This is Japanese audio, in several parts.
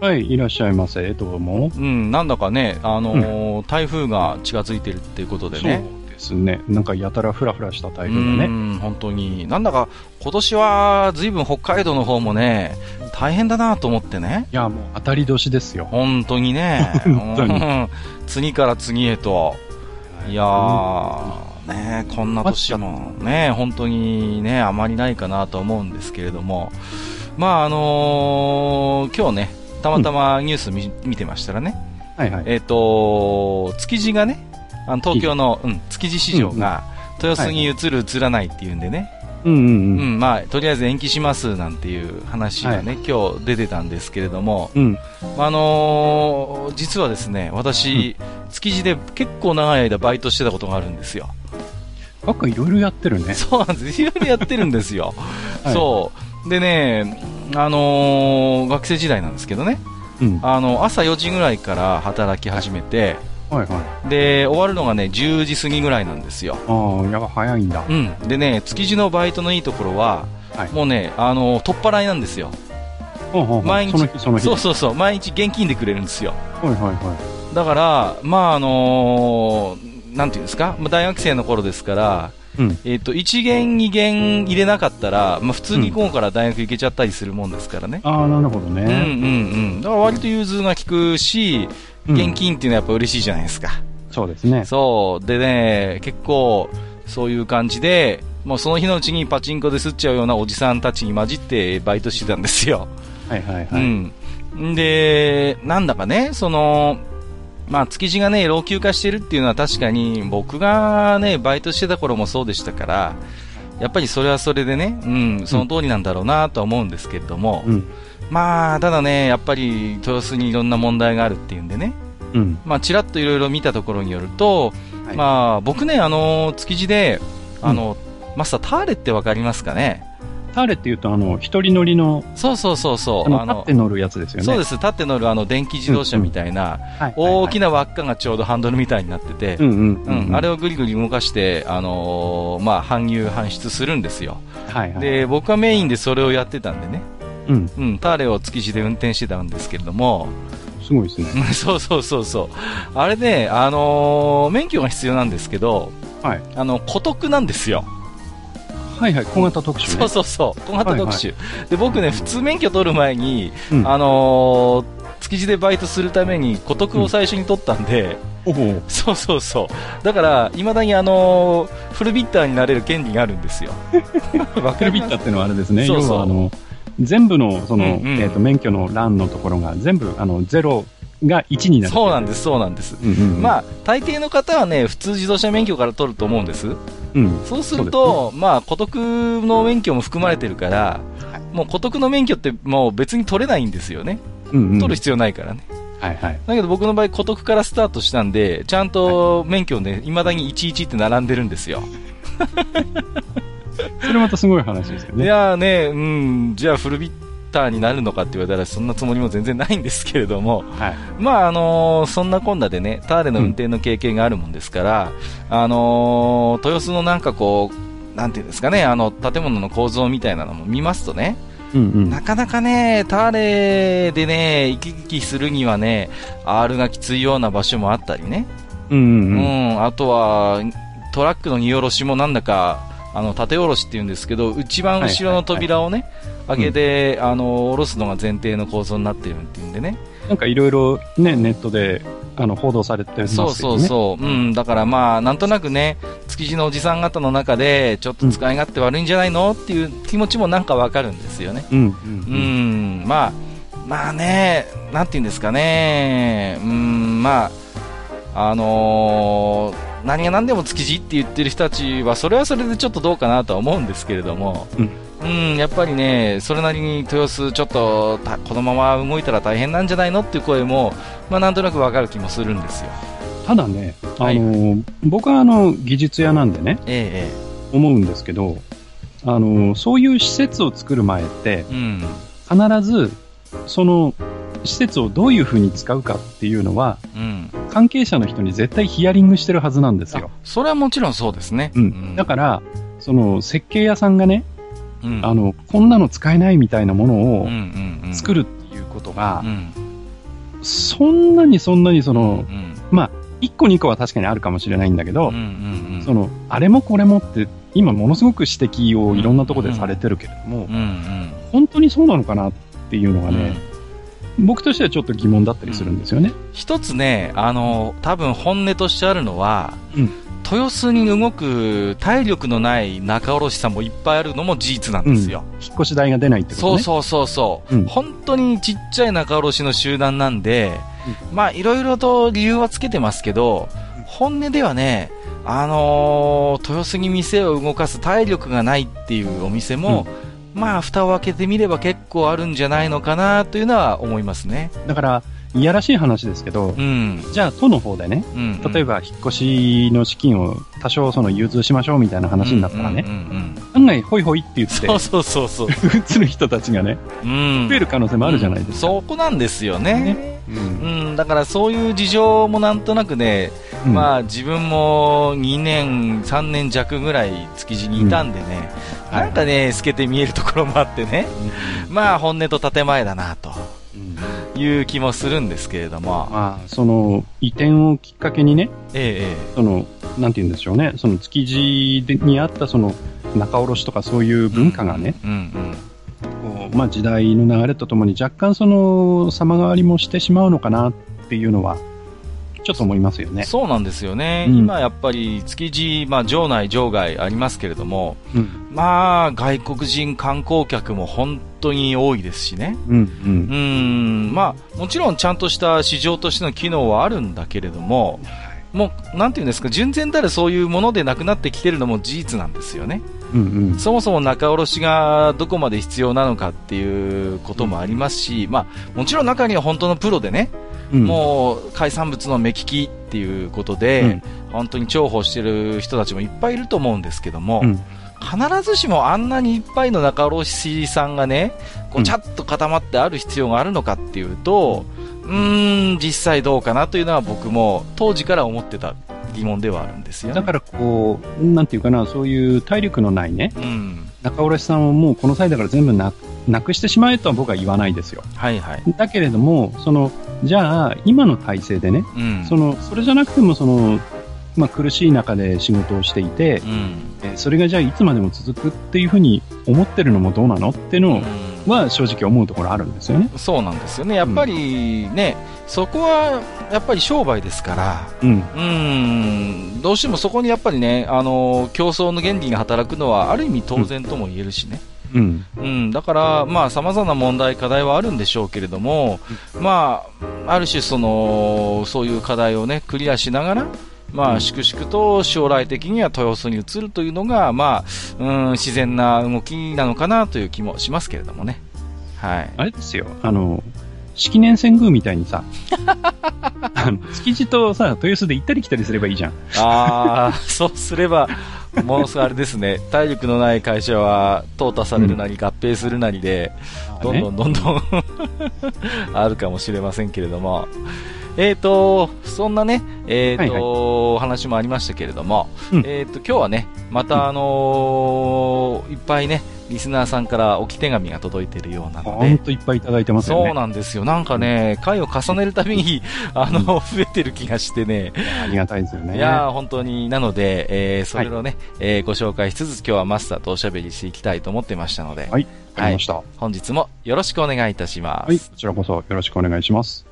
はい、いらっしゃいませ。どうも。うんなんだかねあのー台風が近づいてるっていうことでねそうですね。なんかやたらフラフラした台風がうね。ん本当になんだか今年は随分北海道の方もね大変だなと思ってねいや、もう当たり年ですよ。本当にね 本当にうん次から次へといやーねこんな年もね本当にねあまりないかなと思うんですけれどもまああのー今日ねたまたまニュース見,、見てましたらねはいはい。えっ、と築地がねあの東京の、うん、築地市場が豊洲に移る移らないっていうんでね、まあ、とりあえず延期しますなんていう話がね、今日出てたんですけれども、うん。あのー実はですね、私、築地で結構長い間バイトしてたことがあるんですよ。ばっかいろいろやってるね。そうなんです。いろいろやってるんですよ。はいそう。でね、あのー学生時代なんですけどね、うん。あの、朝4時ぐらいから働き始めて、はいはい。で、終わるのがね、10時過ぎぐらいなんですよ。ああ、やば、早いんだ。うん。でね、築地のバイトのいいところは、はいもうね、あの、取っ払いなんですよ。毎日そうそうそう、毎日現金でくれるんですよ。はいはいはだから、まああのーなんていうんですか、まあ、大学生の頃ですから、い。うん。えっ、と、1元2元入れなかったら、まあ普通に午後から大学行けちゃったりするもんですからね。ああ、なるほどうんうんね。うん。だから割と融通が利くし、うん現金っていうのはやっぱ嬉しいじゃないですか。そうですね。そう。でね、結構、そういう感じで、もうその日のうちにパチンコで吸っちゃうようなおじさんたちに混じってバイトしてたんですよ。はいはいはい。うん。んで、なんだかね、その、まあ、築地がね、老朽化してるっていうのは確かに、僕がね、バイトしてた頃もそうでしたから、やっぱりそれはそれでね、うん、その通りなんだろうなとは思うんですけれども、うん。まあ、ただね、やっぱり豊洲にいろんな問題があるっていうんでね、うん。まあ、ちらっといろいろ見たところによると、はいまあ、僕ね、あの、築地で、あの、マスター、ターレってわかりますかね？ターレって言うと、あの、一人乗りの、そうそうそうそう。あの、立って乗るやつですよね。そうです。立って乗るあの電気自動車みたいな、大きな。輪っかがちょうどハンドルみたいになってて、うんうん。あれをぐりぐり動かして、あのまあ、搬入、搬出するんですよ。はい。で、僕はメインでそれをやってたんでね、うん。うん、ターレを築地で運転してたんですけれども、すごいですね。そうそうそうそう。あれね、あの免許が必要なんですけど、はい。あの、孤独なんですよ。はいはい。小型特殊ね。そうそうそう。小型特殊。で、僕ね、普通免許取る前に、うんあのー築地でバイトするために孤独を最初に取ったんで、う そうそうそう。だから、いまだにあのーフルビッターになれる権利があるんですよ。わ フルビッターっていうのはあれですね。そうそう要はあの、全部の、その、うんうんえっと、免許の欄のところが全部、あの、ゼロが1になる。そうなんです、そうなんです。うんうんうん。まあ、大抵の方はね、普通自動車免許から取ると思うんです。うん。そうすると、まあ、孤独の免許も含まれてるから、もう孤独の免許ってもう別に取れないんですよね。うんうん。取る必要ないからね。はいはい。だけど僕の場合、孤独からスタートしたんで、ちゃんと免許ね、未だに11って並んでるんですよ。それまたすごい話ですよいね。やーね、うん、じゃあフルビッターになるのかって言われたらそんなつもりも全然ないんですけれども、はい。まああのーそんなこんなでね、ターレの運転の経験があるもんですから、あのー豊洲のなんかこう、なんていうんですかね、あの、建物の構造みたいなのも見ますとね、うんうん。なかなかね、ターレでね、行き来するにはね、R がきついような場所もあったりね、うんうんううん。ん、あとは、トラックの荷下ろしもなんだか、あの、縦下ろしって言うんですけど、一番後ろの扉をね、開けて、あの、下ろすのが前提の構造になってるっていうんでね。なんかいろいろね、ネットで、あの、報道されてますよね。そうそうそう。うん、だからまあ、なんとなくね、築地のおじさん方の中で、ちょっと使い勝手悪いんじゃないのっていう気持ちもなんかわかるんですよね。う。うんうんううん。ん、まあ、まあね、なんて言うんですかね、うん、まあ、あのー何が何でも築地って言ってる人たちは、それはそれでちょっとどうかなとは思うんですけれども、うんうん、やっぱりね、それなりに豊洲、ちょっとたこのまま動いたら大変なんじゃないのっていう声も、まあ、なんとなくわかる気もするんですよ。ただね、あの、はい僕はあの、技術屋なんでね、え思うんですけど、あの、そういう施設を作る前ってえ、うん。必ず、その、施設をどういう風に使うかっていうのは、うん。関係者の人に絶対ヒアリングしてるはずなんですよ。それはもちろんそうですね。うん。だから、その、設計屋さんがね、ら、うん、あの、こんなの使えないみたいなものうんをうんうん、作るっていうことがう、ん。そんなにそんなにそのう、ん。まあ、1個2個は確かにあるかもしれないんだけどうん、うんうん。その、あれもこれもって、今ものすごく指摘をいろんなところでされてるけれどもうん、うん。本当にそうなのかなっていうのがね、僕としてはちょっと疑問だったりするんですよね。一つね、あの、多分本音としてあるのは、うん。豊洲に動く体力のない仲卸さんもいっぱいあるのも事実なんですよ。引っ越し代が出ないってことね。そうそうそうそう、うん。本当にちっちゃい仲卸の集団なんで、まあいろいろと理由はつけてますけど、本音ではね、あのー豊洲に店を動かす体力がないっていうお店も、まあ蓋を開けてみれば結構あるんじゃないのかなというのは思いますね。だから、いやらしい話ですけど、うん。じゃあ都の方でね、うん。例えば引っ越しの資金を多少その融通しましょうみたいな話になったらねうん、うん案外ホイホイって言って、そうそうそうそう。移る人たちがね、うん。増える可能性もあるじゃないですか。そこなんですよね。うん。うん、だからそういう事情もなんとなくね、うん。まあ自分も2年、3年弱ぐらい築地にいたんでね、はい。なんかね、透けて見えるところもあってね、まあ本音と建前だなと。うんいう気もするんですけれども、まあ、その移転をきっかけにね、ええその、なんて言うんでしょうね、その築地でにあったその仲卸とかそういう文化がね、うんうん。こうまあ時代の流れとともに若干その様変わりもしてしまうのかなっていうのは、ちょっと思いますよね。そうなんですよね、うん今やっぱり築地、まあ、場内、場外ありますけれども、うん。まあ、外国人観光客も本当に多いですしね。うん。うんう。ん、まあ、もちろんちゃんとした市場としての機能はあるんだけれども、もう、なんていうんですか、純然たるそういうものでなくなってきてるのも事実なんですよね。うん。うん。そもそも仲卸がどこまで必要なのかっていうこともありますし、まあ、もちろん中には本当のプロでね、うん、もう海産物の目利きっていうことで、うん本当に重宝してる人たちもいっぱいいると思うんですけども、うん。必ずしもあんなにいっぱいの仲卸さんがね、こううんちゃっと固まってある必要があるのかっていうと、うーん、実際どうかなというのは僕も当時から思ってた疑問ではあるんですよね。だからこう、なんていうかな、そういう体力のないね、うん。仲卸さんをもうこの際だから全部ななくしてしまえとは僕は言わないですよ。はいはい。だけれども、その、じゃあ、今の体制でね、うん。その、それじゃなくても、その、まあ、苦しい中で仕事をしていてう、ん。えーそれがじゃあいつまでも続くっていうふうに思ってるのもどうなのっていうのうんは正直思うところあるんですよね。そうなんですよね。やっぱりね、そこはやっぱり商売ですから、うん。うーん、どうしてもそこにやっぱりね、あの、競争の原理が働くのはある意味当然とも言えるしね。うん。うん、だから、まあ、様々な問題、課題はあるんでしょうけれども、まあ、ある種、その、そういう課題をね、クリアしながら、まあ、粛々と将来的には豊洲に移るというのが、まあ、うん、自然な動きなのかなという気もしますけれどもね。はい。あれですよ、あの、式年遷宮みたいにさ、あの築地とさ、豊洲で行ったり来たりすればいいじゃん。ああ、そうすれば、ものすごいあれですね、体力のない会社は淘汰されるなり、合併するなりで、どんどんどんどん あるかもしれませんけれども、えーと、そんなね、えーと、はいお話もありましたけれども、うん。えーと、今日はね、またあのーいっぱいね、リスナーさんから置き手紙が届いているようなのほんで、といっぱいいただいてますよそうね。なんですよ。なんかね、回を重ねるたびに、あの、増えてる気がしてね、ありがたいですよね。いやー本当に、なので、えーそれをね、えーご紹介しつつ、今日はマスターとおしゃべりしていきたいと思ってましたので、はい、わかりました。は本日もよろしくお願いいたします。い、こちらこそよろしくお願いします。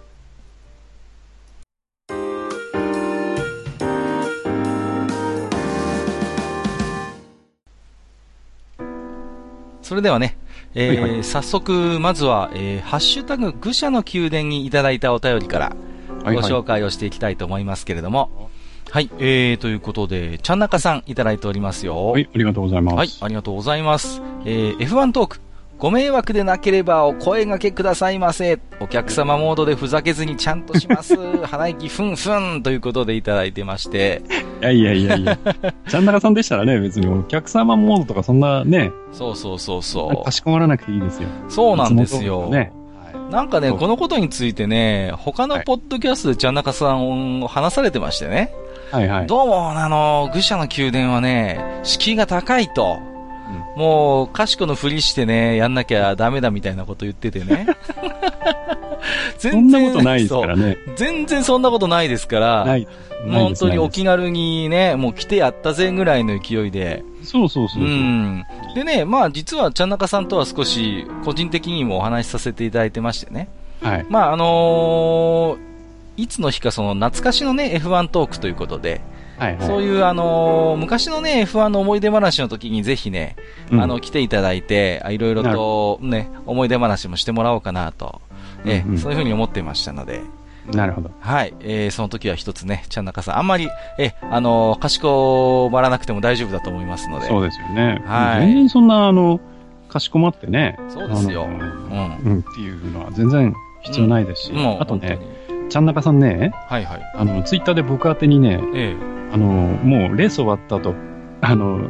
それではね、えーはいは早速、まずは、えーハッシュタグ、愚者の宮殿にいただいたお便りから、はい、はい。ご紹介をしていきたいと思いますけれども、はい、えー、ということで、ちゃんなかさんいただいておりますよ。はい、ありがとうございます。はい、ありがとうございます。えー、F1 トーク。ご迷惑でなければお声掛けくださいませ。お客様モードでふざけずにちゃんとします。鼻息ふんふんということでいただいてまして。いやいやいやいや。ちゃんなかさんでしたらね、別にお客様モードとかそんなね。そうそうそうそう。かしこまらなくていいですよ。そうなんですよ。ね。なんかね、このことについてね、他のポッドキャストでちゃんなかさんを話されてましてね。はいはい。どうも、あの、愚者の宮殿はね、敷居が高いと。もう、賢のふりしてね、やんなきゃダメだみたいなこと言っててね。全然そんなことないですからね。全然そんなことないですから、ない。本当にお気軽にね、もう来てやったぜぐらいの勢いで。そうそうそううん。でね、まあ実はちゃんなかさんとは少し個人的にもお話しさせていただいてましてね。はい。まああのー、いつの日かその懐かしのね、F1 トークということで、はいはい、そういう、あのー、昔のね、F1 の思い出話の時にぜひね、うん、あの、来ていただいて、いろいろとね、思い出話もしてもらおうかなと、え、うんうん、そういうふうに思ってましたので、なるほど。はい。えー、その時は一つね、ちゃんなかさん、あんまり、え、あのー、賢まらなくても大丈夫だと思いますので。そうですよね。はい。全然そんな、あの、かしこまってね。そうですよ。うん。うん。っていうのは全然必要ないですし。うん、あとね、ちゃんなかさんね、はいはい。あの、ツイッターで僕宛てにね、ええあの、もうレース終わった後、あの、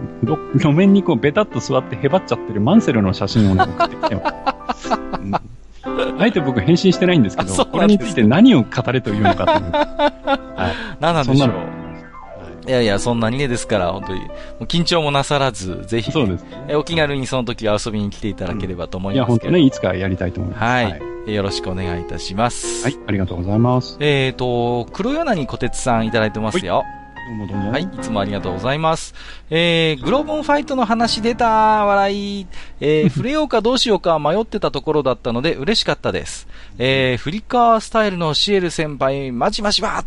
路面にこうベタっと座ってへばっちゃってるマンセルの写真をね、送ってきてます。あえて僕返信してないんですけど、これについて何を語れというのかという。はい。何なんでしょう。いやいや、そんなにねですから、本当に、緊張もなさらず、ぜひ、ね、そうです、ね、お気軽にその時は遊びに来ていただければと思います、うん、いや、本当ね、いつかやりたいと思います。はい。はい、よろしくお願いいたします。はい、ありがとうございます。えっ、ー、と、黒柳小鉄さんいただいてますよ。はいどうもどうも。はい、いつもありがとうございます。えー、グローボンファイトの話出た笑い。えー、触れようかどうしようか迷ってたところだったので嬉しかったです。えー、フリカースタイルのシエル先輩、まじまじば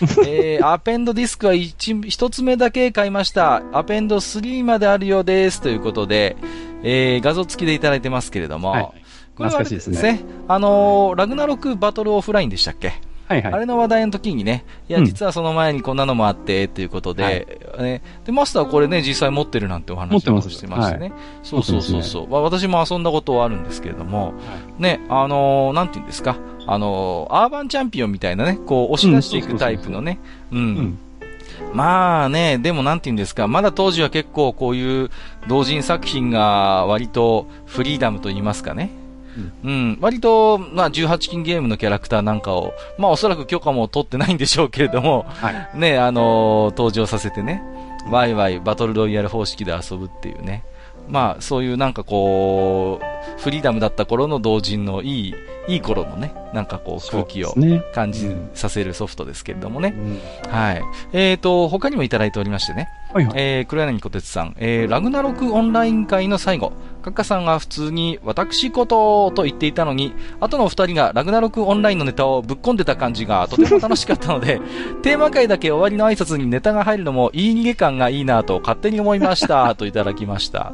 えー、アペンドディスクは 1, 1つ目だけ買いました。アペンド3まであるようです。ということで、えー、画像付きでいただいてますけれども、はい、これはですね、ですねあのー、ラグナロクバトルオフラインでしたっけ？はいはい、あれの話題の時にね、いや、実はその前にこんなのもあって、っていうことで、うん、ね、で、マスターこれね、実際持ってるなんてお話をしてましてね。はい、そうそうそうそう、まあ、私も遊んだことはあるんですけれども、はい、ね、あのー、なんて言うんですか、あのー、アーバンチャンピオンみたいなね、こう、押し出していくタイプのね、うん。まあね、でもなんて言うんですか、まだ当時は結構こういう同人作品が割とフリーダムと言いますかね。うん、割と、まあ、18金ゲームのキャラクターなんかを、まあ、おそらく許可も取ってないんでしょうけれども、はい、ね、あのー、登場させてね、ワイワイバトルロイヤル方式で遊ぶっていうね、まあ、そういうなんかこう、フリーダムだった頃の同人のいい、いい頃のね、なんかこう空気を感じさせるソフトですけれどもね。はい。えっ、ー、と、他にもいただいておりましてね。はいはい、えー、黒柳小鉄さん、えー、ラグナロクオンライン会の最後、カッカさんが普通に私ことと言っていたのに、後の二人がラグナロクオンラインのネタをぶっ込んでた感じがとても楽しかったので、テーマ会だけ終わりの挨拶にネタが入るのもいい逃げ感がいいなと勝手に思いましたといただきました。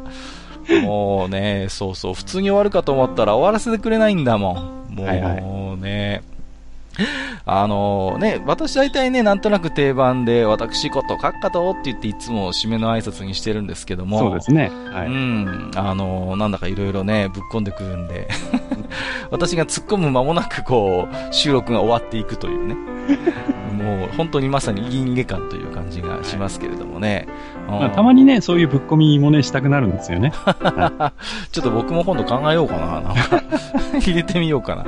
もうね、そうそう、普通に終わるかと思ったら終わらせてくれないんだもん。もうね、はいはいあのね、私大体ね、なんとなく定番で、私こと、かっかとって言っていつも締めの挨拶にしてるんですけども。そうですね。はい。うん。あのなんだかいろいろね、ぶっ込んでくるんで 私が突っ込む間もなくこう、収録が終わっていくというね。もう本当にまさにいい逃げ感という感じがしますけれどもね。まあ、たまにね、そういうぶっ込みもね、したくなるんですよね。ちょっと僕も今度考えようかな。なんか入れてみようかな。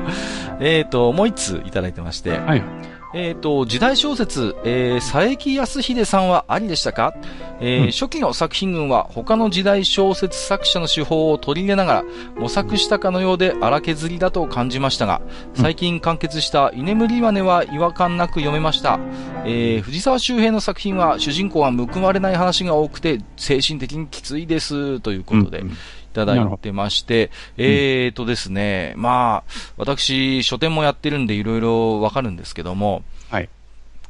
えっ、ー、と、もう一通いただいてまして。はい。えっ、ー、と、時代小説、えー、佐伯康秀さんはありでしたか、えー、うん、初期の作品群は他の時代小説作者の手法を取り入れながら模索したかのようで荒削りだと感じましたが、最近完結した居眠りネは違和感なく読めました。えー、藤沢周平の作品は主人公は報われない話が多くて精神的にきついです。ということで。うんうんいただいてまして、えーとですね、まあ、私、書店もやってるんでいろいろわかるんですけども、はい。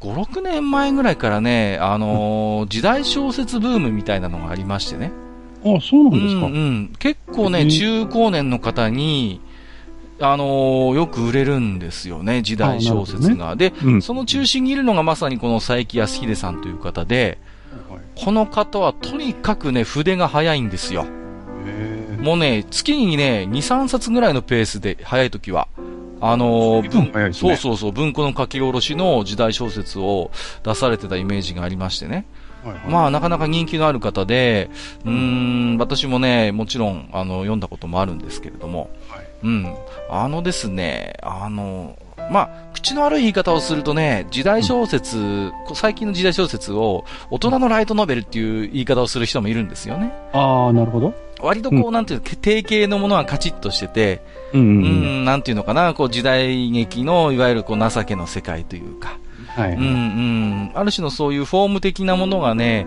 5、6年前ぐらいからね、あのー、時代小説ブームみたいなのがありましてね。あそうなんですか、うん、うん、結構ね、中高年の方に、あのー、よく売れるんですよね、時代小説が。ね、で、うん、その中心にいるのがまさにこの佐伯康秀さんという方で、この方はとにかくね、筆が早いんですよ。もうね、月にね、2、3冊ぐらいのペースで、早い時は。あのー、ね、そうそうそう、文庫の書き下ろしの時代小説を出されてたイメージがありましてね。はいはい、まあ、なかなか人気のある方で、うん、私もね、もちろん、あの、読んだこともあるんですけれども、はい、うん、あのですね、あの、まあ、口の悪い言い方をするとね、時代小説、うん、最近の時代小説を大人のライトノベルっていう言い方をする人もいるんですよね。ああ、なるほど。割とこう、うん、なんていう定型のものはカチッとしてて、うん、うん、なんていうのかな、こう時代劇のいわゆるこう情けの世界というか、はい、うんうん。ある種のそういうフォーム的なものがね、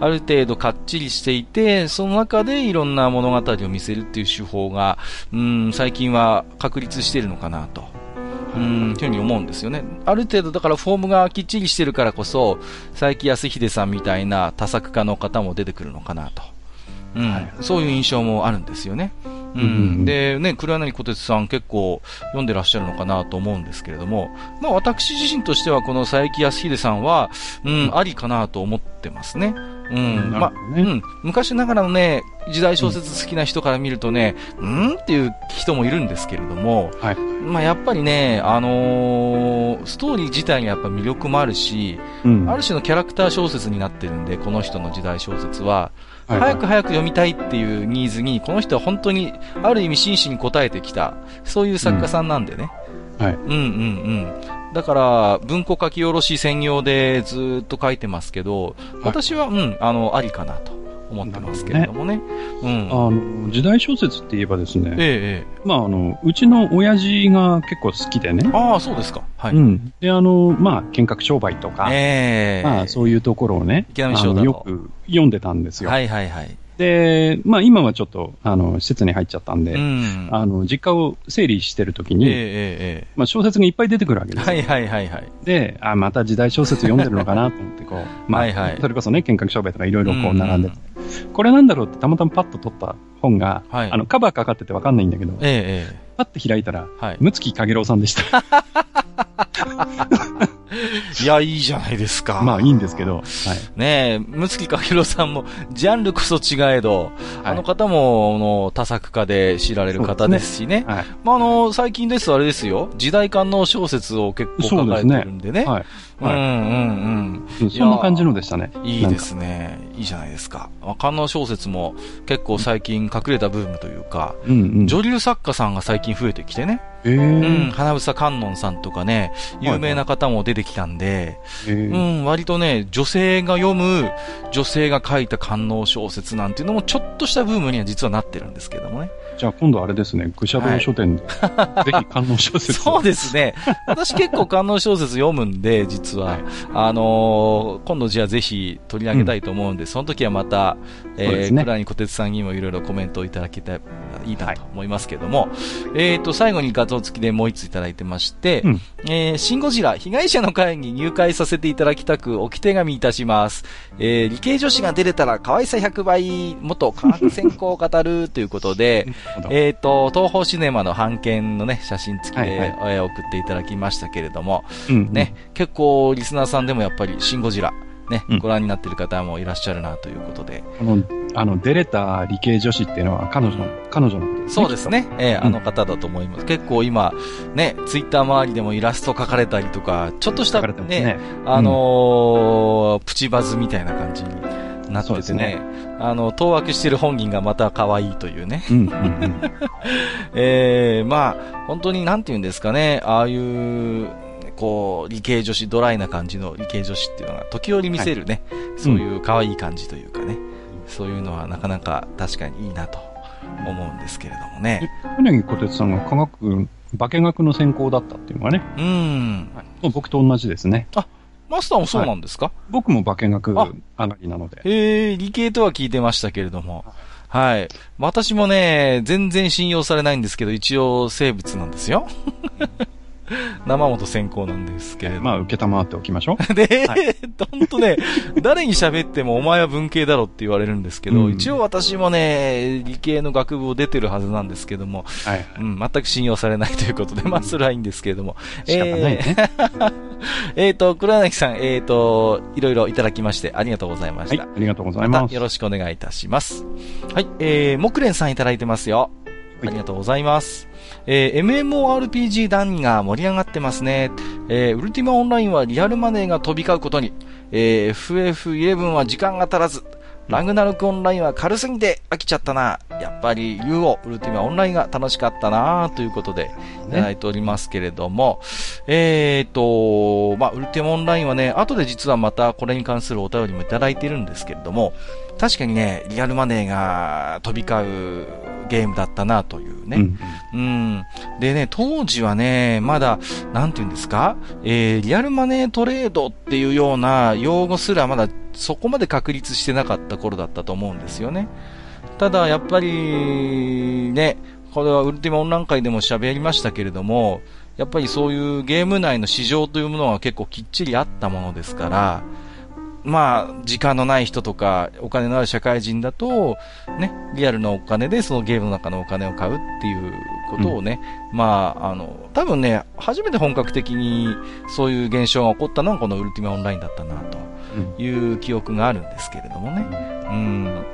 ある程度かっちりしていて、その中でいろんな物語を見せるっていう手法が、うん、最近は確立してるのかなと。うん、というふうに思うんですよね。ある程度だからフォームがきっちりしてるからこそ、佐伯康秀さんみたいな多作家の方も出てくるのかなと。うん、はい、そういう印象もあるんですよね。うん、で、ね、黒柳小鉄さん結構読んでらっしゃるのかなと思うんですけれども、まあ私自身としてはこの佐伯康秀さんは、うん、ありかなと思ってますね。うん、まあ、うん、昔ながらのね、時代小説好きな人から見るとね、うん、んっていう人もいるんですけれども、はい、まあやっぱりね、あのー、ストーリー自体にやっぱ魅力もあるし、うん、ある種のキャラクター小説になってるんで、この人の時代小説は、はいはい、早く早く読みたいっていうニーズに、この人は本当に、ある意味真摯に応えてきた、そういう作家さんなんでね。うん、はい。うんうんうん。だから、文庫書き下ろし専業でずっと書いてますけど、私は、うん、あの、ありかなと。思ってますけれどもね。ねうん。あの、時代小説って言えばですね。ええ。まあ、あの、うちの親父が結構好きでね。ああ、そうですか。はい。うん。で、あの、まあ、見学商売とか。ええまあ、そういうところをね。池波よく読んでたんですよ。はいはいはい。で、まあ今はちょっと、あの、施設に入っちゃったんで、うん、あの、実家を整理してるときに、えーえー、まあ小説がいっぱい出てくるわけですはいはいはいはい。で、あ、また時代小説読んでるのかなと思って、こう、まあ、はいはい、それこそね、見学商売とかいろいろこう並んでて、うん、これなんだろうってたまたまパッと取った本が、はい、あの、カバーかかっててわかんないんだけど、えー、パッと開いたら、はい、むつきかげろうさんでした。いや、いいじゃないですか。まあ、いいんですけど。はい。ねえ、むつきかひろさんも、ジャンルこそ違えど、はい、あの方も、の、多作家で知られる方ですしね。ねはい。まあ、あの、最近ですとあれですよ、時代感の小説を結構書かれてるんでね。でねはい。うんうんうん。そんな感じのでしたね。いいですね。いいじゃないですか。観音小説も結構最近隠れたブームというか、うんうん、女流作家さんが最近増えてきてね。えー、うん、花房観音さんとかね、有名な方も出てきたんで、はいはい、うん、割とね、女性が読む、女性が書いた観音小説なんていうのもちょっとしたブームには実はなってるんですけどもね。じゃあ今度あれですね、愚者道書店で、はい、ぜひ観音小説そうですね。私結構観音小説読むんで、実は。はい、あのー、今度じゃあぜひ取り上げたいと思うんで、うん、その時はまた、えー、ね、倉に小鉄さんにもいろいろコメントをいただけたらいいなと思いますけども、はい、えっ、ー、と、最後に画像付きでもう一ついただいてまして、うん、えー、シンゴジラ、被害者の会に入会させていただきたく、置き手紙いたします。えー、理系女子が出れたら可愛さ100倍、元科学専攻を語るということで、えっ、と、東方シネマの版権のね、写真付きで、はいはい、送っていただきましたけれども、うんね、結構リスナーさんでもやっぱりシンゴジラ、ね、うん、ご覧になっている方もいらっしゃるなということで。あの、あの、出れた理系女子っていうのは彼女の、彼女のことね。そうですね。ええー、あの方だと思います。結構今、ね、ツイッター周りでもイラスト描かれたりとか、ちょっとしたね、ねあのーうん、プチバズみたいな感じになっててね、ね。あの、当惑してる本人がまた可愛いというね。うんうんうん、え えー、まあ、本当になんて言うんですかね、ああいう、こう、理系女子、ドライな感じの理系女子っていうのが、時折見せるね、はい、そういう可愛い感じというかね、うん、そういうのはなかなか確かにいいなと思うんですけれどもね。柳小鉄さんが科学、化学の専攻だったっていうのはね、うん。はい、僕と同じですね。あ、マスターもそうなんですか、はい、僕も化学上がりなので。へえ、理系とは聞いてましたけれども。はい。私もね、全然信用されないんですけど、一応生物なんですよ。生本先行なんですけれど。まあ、受けたまっておきましょう。で、はい、ほんとね、誰に喋ってもお前は文系だろって言われるんですけど、うん、一応私もね、理系の学部を出てるはずなんですけども、はい、はい、うん、全く信用されないということで、まあ、それはいいんですけれども。仕方ないね。えっ と、黒柳さん、えっ、ー、と、いろいろいただきまして、ありがとうございました。はい、ありがとうございます。またよろしくお願いいたします。はい、えー、木蓮さんいただいてますよ。ありがとうございます。えー、MMORPG 談が盛り上がってますね。えー、ウルティマオンラインはリアルマネーが飛び交うことに、えー、FF11 は時間が足らず、ラグナルクオンラインは軽すぎて飽きちゃったな。やっぱり UO、ウルティマオンラインが楽しかったな。ということで、いただいておりますけれども、ね、えっ、と、まあ、ウルティマオンラインはね、後で実はまたこれに関するお便りもいただいているんですけれども、確かにね、リアルマネーが飛び交うゲームだったなというね。うん、うん、でね、当時はね、まだ、なんて言うんですか、えー、リアルマネートレードっていうような用語すらまだそこまで確立してなかった頃だったと思うんですよね。ただ、やっぱり、ね、これはウルティマオンライン会でも喋りましたけれども、やっぱりそういうゲーム内の市場というものは結構きっちりあったものですから、まあ、時間のない人とか、お金のある社会人だと、ね、リアルのお金でそのゲームの中のお金を買うっていうことをね、うん、まあ、あの、多分ね、初めて本格的にそういう現象が起こったのはこのウルティマオンラインだったな、という記憶があるんですけれどもね。うん。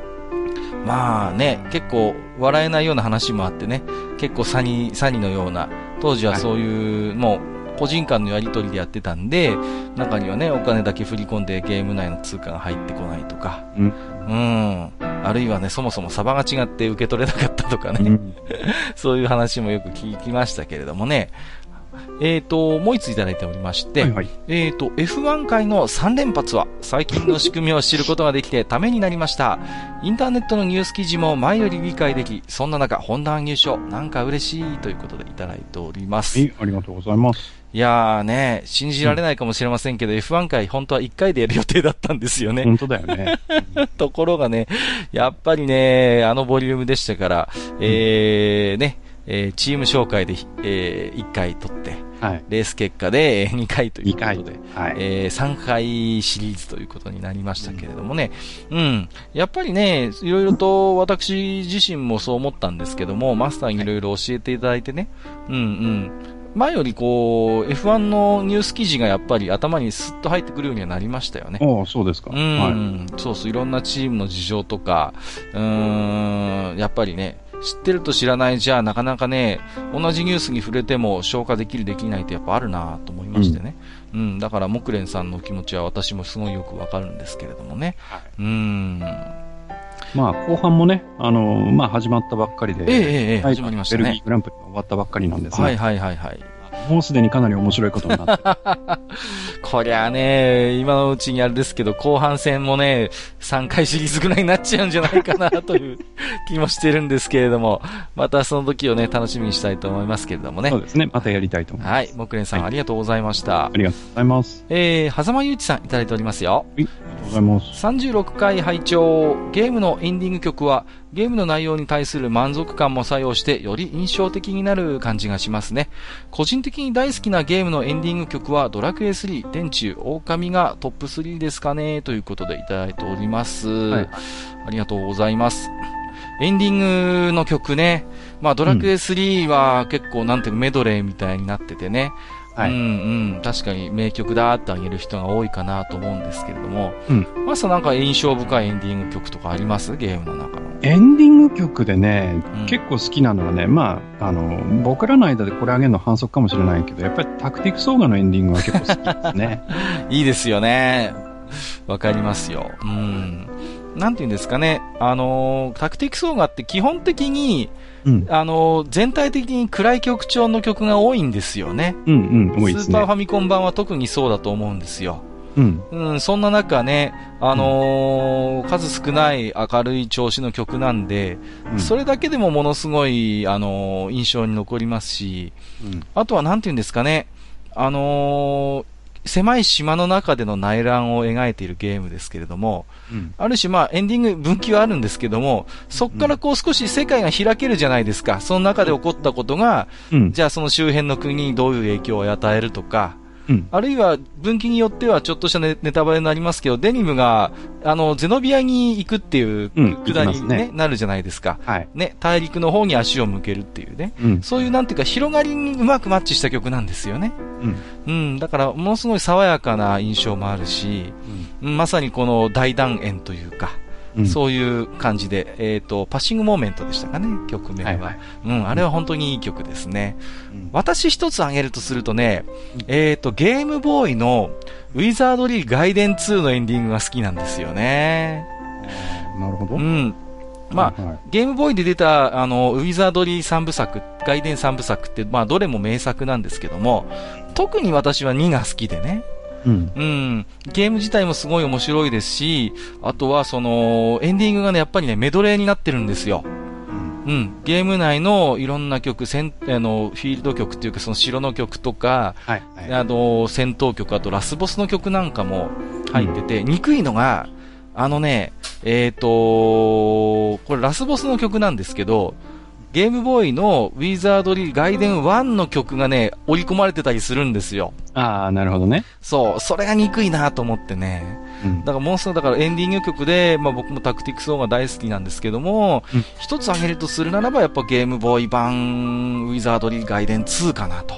まあね、結構笑えないような話もあってね、結構サニ、サニのような、当時はそういう、はい、もう、個人間のやり取りでやってたんで、中にはね、お金だけ振り込んでゲーム内の通貨が入ってこないとか、うん。うん、あるいはね、そもそもサバが違って受け取れなかったとかね、うん、そういう話もよく聞きましたけれどもね、えっ、ー、と、もう一ついただいておりまして、はいはい、えっ、ー、と、F1 回の3連発は、最近の仕組みを知ることができてためになりました。インターネットのニュース記事も前より理解でき、そんな中、本段入賞、なんか嬉しいということでいただいております。はい、ありがとうございます。いやーね、信じられないかもしれませんけど、うん、F1 回本当は1回でやる予定だったんですよね。本当だよね。ところがね、やっぱりね、あのボリュームでしたから、えー、ね、えー、チーム紹介で、えー、1回取って、はい、レース結果で2回ということで、はい、えー、3回シリーズということになりましたけれどもね、うん、うん、やっぱりね、いろいろと私自身もそう思ったんですけども、マスターにいろいろ教えていただいてね、うんうん、前よりこう、F1 のニュース記事がやっぱり頭にスッと入ってくるようにはなりましたよね。ああ、そうですか。うん、はい、そうそう、いろんなチームの事情とか、うん、やっぱりね、知ってると知らないじゃなかなかね、同じニュースに触れても消化できるできないってやっぱあるなと思いましてね。うん、うん、だから木蓮さんの気持ちは私もすごいよくわかるんですけれどもね。はい、うん。まあ、後半もね、あのー、まあ、始まったばっかりで、ええええ、始まりましたね。ベルギーグランプリ終わったばっかりなんですね。はいはいはいはい。もうすでにかなり面白いことになって。こりゃね、今のうちにあれですけど、後半戦もね、3回シリーズぐらいになっちゃうんじゃないかなという気もしてるんですけれども、またその時をね、楽しみにしたいと思いますけれどもね。そうですね。またやりたいと思います。はい。木蓮さん、はい、ありがとうございました。ありがとうございます。えー、狭間ゆうちさんいただいておりますよ。はい。ありがとうございます。36回拝聴ゲームのエンディング曲は、ゲームの内容に対する満足感も作用して、より印象的になる感じがしますね。個人的に大好きなゲームのエンディング曲は、ドラクエ3、天中、狼がトップ3ですかね、ということでいただいております。はい、ありがとうございます。エンディングの曲ね、まあドラクエ3は結構なんていうメドレーみたいになっててね、はい、うんうん、確かに名曲だってあげる人が多いかなと思うんですけれども、うん、マスターなんか印象深いエンディング曲とかあります？ゲームの中の。エンディング曲でね、うん、結構好きなのはね、まあ、あの、僕らの間でこれあげるの反則かもしれないけど、やっぱりタクティクスオーガのエンディングは結構好きですね。いいですよね。わかりますよ。うん。なんて言うんですかね。あの、タクティクスオーガって基本的に、うん、あの、全体的に暗い曲調の曲が多いんですよね。うんうん、多いですね。スーパーファミコン版は特にそうだと思うんですよ。うん。うん、そんな中ね、あのー、数少ない明るい調子の曲なんで、うん、それだけでもものすごい、あのー、印象に残りますし、うん、あとはなんて言うんですかね、あのー、狭い島の中での内乱を描いているゲームですけれども、うん、ある種まあエンディング分岐はあるんですけども、そこからこう少し世界が開けるじゃないですか。その中で起こったことが、うん、じゃあその周辺の国にどういう影響を与えるとか、うん、あるいは分岐によってはちょっとしたネタバレになりますけど、デニムが、あの、ゼノビアに行くっていうくだりに、ねね、なるじゃないですか。はい。ね、大陸の方に足を向けるっていうね。うん、そういうなんていうか広がりにうまくマッチした曲なんですよね。うん。うん、だからものすごい爽やかな印象もあるし、うん、まさにこの大団円というか、そういう感じで、えっ、ー、と、パッシングモーメントでしたかね、曲名は。はいはい、うん、あれは本当にいい曲ですね。うん、私一つ挙げるとするとね、えっ、ー、と、ゲームボーイのウィザードリーガイデン2のエンディングが好きなんですよね。なるほど。うん。まあ、はいはい、ゲームボーイで出た、あの、ウィザードリー三部作、外伝三部作って、まあ、どれも名作なんですけども、特に私は2が好きでね。うん、うん。ゲーム自体もすごい面白いですし、あとはその、エンディングがね、やっぱりね、メドレーになってるんですよ。うん、ゲーム内のいろんな曲、戦あのフィールド曲っていうか、その城の曲とか、はいはい、あの戦闘曲、あとラスボスの曲なんかも入ってて、うん、憎いのが、あのね、えっ、ー、とこれラスボスの曲なんですけど、ゲームボーイのウィザードリーガイデン1の曲がね、織り込まれてたりするんですよ。ああ、なるほどね。そう、それが憎いなと思ってね。うん、だからもうすぐだからエンディング曲で、まあ僕もタクティクスオーが大好きなんですけども、うん、一つ挙げるとするならばやっぱゲームボーイ版ウィザードリーガイデン2かなと。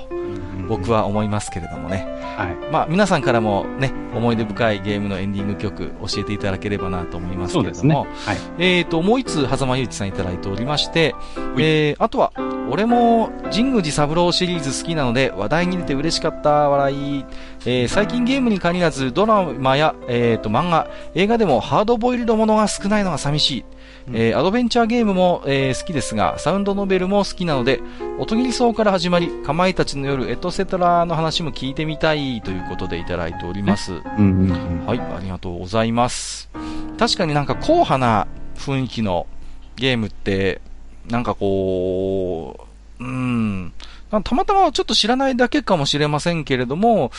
僕は思いますけれどもね。はい。まあ、皆さんからもね、思い出深いゲームのエンディング曲教えていただければなと思いますけれども。ね、はい。えっ、ー、と、もう一つ、狭間ゆうちさんいただいておりまして、えー、あとは、俺も神宮寺三郎シリーズ好きなので話題に出て嬉しかった笑い、えー、最近ゲームに限らずドラマや、えーと、漫画、映画でもハードボイルドものが少ないのが寂しい。えー、アドベンチャーゲームも、えー、好きですが、サウンドノベルも好きなので、音切り層から始まり、かまいたちの夜、エトセトラの話も聞いてみたいということでいただいております。はい、ありがとうございます。確かになんか硬派な雰囲気のゲームって、なんかこう、うん、たまたまちょっと知らないだけかもしれませんけれども、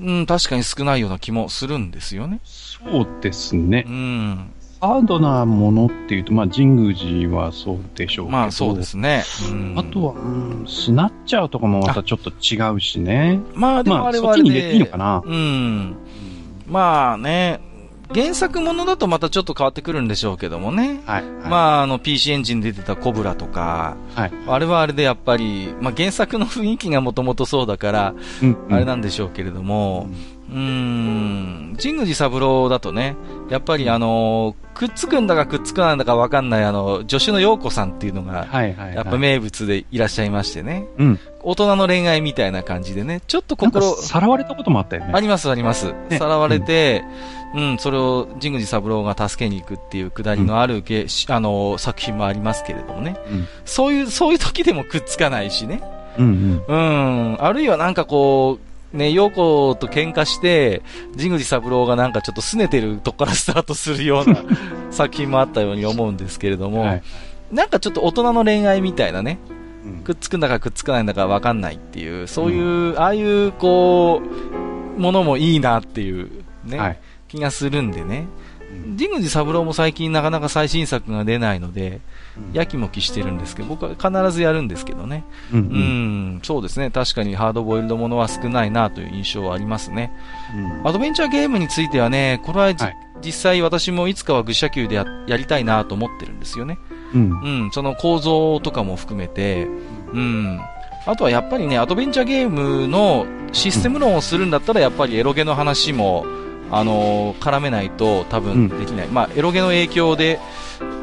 うん、確かに少ないような気もするんですよね。そうですね。うん。ハードなものっていうと、まあ、神宮寺はそうでしょうけど。まあ、そうですね。うん、あとは、うん、スナッチャーとかもまたちょっと違うしね。まあ、でもあれはあれで、まあ、そっちに入れていいのかな。うん。まあね、原作ものだとまたちょっと変わってくるんでしょうけどもね。はい。はい、まあ、あの、PC エンジンで出てたコブラとか、はい。あれはあれでやっぱり、まあ原作の雰囲気がもともとそうだから、うん、あれなんでしょうけれども、うん、ん、神宮寺三郎だとね、やっぱりあのくっつくんだかくっつかないんだかわかんないあの、助手の陽子さんっていうのが、はいはい、やっぱ名物でいらっしゃいましてね。うん。大人の恋愛みたいな感じでね、ちょっと心。さらわれたこともあったよね。ありますあります。ね、さらわれて、うん、うん、それを神宮寺三郎が助けに行くっていうくだりのある、うん、あの、作品もありますけれどもね。うん、そういう、そういう時でもくっつかないしね。うんうん。うん。あるいはなんかこう、ね、陽子と喧嘩して、神宮寺三郎がなんかちょっと拗ねてるとこからスタートするような 作品もあったように思うんですけれども、はい、なんかちょっと大人の恋愛みたいなね、うん、くっつくんだかくっつかないんだかわかんないっていう、そういう、うん、ああいうこう、ものもいいなっていうね、はい、気がするんでね。神宮寺三郎も最近なかなか最新作が出ないので、やきもきしてるんですけど、僕は必ずやるんですけどね。うん、うん、そうですね。確かにハードボイルドものは少ないなという印象はありますね。うん、アドベンチャーゲームについてはね、これは、はい、実際私もいつかは愚者級でややりたいなと思ってるんですよね。うん、うん、その構造とかも含めて、うん。あとはやっぱりね、アドベンチャーゲームのシステム論をするんだったら、やっぱりエロゲの話も、あのー、絡めないと多分できない。うん、まあ、エロゲの影響で、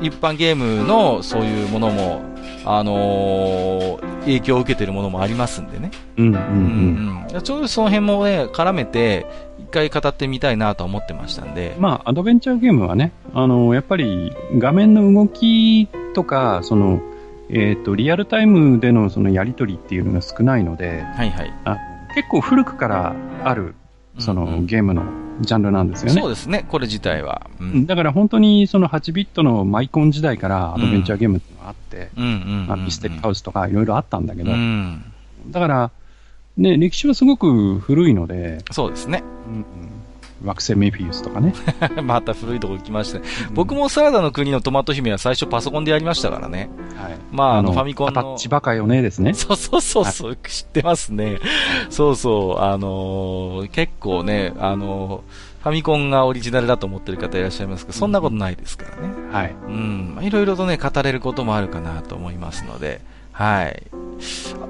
一般ゲームのそういうものも、あのー、影響を受けてるものもありますんでね。うんうんうん。ちょうどその辺もね、絡めて、一回語ってみたいなと思ってましたんで。まあ、アドベンチャーゲームはね、あのー、やっぱり画面の動きとか、その、えっ、ー、と、リアルタイムでのそのやりとりっていうのが少ないので、はいはい。あ結構古くからある、その、ゲームのジャンルなんですよね。そうですね、これ自体は。うん、だから本当にその8ビットのマイコン時代からアドベンチャーゲームってのがあって、ミステリーハウスとかいろいろあったんだけど、うん、だから、ね、歴史はすごく古いので。そうですね。うん、惑星メフィウスとかね。また古いとこ行きましたね、うん、僕もサラダの国のトマト姫は最初パソコンでやりましたからね。はい。まあ、あの、ファミコンの。タッチバカよねですね。そうそうそうそう、はい、知ってますね。そうそう、あのー、結構ね、あのーファミコンがオリジナルだと思ってる方いらっしゃいますけど、そんなことないですからね。はい。うん。いろいろとね、語れることもあるかなと思いますので、はい。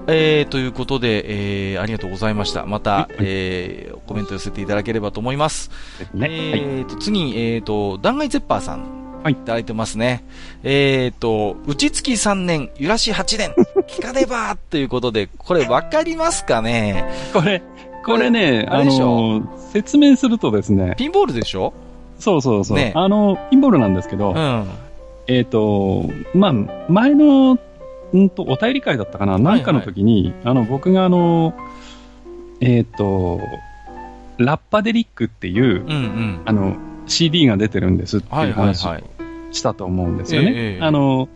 えー、ということで、えー、ありがとうございました。また、えー、コメント寄せていただければと思います。ね、えーと、次に、えーと、弾劾ゼッパーさん。はい。いただいてますね。えーと、内月3年、揺らし8年、聞かねばということで、これわかりますかね？これ、これね、あの、説明するとですね。ピンボールでしょ？そうそうそう。ね、あの、ピンボールなんですけど、うん、えっ、ー、と、まあ、前の、んと、お便り会だったかな、なんかの時に、あの、僕があの、えっ、ー、と、ラッパデリックっていう、うんうん、あの、CD が出てるんですっていう話をしたと思うんですよね。はいはいはい、あの、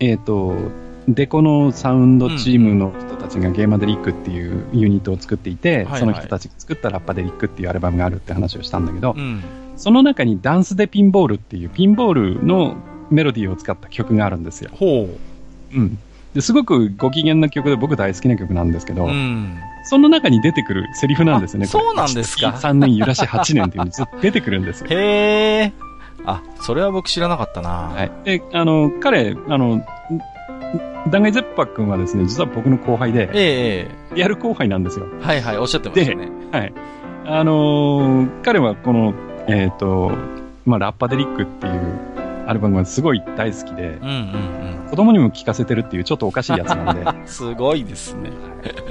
えっ、ー、と、デコのサウンドチームの人たちがゲーマデリックっていうユニットを作っていて、その人たちが作ったラッパデリックっていうアルバムがあるって話をしたんだけど、うん、その中にダンスでピンボールっていうピンボールのメロディーを使った曲があるんですよ。ほう。うん。ですごくご機嫌な曲で僕大好きな曲なんですけど、うん、その中に出てくるセリフなんですよね。そうなんですか ?3 年揺らし8年っていうのずっと出てくるんですよ。へー。あ、それは僕知らなかったなはい。で、あの、彼、あの、弾劾ゼッパ君はですね、実は僕の後輩で、ええやる後輩なんですよ。はいはい、おっしゃってましたね。はい。あのー、彼はこの、えっ、ー、と、まあ、ラッパデリックっていうアルバムがすごい大好きで、うんうんうん、子供にも聴かせてるっていうちょっとおかしいやつなんで。すごいですね。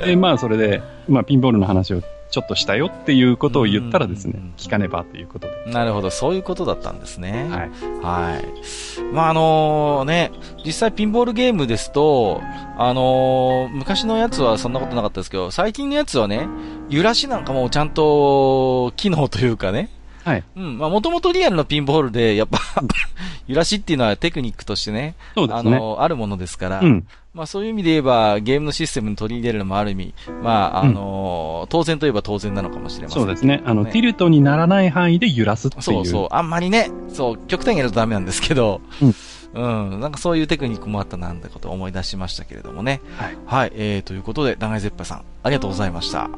で、まあ、それで、まあ、ピンボールの話をちょっとしたよっていうことを言ったらですね、聞かねばということで。なるほど、そういうことだったんですね。はい。はい。まあ、あのー、ね、実際ピンボールゲームですと、あのー、昔のやつはそんなことなかったですけど、最近のやつはね、揺らしなんかもちゃんと、機能というかね、はい。うん。まあ、もともとリアルのピンボールで、やっぱ揺らしっていうのはテクニックとしてね、そうですね。あの、あるものですから、うん。まあ、そういう意味で言えば、ゲームのシステムに取り入れるのもある意味、まあ、あの、うん、当然といえば当然なのかもしれません、ね、そうですね。あの、ティルトにならない範囲で揺らすっていう。そうそう。あんまりね、そう、極端にやるとダメなんですけど、うん。うん。なんかそういうテクニックもあったなんてことを思い出しましたけれどもね。はい。はい。えー、ということで、長井ゼッパさん、ありがとうございました。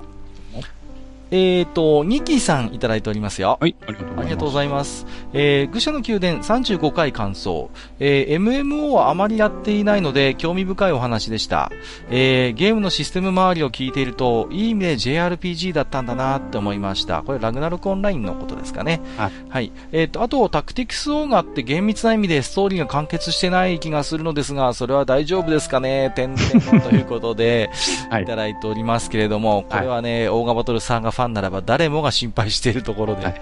えっ、ー、と、ニキさんいただいておりますよ。はい、ありがとうございます。ありがとうございます。えー、愚者の宮殿35回感想。えー、MMO はあまりやっていないので、興味深いお話でした。えー、ゲームのシステム周りを聞いていると、いい意味で JRPG だったんだなって思いました。これ、ラグナルクオンラインのことですかね。はい。はい。えっ、ー、と、あと、タクティクスオーガって厳密な意味でストーリーが完結してない気がするのですが、それは大丈夫ですかね？点々ということで、はい、いただいておりますけれども、これはね、はい、オーガバトルサーガファンならば誰もが心配しているところで。はい、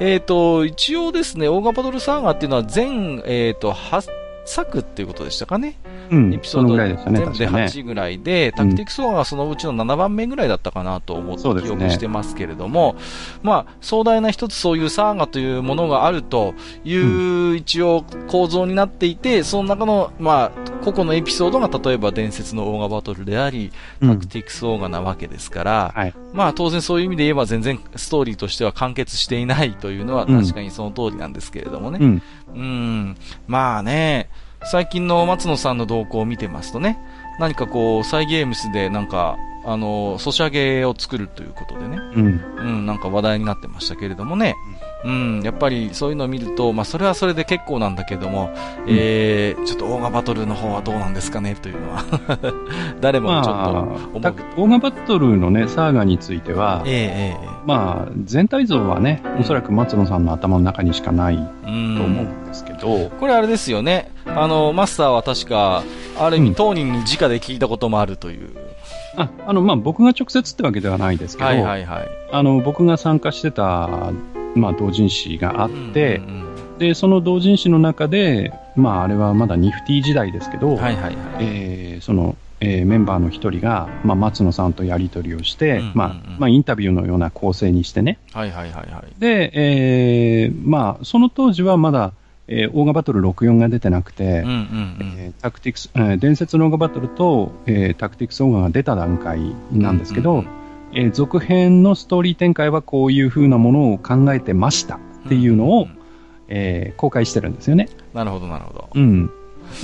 えっ、と、一応ですね、オウガバトルサーガっていうのは全、えっ、ー、と、8作っていうことでしたかね。うん、エピソード全部で8ぐらいで、タクティクスオウガがそのうちの7番目ぐらいだったかなと思って記憶してますけれども、ね、まあ、壮大な一つそういうサーガというものがあるという一応構造になっていて、その中の、まあ、個々のエピソードが例えば伝説のオウガバトルであり、タクティクスオウガなわけですから、まあ当然そういう意味で言えば全然ストーリーとしては完結していないというのは確かにその通りなんですけれどもね。うん、うん。まあね、最近の松野さんの動向を見てますとね、何かこう、サイ・ゲームスでなんか、あの、ソシャゲを作るということでね、うん、うん、なんか話題になってましたけれどもね、うん、やっぱりそういうのを見ると、まあ、それはそれで結構なんだけども、うん、えー、ちょっとオーガバトルの方はどうなんですかねというのは。誰もちょっと思う、まあ、オーガバトルのね、サーガについては、えー、えー、まあ、全体像はね、おそらく松野さんの頭の中にしかないと思うんですけど、これあれですよね、あの、マスターは確か、ある意味当人に直で聞いたこともあるという。あ、あの、まあ、僕が直接ってわけではないですけど、はいはいはい。あの、僕が参加してたまあ、同人誌があって、うんうんうん、で、その同人誌の中で、まあ、あれはまだニフティ時代ですけど、はいはいはい、えー、その、えー、メンバーの一人が、まあ、松野さんとやり取りをして、うんうんうん、まあ、まあ、インタビューのような構成にしてね。はいはいはいはい。で、えー、まあ、その当時はまだ、えー、オーガバトル64が出てなくて、うんうんうん、えー、タクティクス、えー、伝説のオーガバトルと、えー、タクティクスオーガが出た段階なんですけど、うんうんえー、続編のストーリー展開はこういう風なものを考えてましたっていうのを、うんうん、えー、公開してるんですよね。なるほど、なるほど。うん。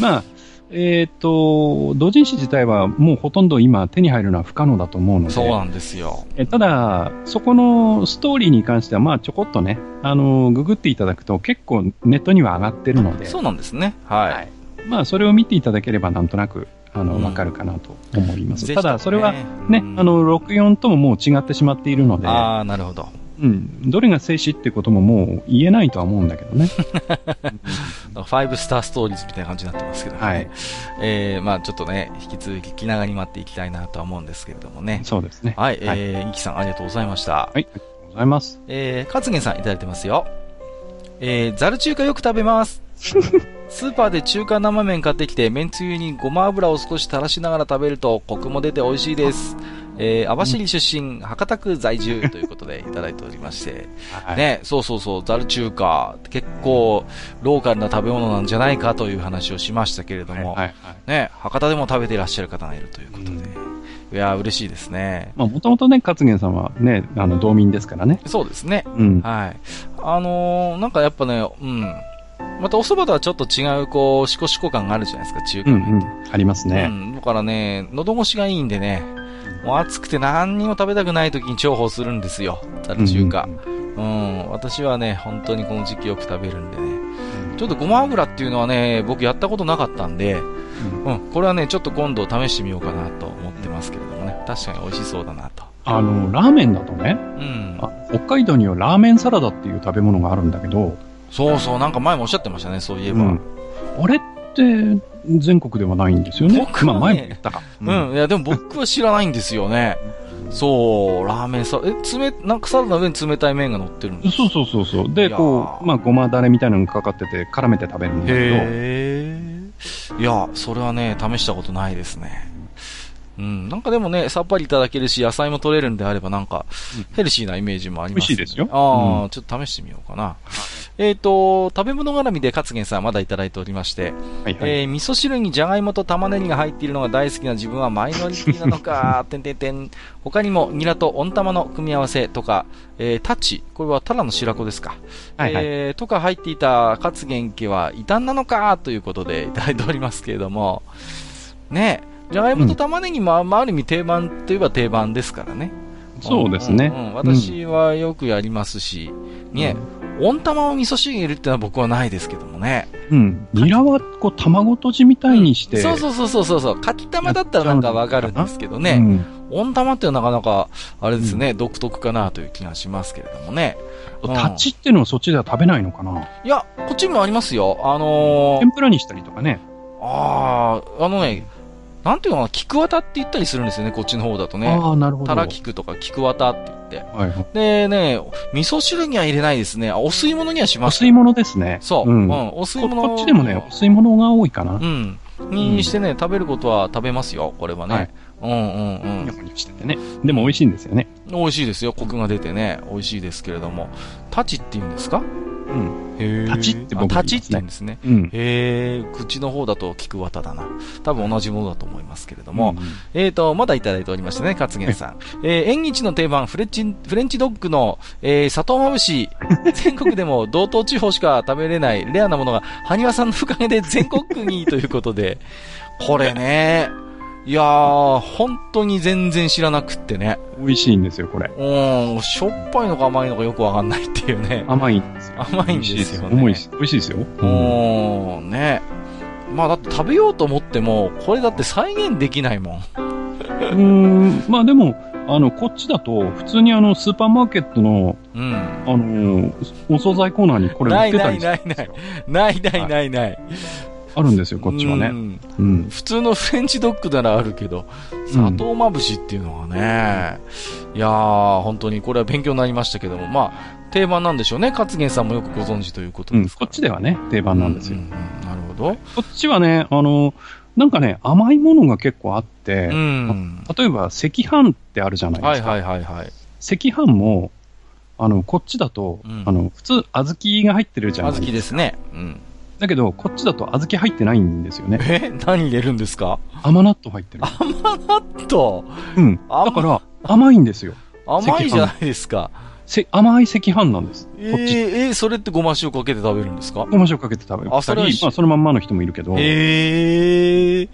まあ、えっ、ー、と、同人誌自体はもうほとんど今手に入るのは不可能だと思うので。そうなんですよ。えただ、そこのストーリーに関してはまあちょこっとね、あの、ググっていただくと結構ネットには上がってるので。そうなんですね。はい。はい、まあそれを見ていただければなんとなく、あの、わ、かるかなと思います。ただ、それはね、うん、あの、64とももう違ってしまっているので。ああ、なるほど。うん。どれが静止ってことももう言えないとは思うんだけどね。ファイブスターストーリーズみたいな感じになってますけどね。はい。えー、まあちょっとね、引き続き気長に待っていきたいなとは思うんですけれどもね。そうですね。はい。はい、えー、イキさんありがとうございました。はい。ありがとうございます。えー、カツゲンさんいただいてますよ。えー、ザル中華よく食べます。スーパーで中華生麺買ってきて、麺つゆにごま油を少し垂らしながら食べると、コクも出て美味しいです。えー、網走出身、博多区在住ということでいただいておりまして、はい、ね、そうそうそう、ザル中華、結構ローカルな食べ物なんじゃないかという話をしましたけれども、はいはいはい、ね、博多でも食べていらっしゃる方がいるということで、うん、いや嬉しいですね。まあ、もともとね、勝元さんはね、あの、道民ですからね。そうですね。うん。はい。あのー、なんかやっぱね、うん。またお蕎麦とはちょっと違う、こう、シコシコ感があるじゃないですか、中華麺。うんうん、ありますね。うん。だからね、喉越しがいいんでね、もう暑くて何にも食べたくない時に重宝するんですよ。ザル中華。うん、うん、私はね、本当にこの時期よく食べるんでね。ちょっとごま油っていうのはね、僕やったことなかったんで、うん、これはね、ちょっと今度試してみようかなと思ってますけれどもね。確かに美味しそうだなと。あの、ラーメンだとね、うん、北海道にはラーメンサラダっていう食べ物があるんだけど、そうそう、なんか前もおっしゃってましたね、そういえば。うん、あれって、全国ではないんですよね。僕は、ね、まあ前も言ったか。うん、うん、いやでも僕は知らないんですよね。そう、ラーメンさ、え、冷、なんかサラダの上に冷たい麺が乗ってるんですそうそうそうそう。で、こう、まあ、ごまだれみたいなのがかかってて、絡めて食べるんだけど。へいや、それはね、試したことないですね。うん。なんかでもね、さっぱりいただけるし、野菜も取れるんであれば、なんか、ヘルシーなイメージもあります、ね、美味しいですよ。ああ、うん、ちょっと試してみようかな。えっ、ー、と、食べ物絡みで勝元さんまだいただいておりまして、はいはい、えー、味噌汁にじゃがいもと玉ねぎが入っているのが大好きな自分はマイノリティなのか、てんてんてん。他にも、ニラと温玉の組み合わせとか、えー、タッチ、これはタラの白子ですか。はいはい、えー、とか入っていた勝元家は異端なのか、ということでいただいておりますけれども、ねじゃがいもと玉ねぎも、まあ、ある意味定番といえば定番ですからね。そうですね。うんうん、私はよくやりますし、ね、温玉を味噌汁入れるってのは僕はないですけどもね。うん。ニラはこう卵とじみたいにして、うん、そうそうそうそうそう。かき玉だったらなんかわかるんですけどね。うん、温玉ってなかなか、あれですね、うん、独特かなという気がしますけれどもね。タチっていうのはそっちでは食べないのかな？いや、こっちにもありますよ。あのー、天ぷらにしたりとかね。ああ、あのね、なんていうのかな、菊綿って言ったりするんですよね、こっちの方だとね。ああ、なるほど。たら菊とか菊綿って言って。はい。でね、味噌汁には入れないですね。お吸い物にはします。お吸い物ですね。そう。うん。うん、お吸い物こ。っちでもね、お吸い物が多いかな。うん。にしてね、食べることは食べますよ、これはね。はい。うんうんうん。しててね。でも美味しいんですよね。美味しいですよ。コクが出てね、美味しいですけれども。タチって言うんですか？うん。へ立ちって僕、ね、立ちって言うんですね。うん。へえ、口の方だと菊綿だな。多分同じものだと思いますけれども。うんうん、えっ、ー、と、まだいただいておりましてね、勝元さん。えー、縁日の定番、フレンチ、フレンチドッグの、えー、砂糖まぶし。全国でも道東地方しか食べれないレアなものが、埴輪さんのおかげで全国区にということで。これね、いやー、本当に全然知らなくってね。美味しいんですよ、これ。うん、しょっぱいのか甘いのかよくわかんないっていうね。甘いんですよ。甘いんですよね。重いし、美味しいですよ。うん、ね。まあだって食べようと思っても、これだって再現できないもん。うん、まあでも、あの、こっちだと、普通にあの、スーパーマーケットの、うん、あの、お惣菜コーナーにこれ売ってたりするないないない。ないないないない。あるんですよ、こっちはね。うん。普通のフレンチドッグならあるけど、砂糖まぶしっていうのはね、いやー、本当にこれは勉強になりましたけども、まあ、定番なんでしょうね。勝元さんもよくご存知ということです、こっちではね、定番なんですよ。うんうんなるほど。こっちはね、あの、なんかね、甘いものが結構あって、うん、例えば赤飯ってあるじゃないですか。はいはいはいはい。赤飯も、あの、こっちだと、うん、あの、普通、小豆が入ってるじゃないですか。小豆ですね。うん。だけど、こっちだと小豆入ってないんですよね。え何入れるんですか？甘納豆入ってる。甘納豆？うん。だから、甘いんですよ。甘いじゃないですか。せ甘い赤飯なんです。えー、えー、それってごま塩かけて食べるんですか？ごま塩かけて食べる。あ、それまあ、そのまんまの人もいるけど。へえー。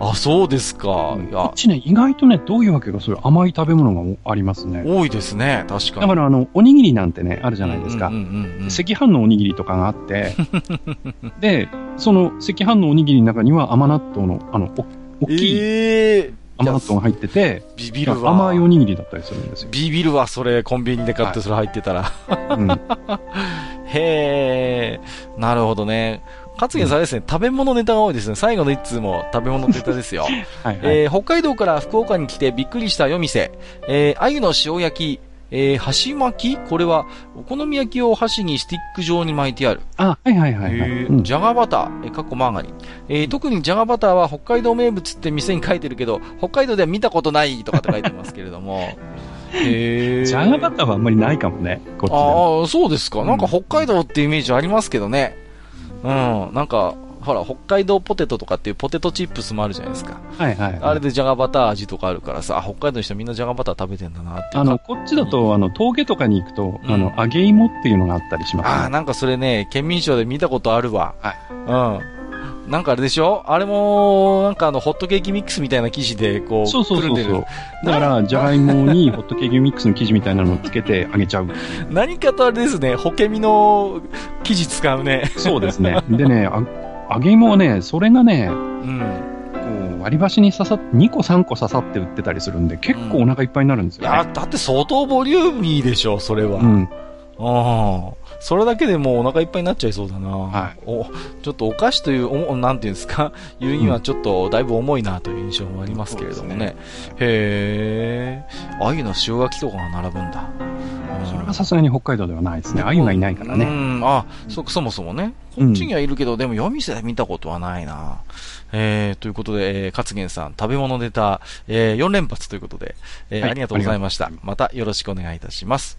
あ、そうですか。うん、こっちね、意外とね、どういうわけか、そういう甘い食べ物がありますね。多いですね、確かに。だから、あの、おにぎりなんてね、あるじゃないですか。赤飯のおにぎりとかがあって、で、その赤飯のおにぎりの中には甘納豆の、あの、お大きい、えー、甘納豆が入ってて、ビビるわ。甘いおにぎりだったりするんですよ。ビビるわ、それ、コンビニで買ってそれ入ってたら。はいうん、へえ、なるほどね。勝元さんですね、食べ物ネタが多いですね。最後の一通も食べ物ネタですよ。はい、はい、えー、北海道から福岡に来てびっくりした夜店。えー、鮎の塩焼き、えー、箸巻き？これは、お好み焼きを箸にスティック状に巻いてある。あ、はいはいはい、はい、えー、じゃがバター、えー、かっこマーガリン。えー、特にじゃがバターは北海道名物って店に書いてるけど、北海道では見たことないとかって書いてますけれども。へじゃがバターはあんまりないかもね、こっちああ、そうですか。なんか北海道ってイメージありますけどね。うん、なんか、ほら、北海道ポテトとかっていうポテトチップスもあるじゃないですか。はいはい、はい、あれでじゃがバター味とかあるからさ、北海道の人みんなじゃがバター食べてんだなってあの、こっちだと、あの、峠とかに行くと、うん、あの、揚げ芋っていうのがあったりします、ね、ああ、なんかそれね、県民賞で見たことあるわ。はい。うん。なんかあれでしょ？あれも、なんかあの、ホットケーキミックスみたいな生地で、こう、そうそうそうそう。だから、じゃがいもに ホットケーキミックスの生地みたいなのをつけてあげちゃう。何かとあれですね、ホケミの生地使うね。そうですね。でね、揚げ芋はね、それがね、うん。こう割り箸に刺さって、2個3個刺さって売ってたりするんで、結構お腹いっぱいになるんですよ、ねうん、いや、だって相当ボリューミーでしょ、それは。うん。ああ。それだけでもうお腹いっぱいになっちゃいそうだな。はい。お、ちょっとお菓子という、おなんていうんですか、言うにはちょっとだいぶ重いなという印象もありますけれどもね。ねへえ。鮎の塩焼きとかが並ぶんだ。それはさすがに北海道ではないですね。鮎がいないからね。うん、あ、そ、そもそもね。こっちにはいるけど、うん、でも夜店で見たことはないな。えー、ということで、えー、勝元さん、食べ物ネタ、えー、4連発ということで、えー、はい、ありがとうございました。またよろしくお願いいたします。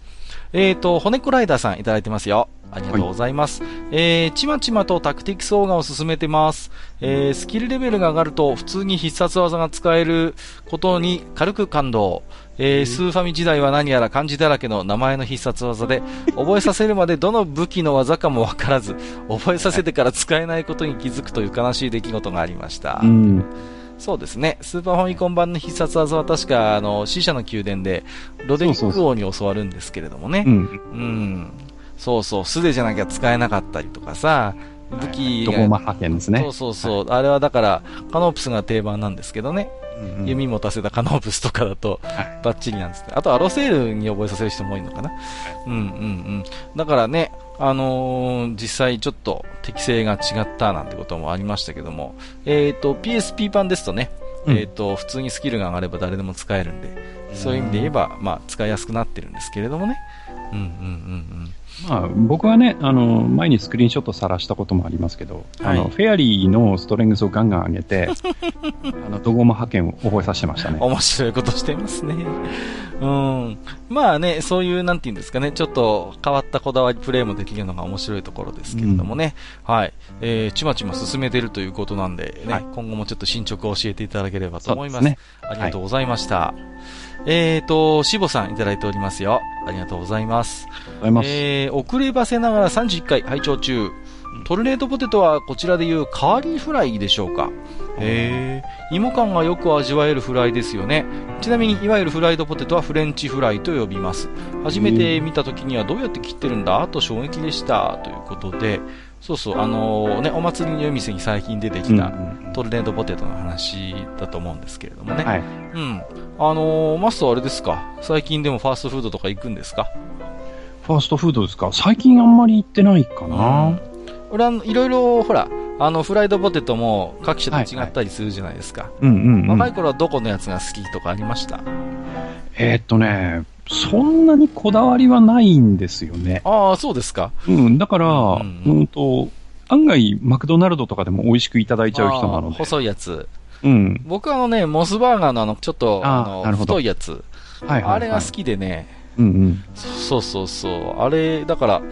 えっ、ー、と、骨子ライダーさんいただいてますよ。ありがとうございます。はい、えー、ちまちまとタクティクスオーガを進めてます。えー、スキルレベルが上がると普通に必殺技が使えることに軽く感動。えー、スーファミ時代は何やら漢字だらけの名前の必殺技で、覚えさせるまでどの武器の技かもわからず、覚えさせてから使えないことに気づくという悲しい出来事がありました。うんそうですね。スーパーファミコン版の必殺技は確か、あの、死者の宮殿で、ロデリック王に教わるんですけれどもね。うん。うん。そうそう、素手じゃなきゃ使えなかったりとかさ、武器が。ドゴマ派遣ですね。そうそうそう。はい、あれはだから、カノープスが定番なんですけどね。うんうん、弓持たせたカノープスとかだと、バッチリなんですね。あと、アロセールに覚えさせる人も多いのかな。うんうんうん。だからね、あのー、実際ちょっと適性が違ったなんてこともありましたけども、えっ、ー、と、PSP 版ですとね、うん、えっ、と、普通にスキルが上がれば誰でも使えるんで、そういう意味で言えば、まあ、使いやすくなってるんですけれどもね。うんうんうんうん。まあ、僕はね、あの、前にスクリーンショット晒したこともありますけど、はい、あの、フェアリーのストレングスをガンガン上げて、あの、ドゴマ派遣を覚えさせてましたね。面白いことしてますね。うん。まあね、そういう、なんていうんですかね、ちょっと変わったこだわりプレイもできるのが面白いところですけれどもね、うん、はい。えー、ちまちま進めてるということなんでね、はい、今後もちょっと進捗を教えていただければと思います。すね、ありがとうございました。はいえっ、ー、と、しぼさんいただいておりますよ。ありがとうございます。えー、遅ればせながら31回拝聴中。トルネードポテトはこちらでいうカーリーフライでしょうかへえ、芋感がよく味わえるフライですよね。ちなみに、いわゆるフライドポテトはフレンチフライと呼びます。初めて見た時にはどうやって切ってるんだ？と衝撃でした。ということで、そうそう、あのー、ね、お祭りの夜店に最近出てきた、トルネードポテトの話だと思うんですけれどもね。はい、うん。あのー、マストあれですか？最近でもファーストフードとか行くんですか？ファーストフードですか？最近あんまり行ってないかな、うん、俺はいろいろ、ほら、あの、フライドポテトも各社で違ったりするじゃないですか。はいはい、うんうん、うん、若い頃はどこのやつが好きとかありました？えー、っとね、そんなにこだわりはないんですよね。ああ、そうですか。うん、だから、うん、うん、と、案外、マクドナルドとかでも美味しくいただいちゃう人なので。細いやつ。うん。僕はあのね、モスバーガーのあの、ちょっと、あの、太いやつ。はいはい、はい、あれが好きでね。うんうん。そうそうそう。あれ、だから、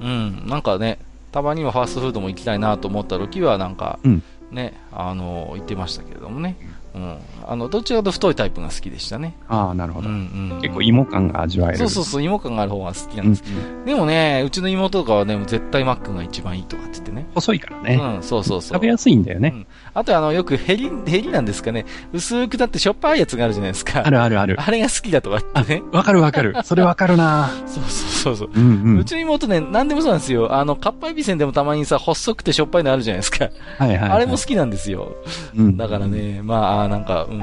うん、なんかね、たまにはファーストフードも行きたいなと思った時は、なんか、うん、ね、あの、言ってましたけれどもね。うん。あの、どちらかと太いタイプが好きでしたね。ああ、なるほど。うんうん、結構芋感が味わえる。そうそうそう、芋感がある方が好きなんです。うんうん、でもね、うちの妹とかはね、絶対マックが一番いいとかって言ってね。細いからね。うん、そうそうそう。食べやすいんだよね。うん、あとあの、よくヘリ、ヘリなんですかね。薄くなってしょっぱいやつがあるじゃないですか。あるあるある。あれが好きだとかってね。わかるわかる。それわかるなそうそうそうそう。うんうん、うちの妹ね、なんでもそうなんですよ。あの、かっぱえびせんでもたまにさ、細くてしょっぱいのあるじゃないですか。はいはい、はい、あれも好きなんですよ。うん、だからね、まあ、なんか、うん。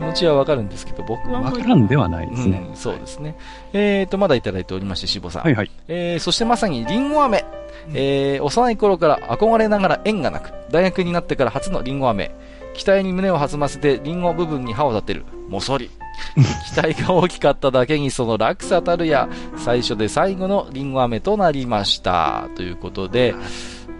気持ちはわかるんですけど、僕はわからんではないですね。うん、そうですね。えっ、ー、と、まだいただいておりまして、しぼさん。はいはい。えー、そしてまさに、りんご飴。えー、幼い頃から憧れながら縁がなく、大学になってから初のりんご飴。期待に胸を弾ませて、りんご部分に歯を立てる。もそり。期待が大きかっただけにその落差たるや、最初で最後のりんご飴となりました。ということで、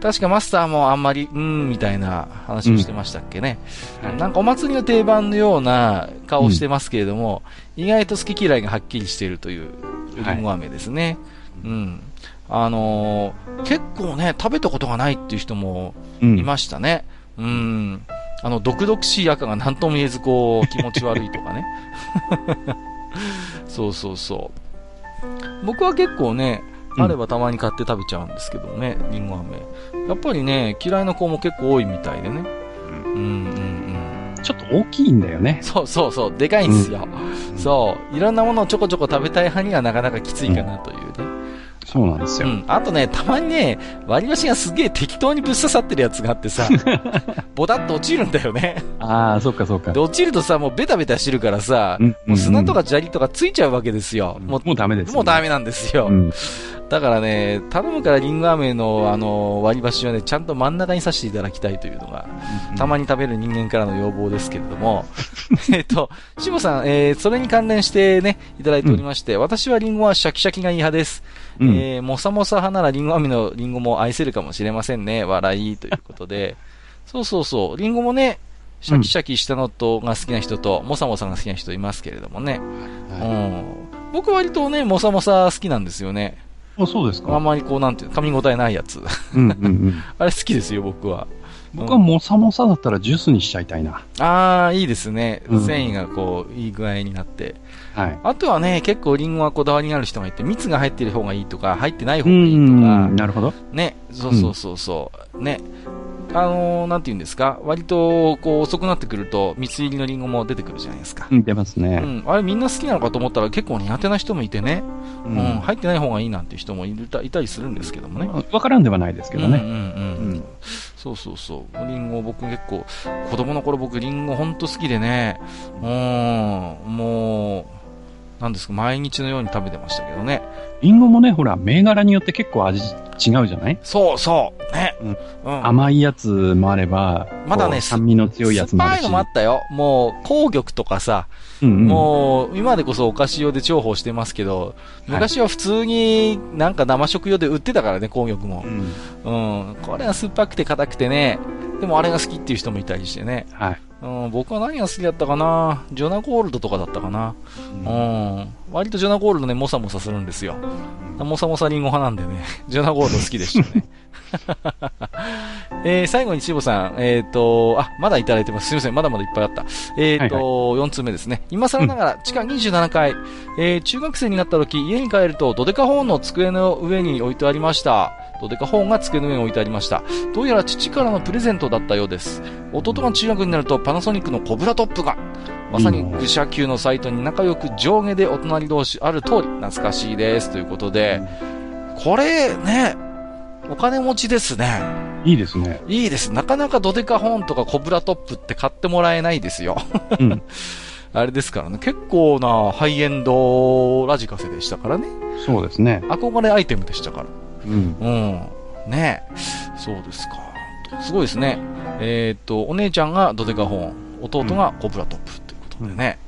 確かマスターもあんまり、うーん、みたいな話をしてましたっけね。うん、なんかお祭りの定番のような顔をしてますけれども、うん、意外と好き嫌いがはっきりしているというりんご飴ですね。はい、うん。あのー、結構ね、食べたことがないっていう人もいましたね。うん、うんあの、毒々しい赤が何とも言えず、こう、気持ち悪いとかね。そうそうそう。僕は結構ね、あればたまに買って食べちゃうんですけどね、りんご飴。やっぱりね、嫌いな子も結構多いみたいでね。うん、うん、うんうん。ちょっと大きいんだよね。そうそうそう、でかいんですよ。うん、そう。いろんなものをちょこちょこ食べたい派にはなかなかきついかなというね。うんそうなんですよ。うん。あとね、たまにね、割り箸がすげえ適当にぶっ刺さってるやつがあってさ、ボタッと落ちるんだよね。ああ、そっかそっか。で、落ちるとさ、もうベタベタしてるからさ、うん、もう砂とか砂利とかついちゃうわけですよ。もう、もうダメです、ね、もうダメなんですよ。うん、だからね、頼むからリンゴ飴のあの割り箸はね、ちゃんと真ん中に刺していただきたいというのが、たまに食べる人間からの要望ですけれども、えっと、しぼさん、えー、それに関連してね、いただいておりまして、うん、私はリンゴはシャキシャキがいい派です。うん、えー、もさもさ派ならリンゴ飴のリンゴも愛せるかもしれませんね。笑いということで。そうそうそう。リンゴもね、シャキシャキしたのとが好きな人と、もさもさが好きな人いますけれどもね。はい、うん。僕割とね、もさもさ好きなんですよね。あ、そうですか。あんまりこう、なんていう、噛み応えないやつ。うんうんうん。あれ好きですよ、僕は。僕はもさもさだったらジュースにしちゃいたいな。ああ、いいですね。繊維がこう、いい具合になって。はい。あとはね、結構リンゴはこだわりがある人がいて、蜜が入ってる方がいいとか、入ってない方がいいとか。なるほど。ね、そうそうそうそう。うん、ね。あのー、なんて言うんですか？割と、こう、遅くなってくると、蜜入りのリンゴも出てくるじゃないですか。うん、出ますね。うん。あれみんな好きなのかと思ったら結構苦手な人もいてね。うん。うん、入ってない方がいいなんて人もいたいたりするんですけどもね。わからんではないですけどね。うんうんうん。うん、そうそうそう。リンゴ僕結構、子供の頃僕リンゴほんと好きでね。うん、もう、なんですか、毎日のように食べてましたけどね。リンゴもね、ほら、銘柄によって結構味違うじゃない？そうそう。ね、うん。甘いやつもあれば、まだね、酸味の強いやつもあるし。酸っぱいのもあったよ。もう、紅玉とかさ、うんうん、もう、今でこそお菓子用で重宝してますけど、昔は普通になんか生食用で売ってたからね、紅玉も。うん。うん。これは酸っぱくて硬くてね、でもあれが好きっていう人もいたりしてね。はい。うん、僕は何が好きだったかな？ジョナゴールドとかだったかな？うん、うん。割とジョナゴールドね、もさもさするんですよ。もさもさリンゴ派なんでね、ジョナゴールド好きでしたね。えー、最後にしぼさん、えっ、ー、と、あ、まだいただいてます。すみません、まだまだいっぱいあった。えっ、ー、と、はいはい、4通目ですね。今更ながら、地下27階、えー、中学生になった時、家に帰ると、ドデカホーンの机の上に置いてありました。ドデカホーンが机の上に置いてありました。どうやら父からのプレゼントだったようです。弟が中学になると、パナソニックのコブラトップが、まさに愚者級のサイトに仲良く上下でお隣同士ある通り、懐かしいです。ということで、これね、お金持ちですね。いいですね。いいです。なかなかドデカホンとかコブラトップって買ってもらえないですよ。うん、あれですからね。結構なハイエンドラジカセでしたからね。そうですね。憧れアイテムでしたから。うん。うん。ねそうですか。すごいですね。えっ、と、お姉ちゃんがドデカホン、弟がコブラトップうことでね。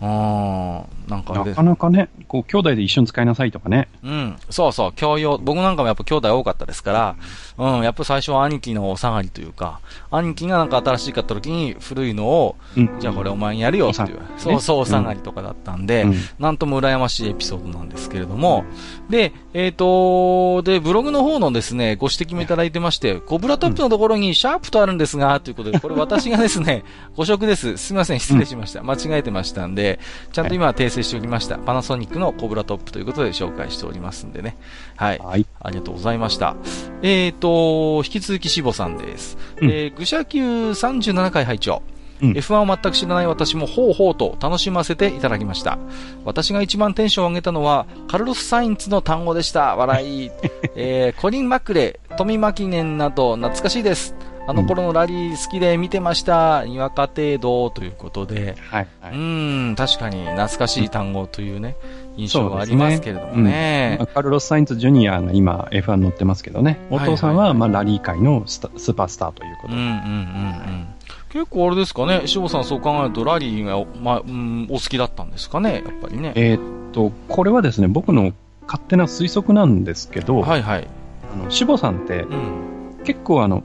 うん、なんかなかなかね、こう、兄弟で一緒に使いなさいとかね。うん。そうそう、共用。僕なんかもやっぱ兄弟多かったですから、うん、やっぱ最初は兄貴のお下がりというか、兄貴がなんか新しい買った時に古いのを、うん、じゃあこれお前にやるよっていう、そうそう、お下がりとかだったんで、うん、なんとも羨ましいエピソードなんですけれども、で、えっ、ー、と、で、ブログの方のですね、ご指摘もいただいてまして、コブラトップのところにシャープとあるんですが、ということで、これ私がですね、誤植です。すみません、失礼しました。間違えてましたんで、ちゃんと今訂正しておきました。パナソニックのコブラトップということで紹介しておりますんでね。はい。はい、ありがとうございました。えっ、ー、と、引き続きしぼさんです。うん、えー、愚者級37回拝聴。うん、F1 を全く知らない私もほうほうと楽しませていただきました。私が一番テンションを上げたのは、カルロス・サインツの単語でした。笑い。えー、コリン・マックレ、トミ・マキネンなど懐かしいです。あの頃のラリー好きで見てました。にわか程度ということで。はい、はい、うん、確かに懐かしい単語というね、印象がありますけれどもね。ねうん、カルロス・サインツ・ジュニアが今 F1 乗ってますけどね。お父さんはまあラリー界のススーパースターということで。うんうんうんうん。結構あれですかね、志保さんそう考えるとラリーが、まあ、うん、お好きだったんですかね、やっぱりね。えー、っと、これはですね、僕の勝手な推測なんですけど、はいはい。あの、志保さんって、うん、結構あの、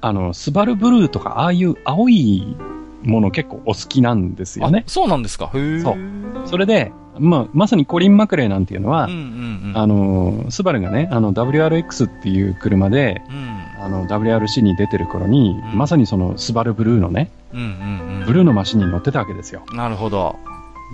あの、スバルブルーとか、ああいう青いもの結構お好きなんですよね。そうなんですか？へそう。それで、まあ、まさにコリン・マクレーなんていうのは、うんうんうん、あの、スバルがね、あの、WRX っていう車で、うん、あの、WRC に出てる頃に、うん、まさにその、スバルブルーのね、うんうんうん、ブルーのマシンに乗ってたわけですよ。なるほど。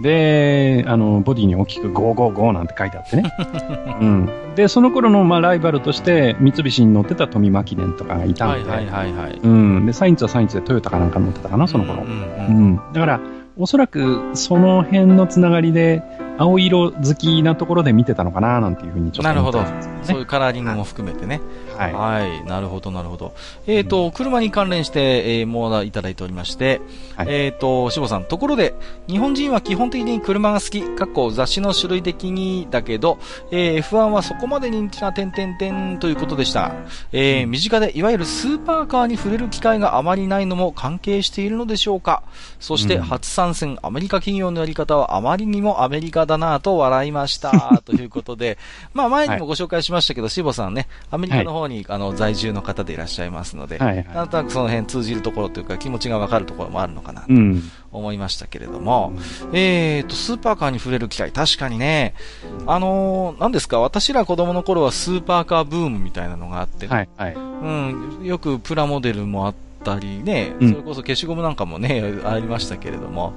で、あの、ボディに大きく555なんて書いてあってね。うん。で、その頃の、まあ、ライバルとして、三菱に乗ってた富マキネンとかがいたんで。はいはいはいはい。うん。で、サインツはサインツでトヨタかなんか乗ってたかな、その頃。うん、うんうん、だから、おそらく、その辺のつながりで、青色好きなところで見てたのかななんていうふうにちょっと、ね、なるほど。そういうカラーリングも含めてね。はい。はい。なるほど、なるほど。えっ、ー、と、うん、車に関連して、えー、もういただいておりまして、はい、えっ、ー、と、しぼさん、ところで、日本人は基本的に車が好き、かっこ雑誌の種類的にだけど、えー、F1 はそこまで人気な点々点ということでした。えー、身近で、いわゆるスーパーカーに触れる機会があまりないのも関係しているのでしょうか。そして、初参戦、アメリカ企業のやり方はあまりにもアメリカだなと笑いました。ということで、まあ前にもご紹介しましたけど、しぼさんね、アメリカの方に、はい、あの在住の方でいらっしゃいますので、はいはい、なんとなくその辺通じるところというか気持ちがわかるところもあるのかなと思いましたけれども、うん、えっと、スーパーカーに触れる機会、確かにね、あのー、何ですか、私ら子供の頃はスーパーカーブームみたいなのがあって、はいはい、うん、よくプラモデルもあったりね、それこそ消しゴムなんかもね、ありましたけれども、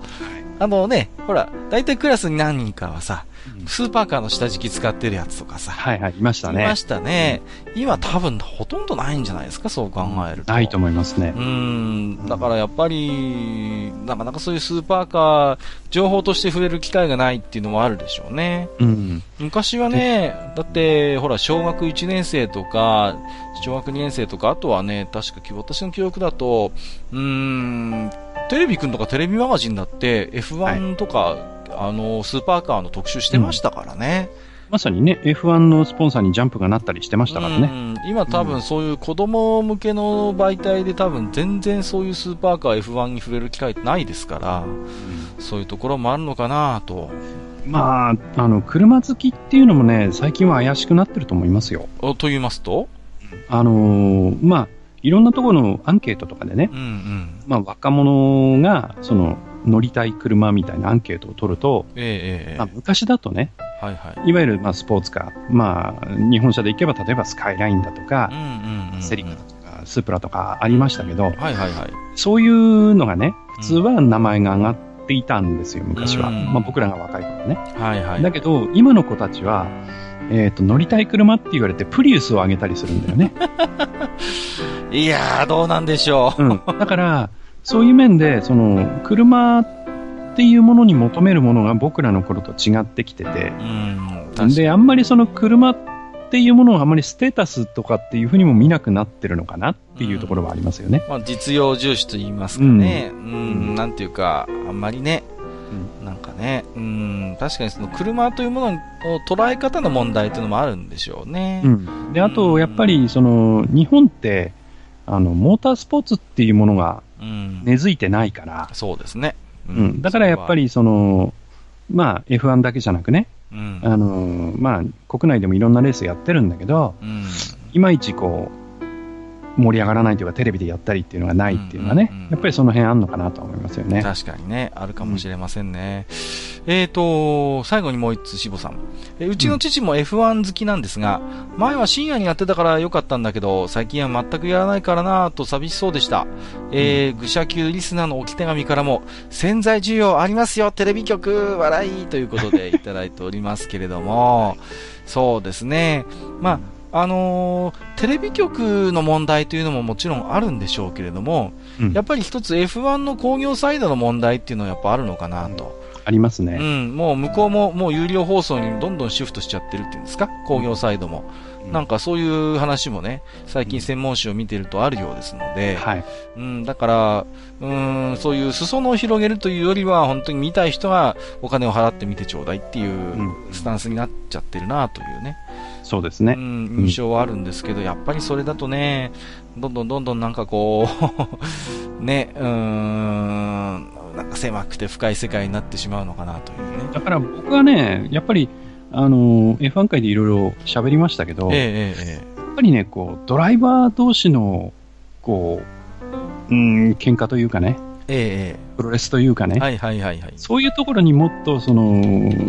あのね、ほら、大体クラスに何人かはさ、スーパーカーの下敷き使ってるやつとかさ。はいはい、いましたね。いましたね。今多分ほとんどないんじゃないですか、そう考えると。ないと思いますね。うん。だからやっぱり、なかなかそういうスーパーカー、情報として触れる機会がないっていうのもあるでしょうね。うん。昔はね、だって、ほら、小学1年生とか、小学2年生とか、あとはね、確か私の記憶だと、うーん、テレビくんとかテレビマガジンだって F1 とか、はいあの、スーパーカーの特集してましたからね。うん、まさにね、F1 のスポンサーにジャンプがなったりしてましたからね。今多分そういう子供向けの媒体で多分全然そういうスーパーカー F1 に触れる機会ってないですから、うん、そういうところもあるのかなと。まあ、あの、車好きっていうのもね、最近は怪しくなってると思いますよ。と言いますと？あのー、まあ、いろんなところのアンケートとかでね、うんうん、まあ、若者が、その、乗りたい車みたいなアンケートを取ると、えーまあ、昔だとね、はいはい、いわゆるまあスポーツカー、まあ、日本車で行けば例えばスカイラインだとか、うんうんうん、セリカとかスープラとかありましたけど、はいはいはい、そういうのがね、普通は名前が上がっていたんですよ、昔は。まあ、僕らが若い頃ね。はいはい、だけど、今の子たちは、えっ、ー、と、乗りたい車って言われて、プリウスをあげたりするんだよね。いやー、どうなんでしょう。うん。だから、そういう面で、その、車っていうものに求めるものが僕らの頃と違ってきてて、で、あんまりその車っていうものをあまりステータスとかっていうふうにも見なくなってるのかなっていうところはありますよね。まあ、実用重視と言いますかね。うん、うんなんていうか、あんまりね、うん、なんかね、うん、確かにその車というものの捉え方の問題というのもあるんでしょうね。うん、で、あと、やっぱり、その、日本って、あの、モータースポーツっていうものが根付いてないから。そうですね。うん。だからやっぱりその、まあ F1 だけじゃなくね、うん、あのまあ国内でもいろんなレースやってるんだけど、うん、いまいちこう、盛り上がらないというか、テレビでやったりっていうのがないっていうのはね、やっぱりその辺あんのかなと思いますよね。確かにね、あるかもしれませんね。うん、えっ、ー、と、最後にもう一つ、しぼさん。えうちの父も F1 好きなんですが、前は深夜にやってたからよかったんだけど、最近は全くやらないからなと寂しそうでした。えー、愚者級リスナーの置き手紙からも、潜在需要ありますよ、テレビ局、笑いということでいただいておりますけれども、そうですね。まあ、あのー、テレビ局の問題というのももちろんあるんでしょうけれども、うん、やっぱり一つ F1 の工業サイドの問題っていうのはやっぱあるのかなと。ありますね。うん、もう向こうももう有料放送にどんどんシフトしちゃってるっていうんですか、工業サイドも。うん、なんかそういう話もね、最近専門誌を見てるとあるようですので、はい、うん、だから、うん、そういう裾野を広げるというよりは、本当に見たい人はお金を払って見てちょうだいっていうスタンスになっちゃってるなというね。そうですね。うん、印象はあるんですけど、やっぱりそれだとね、どんどんどんどんなんかこう ね、うーん、なんか狭くて深い世界になってしまうのかなというね。だから僕はね、やっぱり、あの、F1 界でいろいろ喋りましたけど、ええええ、やっぱりね、こう、ドライバー同士の、こう、うん、喧嘩というかね、ええ、プロレスというかね、はいはいはいはい、そういうところにもっとその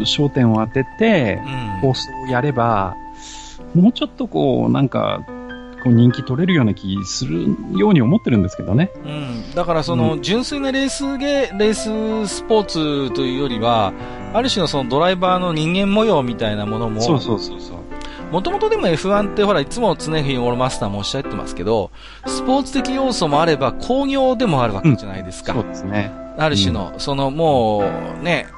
焦点を当てて、放送をやれば、もうちょっとこう、なんか、こう人気取れるような気するように思ってるんですけどね。うん。だからその、純粋なレースゲレーススポーツというよりは、ある種のそのドライバーの人間模様みたいなものも、そうそうそうそう。もともとでも F1 ってほら、いつも常日オールマスターもおっしゃってますけど、スポーツ的要素もあれば工業でもあるわけじゃないですか。うん、そうですね。ある種の、うん、そのもう、ね、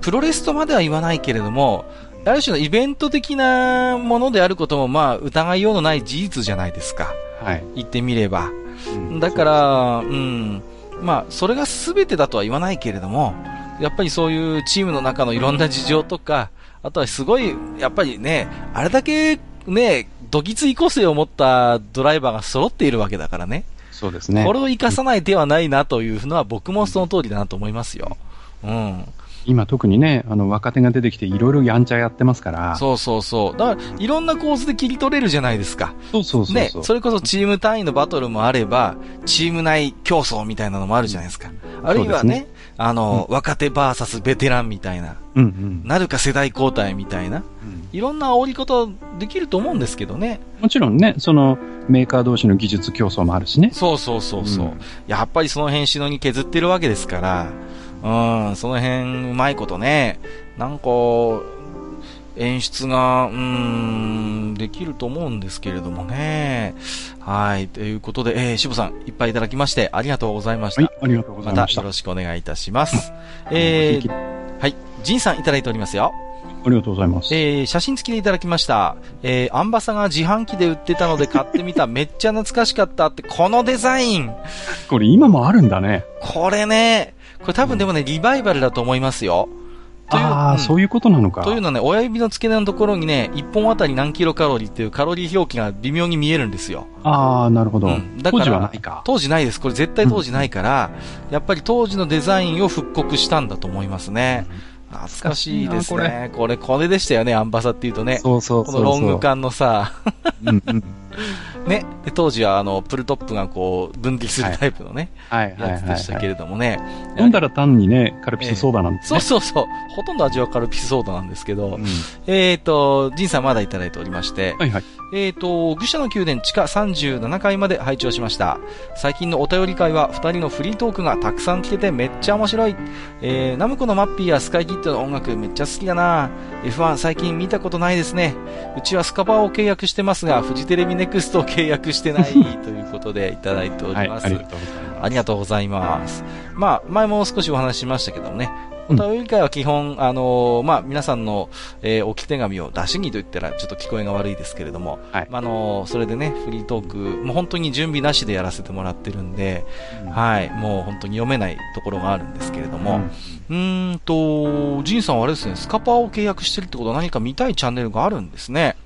プロレスとまでは言わないけれども、ある種のイベント的なものであることも、まあ、疑いようのない事実じゃないですか。はい。言ってみれば。うん、だから、ううん。まあ、それが全てだとは言わないけれども、やっぱりそういうチームの中のいろんな事情とか、あとはすごい、やっぱりね、あれだけね、どぎつい個性を持ったドライバーが揃っているわけだからね。そうですね。これを生かさない手はないなというのは僕もその通りだなと思いますよ。うん。今特にね、あの、若手が出てきていろいろやんちゃやってますから。そうそうそう。だから、いろんな構図で切り取れるじゃないですか。そうそうそうね、それこそチーム単位のバトルもあれば、チーム内競争みたいなのもあるじゃないですか。あるいはね、ねあの、うん、若手バーサスベテランみたいな。うんうん。なるか世代交代みたいな。うん、いろんな煽り方できると思うんですけどね。もちろんね、その、メーカー同士の技術競争もあるしね。そうそうそうそう。うん、やっぱりその辺しのに削ってるわけですから、うん、その辺うまいことね、なんか、演出が、うん、できると思うんですけれどもね。はい。ということで、えー、しぼさん、いっぱいいただきまして、ありがとうございました。はい、ありがとうございました。またよろしくお願いいたします。えー、はい。ジンさんいただいておりますよ。ありがとうございます。えー、写真付きでいただきました。えー、アンバサが自販機で売ってたので買ってみた。めっちゃ懐かしかったって、このデザイン。これ今もあるんだね。これね、これ多分でもね、リバイバルだと思いますよ。というああ、うん、そういうことなのか。というのはね、親指の付け根のところにね、1本あたり何キロカロリーっていうカロリー表記が微妙に見えるんですよ。ああ、なるほど、うん、だから。当時はないか。当時ないです。これ絶対当時ないから、うん、やっぱり当時のデザインを復刻したんだと思いますね。懐かしいですね。これ、これでしたよね、アンバサっていうとね。そうそうそうこのロング缶のさ、うんうんね、で当時はあのプルトップがこう分離するタイプのね、はい、やつでしたけれどもね。飲んだら単にね、カルピスソーダなんですね、そうそうそう。ほとんど味はカルピスソーダなんですけど、うん、えっ、ー、と、ジンさんまだいただいておりまして、はいはい、えっ、ー、と、愚者の宮殿地下37階まで配置をしました。最近のお便り会は2人のフリートークがたくさん聞けてめっちゃ面白い。えー、ナムコのマッピーやスカイキッドの音楽めっちゃ好きだな F1 最近見たことないですね。うちはスカパーを契約してますが、フジテレビネクストを契約してない ということでいただいております。はい、ありがとうございます。まあ、前も少しお話ししましたけどもね、お便り会は基本、あのー、まあ、皆さんの、えー、置き手紙を出しにと言ったらちょっと聞こえが悪いですけれども、はい、まあ、あのー、それでね、フリートーク、もう本当に準備なしでやらせてもらってるんで、うん、はい、もう本当に読めないところがあるんですけれども、うん、うんと、ジンさんはあれですね、スカパーを契約してるってことは何か見たいチャンネルがあるんですね。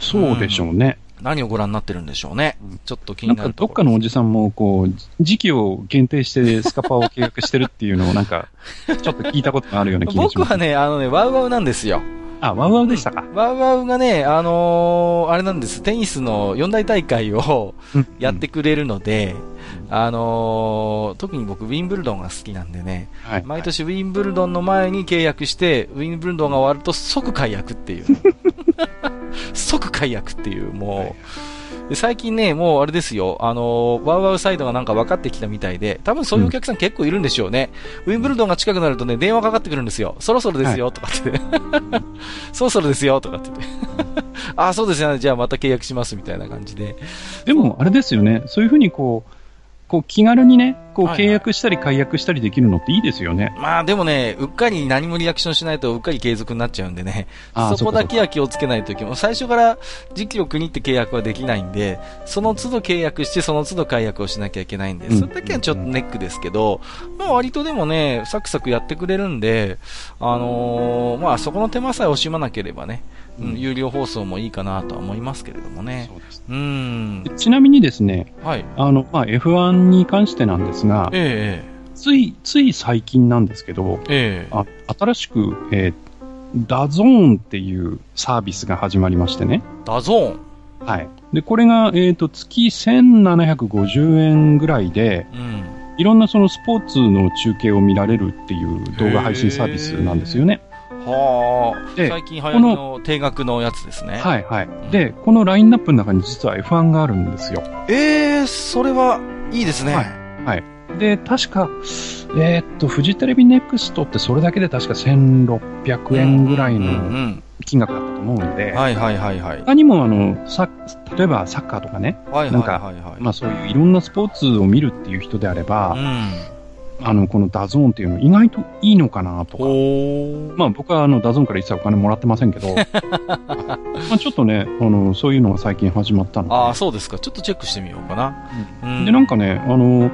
そうでしょうね。何をご覧になってるんでしょうね。ちょっと気になるどっかのおじさんも、こう、時期を限定してスカパーを契約してるっていうのをなんか、ちょっと聞いたことがあるような気がします。僕はね、あのね、ワウワウなんですよ。あ、ワウワウでしたか。ワウワウがね、あのー、あれなんです、テニスの四大大会をやってくれるので、うん、あのー、特に僕、ウィンブルドンが好きなんでね、はい、毎年ウィンブルドンの前に契約して、ウィンブルドンが終わると即解約っていう。即解約っていう、もう、はいで最近ね、もうあれですよ、あのー、ワウワウサイドがなんか分かってきたみたいで、多分そういうお客さん結構いるんでしょうね。うん、ウィンブルドンが近くなるとね、電話かかってくるんですよ。そろそろですよ、とかって、ね、そろそろですよ、とかってね。ああ、そうですよね、じゃあまた契約しますみたいな感じで。でも、あれですよね、そういうふうにこう、こう気軽にね、こう契約したり解約したりできるのっていいですよね。はいはい、まあでもね、うっかり何もリアクションしないとうっかり継続になっちゃうんでね、そこだけは気をつけないといけない。最初から時期を国って契約はできないんで、その都度契約してその都度解約をしなきゃいけないんで、それだけはちょっとネックですけど、まあ割とでもね、サクサクやってくれるんで、あのー、まあそこの手間さえ惜しまなければね、うん、有料放送もいいかなとは思いますけれどもね。そうですうんちなみにですね、はい、あの、まあ、F1 に関してなんですが、えー、つい、つい最近なんですけど、えー、あ新しく、えー、 DAZNっていうサービスが始まりましてね。 DAZNはい。で、これが、えっ、ー、と、月1750円ぐらいで、うん、いろんなそのスポーツの中継を見られるっていう動画配信サービスなんですよね。はあ。で、最近流行りの定額のやつですね。はいはい。で、このラインナップの中に実は F1 があるんですよ。ええー、それはいいですね。はい。はい。で、確か、えー、っと、フジテレビネクストってそれだけで確か1600円ぐらいの金額だったと思うんで、はいはいはいはい。他にもあの、さ、例えばサッカーとかね、はいはいはい、はい、なんか、まあそういういろんなスポーツを見るっていう人であれば、うん、あの、この DAZNっていうの意外といいのかなとか。まあ僕はあの DAZNから一切お金もらってませんけど、まあちょっとね、あの、そういうのが最近始まったので。ああ、そうですか。ちょっとチェックしてみようかな。うん、で、なんかね、あの、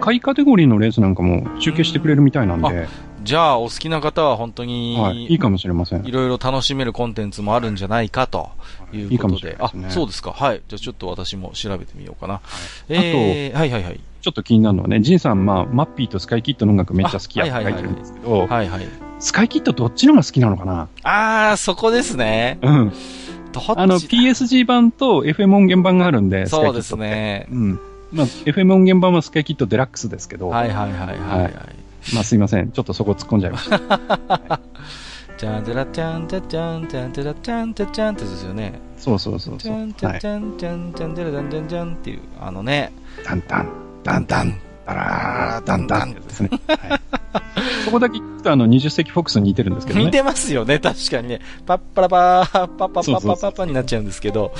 下位カテゴリーのレースなんかも中継してくれるみたいなんで。じゃあ、お好きな方は本当に、はい、いいかもしれません。いろいろ楽しめるコンテンツもあるんじゃないかということで。いいでね、あ、そうですか。はい。じゃあちょっと私も調べてみようかな。はい、えー、はいはいはい。ちょっと気になるのはね、ジンさん、まあ、マッピーとスカイキッドの音楽めっちゃ好きやって書いてるんですけど、はいはい、スカイキッドどっちのが好きなのかな？あー、そこですね。うん。あの、PSG 版と FM 音源版があるんで、そうですね。うん。まあ、FM 音源版はスカイキッドデラックスですけど、はいはいはいはい、はい。まあすいません。ちょっとそこ突っ込んじゃいました。じゃんじゃらちゃんじゃちゃんじゃんじゃらちゃんじゃちゃんってですよね。そうそうそうそう。じゃんじゃちゃんじゃんじゃんじゃらじゃんじゃんんっていう、あのね。タンタン、タンタン、タラー、タンタンですね。はい、そこだけ聞くとあの20世紀フォックスに似てるんですけどね。似てますよね、確かにね。パッパラパー、パッパッパッパッパッパになっちゃうんですけど。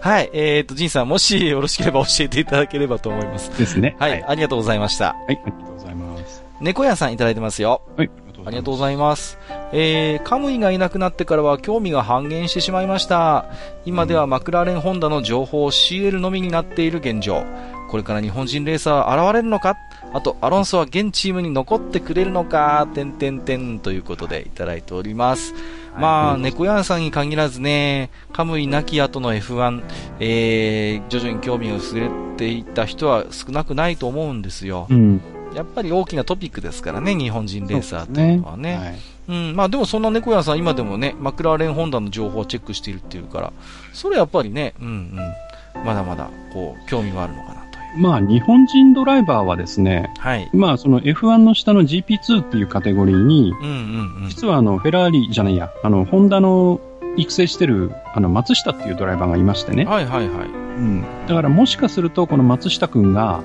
はい、えっ、ー、と、ジンさん、もしよろしければ教えていただければと思います。ですね。はい、はい、ありがとうございました。はい、ありがとうございます。猫屋さんいただいてますよ。はい。ありがとうございます。えー、カムイがいなくなってからは興味が半減してしまいました。今ではマクラーレンホンダの情報を CL のみになっている現状。これから日本人レーサー現れるのか？あと、アロンソは現チームに残ってくれるのか、てんてんてんということでいただいております。まあ、猫屋さんに限らずね、カムイなき後の F1、えー、徐々に興味が薄れていった人は少なくないと思うんですよ。うん、やっぱり大きなトピックですからね、日本人レーサーというのはね。ねはい、うん、まあでもそんな猫屋さん今でもね、マクラーレンホンダの情報をチェックしているっていうから、それやっぱりね、うんうん、まだまだこう、興味があるのかな。まあ、日本人ドライバーはですね、はい。まあ、その F1 の下の GP2 っていうカテゴリーに、うんうんうん、実はあの、フェラーリじゃないや、あの、ホンダの育成してる、あの、松下っていうドライバーがいましてね。はいはいはい。うん。だからもしかすると、この松下くんが、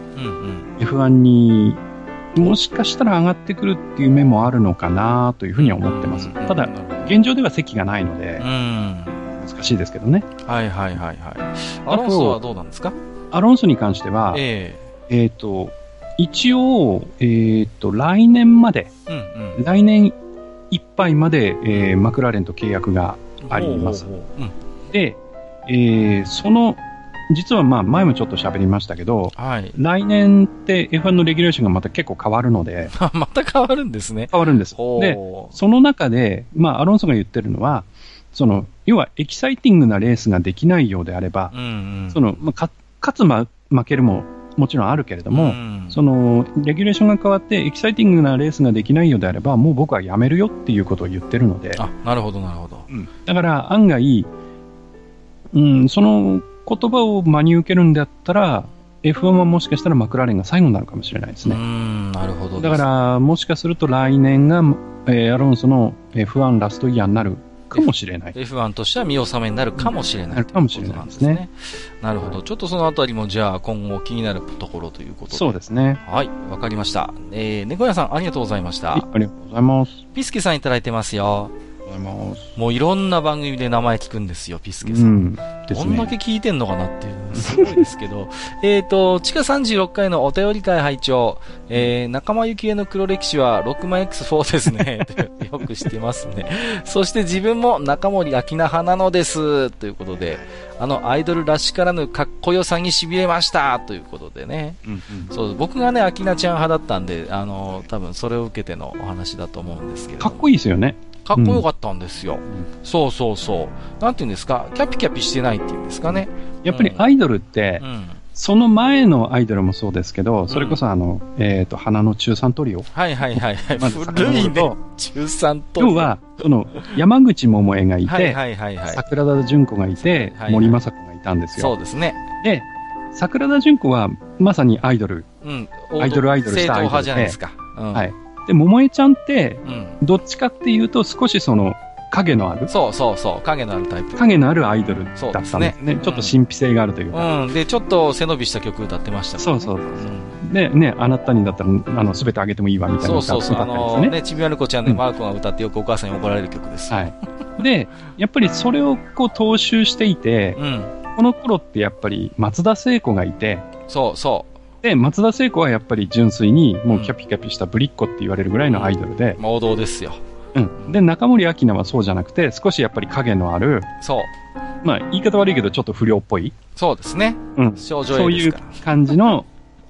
F1 に、もしかしたら上がってくるっていう面もあるのかなというふうには思ってます。ただ、現状では席がないので、難しいですけどね。はいはいはいはい。アロンソはどうなんですか？アロンソに関しては、えっ、ー、えー、と、一応、えっ、ー、と、来年まで、うんうん、来年いっぱいまで、えー、マクラーレンと契約があります。で、えー、その、実はまあ前もちょっと喋りましたけど、はい、来年って F1 のレギュレーションがまた結構変わるので。また変わるんですね。変わるんです。で、その中で、まあアロンソが言ってるのは、その、要はエキサイティングなレースができないようであれば、うんうん、その、まあ、か勝つ、ま、負けるももちろんあるけれども、うん、その、レギュレーションが変わってエキサイティングなレースができないようであれば、もう僕はやめるよっていうことを言ってるので。あ、なるほど、なるほど。うん、だから案外、うん、その言葉を真に受けるんであったら、F1 はもしかしたらマクラーレンが最後になるかもしれないですね。うん、なるほど、だから、もしかすると来年が、えー、アロンソの F1 ラストイヤーになるかもしれない。F1 としては見納めになるかもしれない、かもしれないですね。なるほど。ちょっとそのあたりもじゃあ今後気になるところということで。そうですね。はい、わかりました。えー、猫屋さんありがとうございました。ありがとうございます。ピスケさんいただいてますよ。ございます。もういろんな番組で名前聞くんですよ、ピスケさん。うん、どんだけ聞いてんのかなっていう、すごいですけど。えっと、地下36階のお便り会拝聴えー、仲間由紀恵の黒歴史は6万 X4 ですね。よく知ってますね。そして自分も中森明菜派なのです。ということで、あのアイドルらしからぬかっこよさに痺れましたということでね、うんうん、そう僕がね、明菜ちゃん派だったんで、あの多分それを受けてのお話だと思うんですけどかっこいいですよね。かっこよかったんですよ、うん、そうそうそう。なんていうんですか、キャピキャピしてないっていうんですかね。やっぱりアイドルって、うん、その前のアイドルもそうですけど、それこそあの、うん、えっ、ー、と、花の中3トリオ。はいはいはいはい。まず古いね。中3トリオ。要は、その、山口百恵がいて、はいはいはいはい、桜田純子がいて、はいはい、森雅子がいたんですよ。そうですね。で、桜田純子はまさにアイドル。うん。アイドルアイドルしたアイドルで。派じゃないですか。うん、はい。で、桃江ちゃんって、どっちかっていうと少しその、影のあるそうそうそう、影のあるタイプ。影のあるアイドルだったんですね。すねちょっと神秘性があるというか。うん。で、ちょっと背伸びした曲歌ってましたね。そうそうそう。うん、で、ね、あなたにだったら、あの、すべてあげてもいいわみたいな歌そうそうそう。あのね、ちびまる子ちゃんでマーコが歌ってよくお母さんに怒られる曲です。はい。で、やっぱりそれをこう踏襲していて、うん、この頃ってやっぱり松田聖子がいて、そうそう。で、松田聖子はやっぱり純粋に、もうキャピキャピしたぶりっ子って言われるぐらいのアイドルで。王道ですよ。うん。で、中森明菜はそうじゃなくて、少しやっぱり影のある。そう。まあ、言い方悪いけど、ちょっと不良っぽい。そうですね。うん。少女そういう感じの、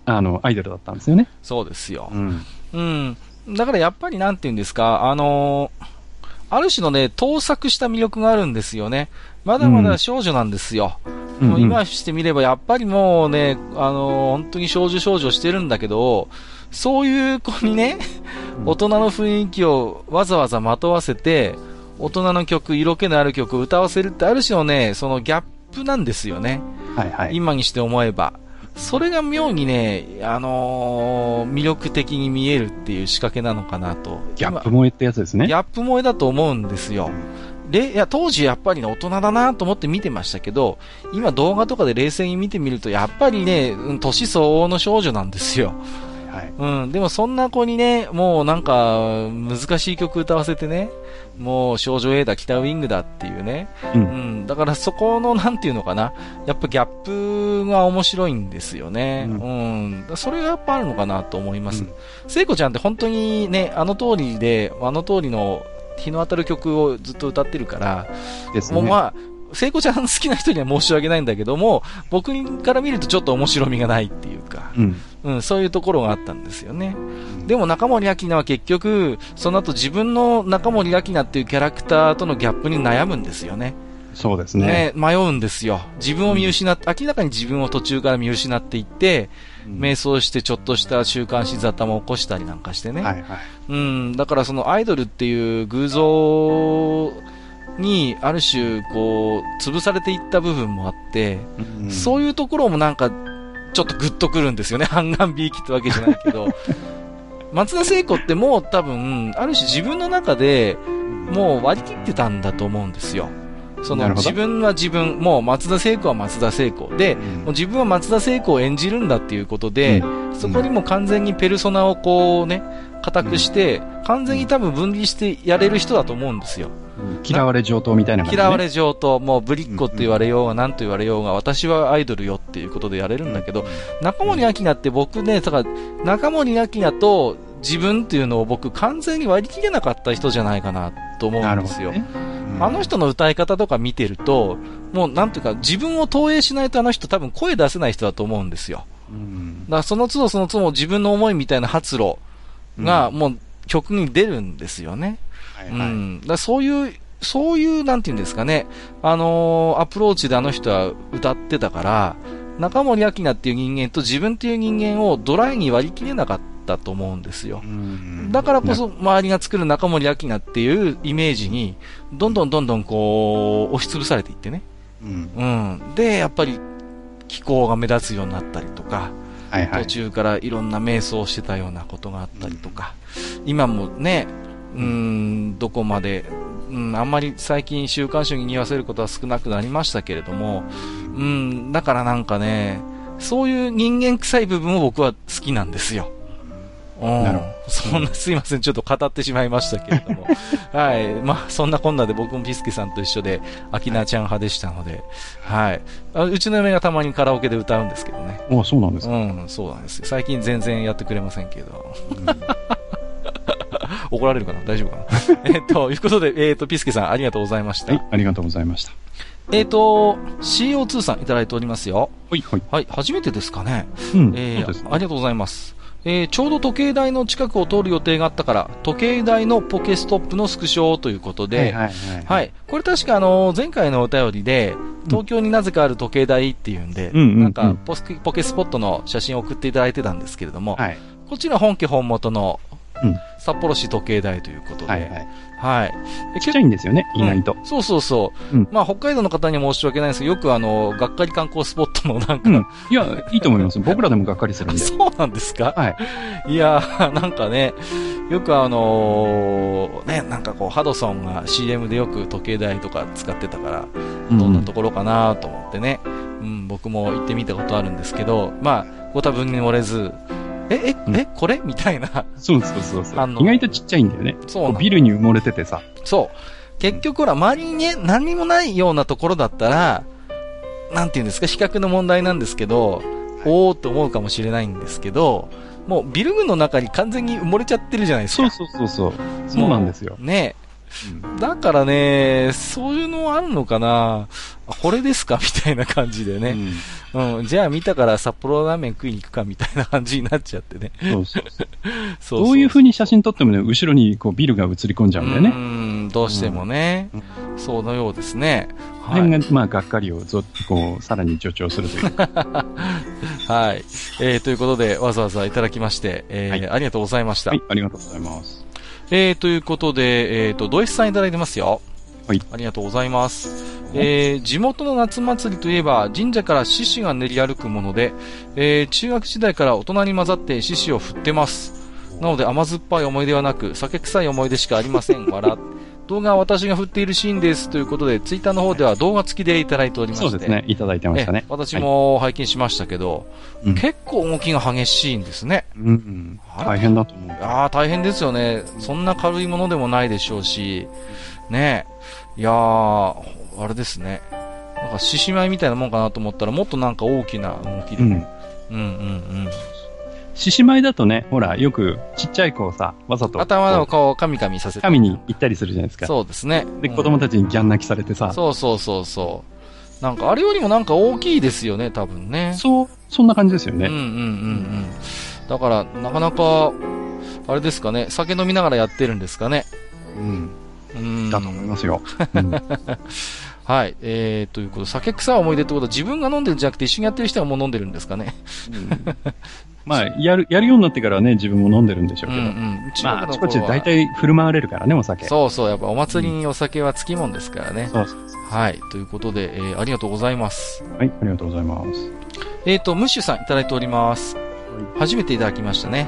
あの、アイドルだったんですよね。そうですよ。うん。うん。だからやっぱりなんて言うんですか、あのー、ある種のね、盗作した魅力があるんですよね。まだまだ少女なんですよ。うん、もう今してみれば、やっぱりもうね、あのー、本当に少女少女してるんだけど、そういう子にね、大人の雰囲気をわざわざまとわせて、大人の曲、色気のある曲を歌わせるってある種のね、そのギャップなんですよね。はいはい。今にして思えば。それが妙にね、あのー、魅力的に見えるっていう仕掛けなのかなと。ギャップ萌えってやつですね。ギャップ萌えだと思うんですよ。で、いや、当時やっぱりね、大人だなと思って見てましたけど、今動画とかで冷静に見てみると、やっぱりね、年相応の少女なんですよ。はい、うん、でもそんな子にね、もうなんか、難しい曲歌わせてね、もう少女 A だ、北ウィングだっていうね、うん、うん、だからそこの、なんていうのかな、やっぱギャップが面白いんですよね。うん、うん、それがやっぱあるのかなと思います。聖、う、子、ん、ちゃんって本当にね、あの通りで、あの通りの日の当たる曲をずっと歌ってるから、ね、もうまあ、聖子ちゃん好きな人には申し訳ないんだけども、僕から見るとちょっと面白みがないっていうか、うん、うん、そういうところがあったんですよね。でも中森明菜は結局、その後自分の中森明菜っていうキャラクターとのギャップに悩むんですよね。そうですね。ね迷うんですよ。自分を見失って、明らかに自分を途中から見失っていって、うん、瞑想してちょっとした週刊誌沙汰も起こしたりなんかしてね。はいはい。うん、だからそのアイドルっていう偶像に、ある種、こう、潰されていった部分もあって、うん、そういうところもなんか、ちょっとグッとくるんですよね。半眼美意気ってわけじゃないけど。松田聖子ってもう多分、ある種自分の中で、もう割り切ってたんだと思うんですよ。その自分は自分、もう松田聖子は松田聖子で、うん、もう自分は松田聖子を演じるんだっていうことで、うん、そこにも完全にペルソナをこうね、固くして、完全に多分分離してやれる人だと思うんですよ。嫌われ上等みたいな感じ、ね、嫌われ上等、もうぶりっ子って言われようが何と言われようが、私はアイドルよっていうことでやれるんだけど、中森明菜って僕ね、だから中森明菜と自分っていうのを僕完全に割り切れなかった人じゃないかなと思うんですよ。ねうん、あの人の歌い方とか見てると、もうなんていうか自分を投影しないとあの人多分声出せない人だと思うんですよ。うん、だからその都度その都度自分の思いみたいな発露がもう曲に出るんですよね。はいはい、うん、だそういうそういう、なんていうんですかね、あのー、アプローチであの人は歌ってたから、中森明菜っていう人間と自分っていう人間をドライに割り切れなかったと思うんですよ。だからこそ周りが作る中森明菜っていうイメージに、どんどんどんどんこう、押しつぶされていってね。うん。うん、で、やっぱり、気候が目立つようになったりとか、はいはい、途中からいろんな瞑想してたようなことがあったりとか、今もね、うん、どこまで、うん、あんまり最近週刊誌に言わせることは少なくなりましたけれども、うん、だからなんかね、そういう人間臭い部分を僕は好きなんですよ。うん。そんな、すいません、ちょっと語ってしまいましたけれども。はい。まあ、そんなこんなで僕もピスケさんと一緒で、アキナちゃん派でしたので、はい。うちの嫁がたまにカラオケで歌うんですけどね。あそうなんですかうん、そうなんです最近全然やってくれませんけど。うん 怒られるかな？大丈夫かな？えっと、いうことで、えっ、ー、と、ピスケさん、ありがとうございました。はい、ありがとうございました。えっ、ー、と、CO2 さんいただいておりますよ。はい、はい。はい、初めてですかね。うん、えー、ね、ありがとうございます。えー、ちょうど時計台の近くを通る予定があったから、時計台のポケストップのスクショということで、はい、はいはい、これ確かあの、前回のお便りで、東京になぜかある時計台っていうんで、うん、なんかポス、ポケスポットの写真を送っていただいてたんですけれども、はい、こっちの本家本元の札幌市時計台ということで。はい、はい。はい。ちっちゃいんですよね、意外と。そうそうそう。うん、まあ、北海道の方には申し訳ないですけど、よくあの、がっかり観光スポットのなんか、うん、いや、いいと思います。僕らでもがっかりするんで。そうなんですか？はい。いや、なんかね、よくあのー、ね、なんかこう、ハドソンが CM でよく時計台とか使ってたから、どんなところかなと思ってね、うん、僕も行ってみたことあるんですけど、まあ、ご多分に漏れず、え、え、うん、え、これ？みたいな。そうそうそうそう。意外とちっちゃいんだよね。そうビルに埋もれててさ。そう。結局ほら、周りにね、何もないようなところだったら、なんていうんですか、比較の問題なんですけど、おーって思うかもしれないんですけど、もうビル群の中に完全に埋もれちゃってるじゃないですか。そうそうそうそう。そうなんですよ。ね。だからね、そういうのあるのかなこれですか？みたいな感じでね、うん、うん。じゃあ見たから札幌ラーメン食いに行くかみたいな感じになっちゃってね。そうそうそう。そうどういう風に写真撮ってもね、後ろにこうビルが映り込んじゃうんだよね。うん、どうしてもね。うん、そうのようですね。はい。が、まあ、がっかりをぞこう、さらに助長するという。はい。えー、ということで、わざわざいただきまして、えー、はい、ありがとうございました。はい、ありがとうございます。えー、ということで、えっ、ー、と、ドイツさんいただいてますよ。はい。ありがとうございます。えー、地元の夏祭りといえば、神社から獅子が練り歩くもので、えー、中学時代から大人に混ざって獅子を振ってます。なので甘酸っぱい思い出はなく、酒臭い思い出しかありません。笑。動画は私が振っているシーンですということで、ツイッターの方では動画付きでいただいておりまして。そうですね、いただいてましたね。私も拝見しましたけど、はい、結構動きが激しいんですね。うん、うん、大変だと思う。ああ、大変ですよね。そんな軽いものでもないでしょうし、ねいやー、あれですね。なんか獅子舞みたいなもんかなと思ったら、もっとなんか大きな動きで。うん、うん、うんうん。獅子舞だとね、ほら、よくちっちゃい子をさ、わざと。頭をこう、カミカミさせて。神に行ったりするじゃないですか。そうですね。で、うん、子供たちにギャン泣きされてさ。そうそうそうそう。なんか、あれよりもなんか大きいですよね、多分ね。そう、そんな感じですよね。うんうんうんうん。だから、なかなか、あれですかね、酒飲みながらやってるんですかね。うん。うん。だと思いますよ。うん はい。えー、ということ酒臭い思い出ってことは自分が飲んでるんじゃなくて一緒にやってる人はもう飲んでるんですかね。うん、まあ、やる、やるようになってからね、自分も飲んでるんでしょうけど。うんうん。まあ、あちこちで大体振る舞われるからね、お酒。そうそう、やっぱお祭りにお酒はつきもんですからね。そうそうはい。ということで、えー、ありがとうございます。はい、ありがとうございます。えっ、ー、と、ムッシュさんいただいております。初めていただきましたね。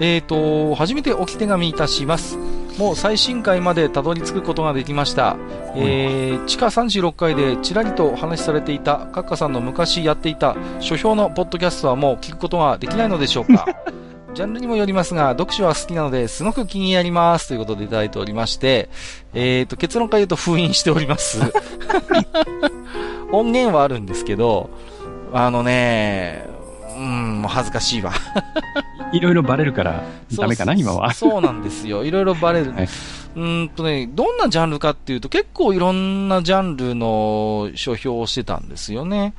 えっ、ー、と、初めて置き手紙いたします。もう最新回までたどり着くことができました。えー、地下36階でちらりとお話しされていたカッカさんの昔やっていた書評のポッドキャストはもう聞くことができないのでしょうか ジャンルにもよりますが、読書は好きなのですごく気になりますということでいただいておりまして、えっ、ー、と、結論から言うと封印しております。音源はあるんですけど、あのね、うん、もう恥ずかしいわ。いろいろバレるからダメかな、今は。そうなんですよ。いろいろバレる。はい、うんとね、どんなジャンルかっていうと結構いろんなジャンルの書評をしてたんですよね。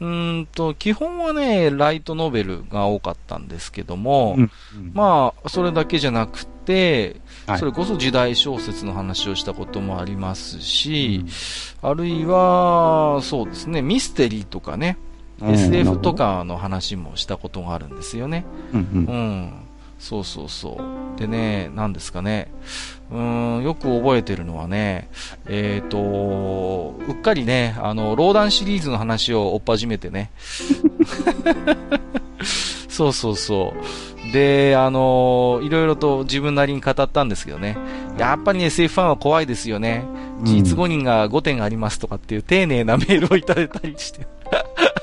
うんと、基本はね、ライトノベルが多かったんですけども、うんうん、まあ、それだけじゃなくて、て、はい、それこそ時代小説の話をしたこともありますし、うん、あるいは、そうですね、ミステリーとかね、SF とかの話もしたことがあるんですよね。うん、うん、そうそうそう。でね、何ですかね。うん、よく覚えてるのはね、えっ、ー、と、うっかりね、あの、ローダンシリーズの話を追っ始めてね。そうそうそう。で、あのいろいろと自分なりに語ったんですけどね。やっぱりね、SF ファンは怖いですよね。実5人が5点ありますとかっていう丁寧なメールをいただいたりして。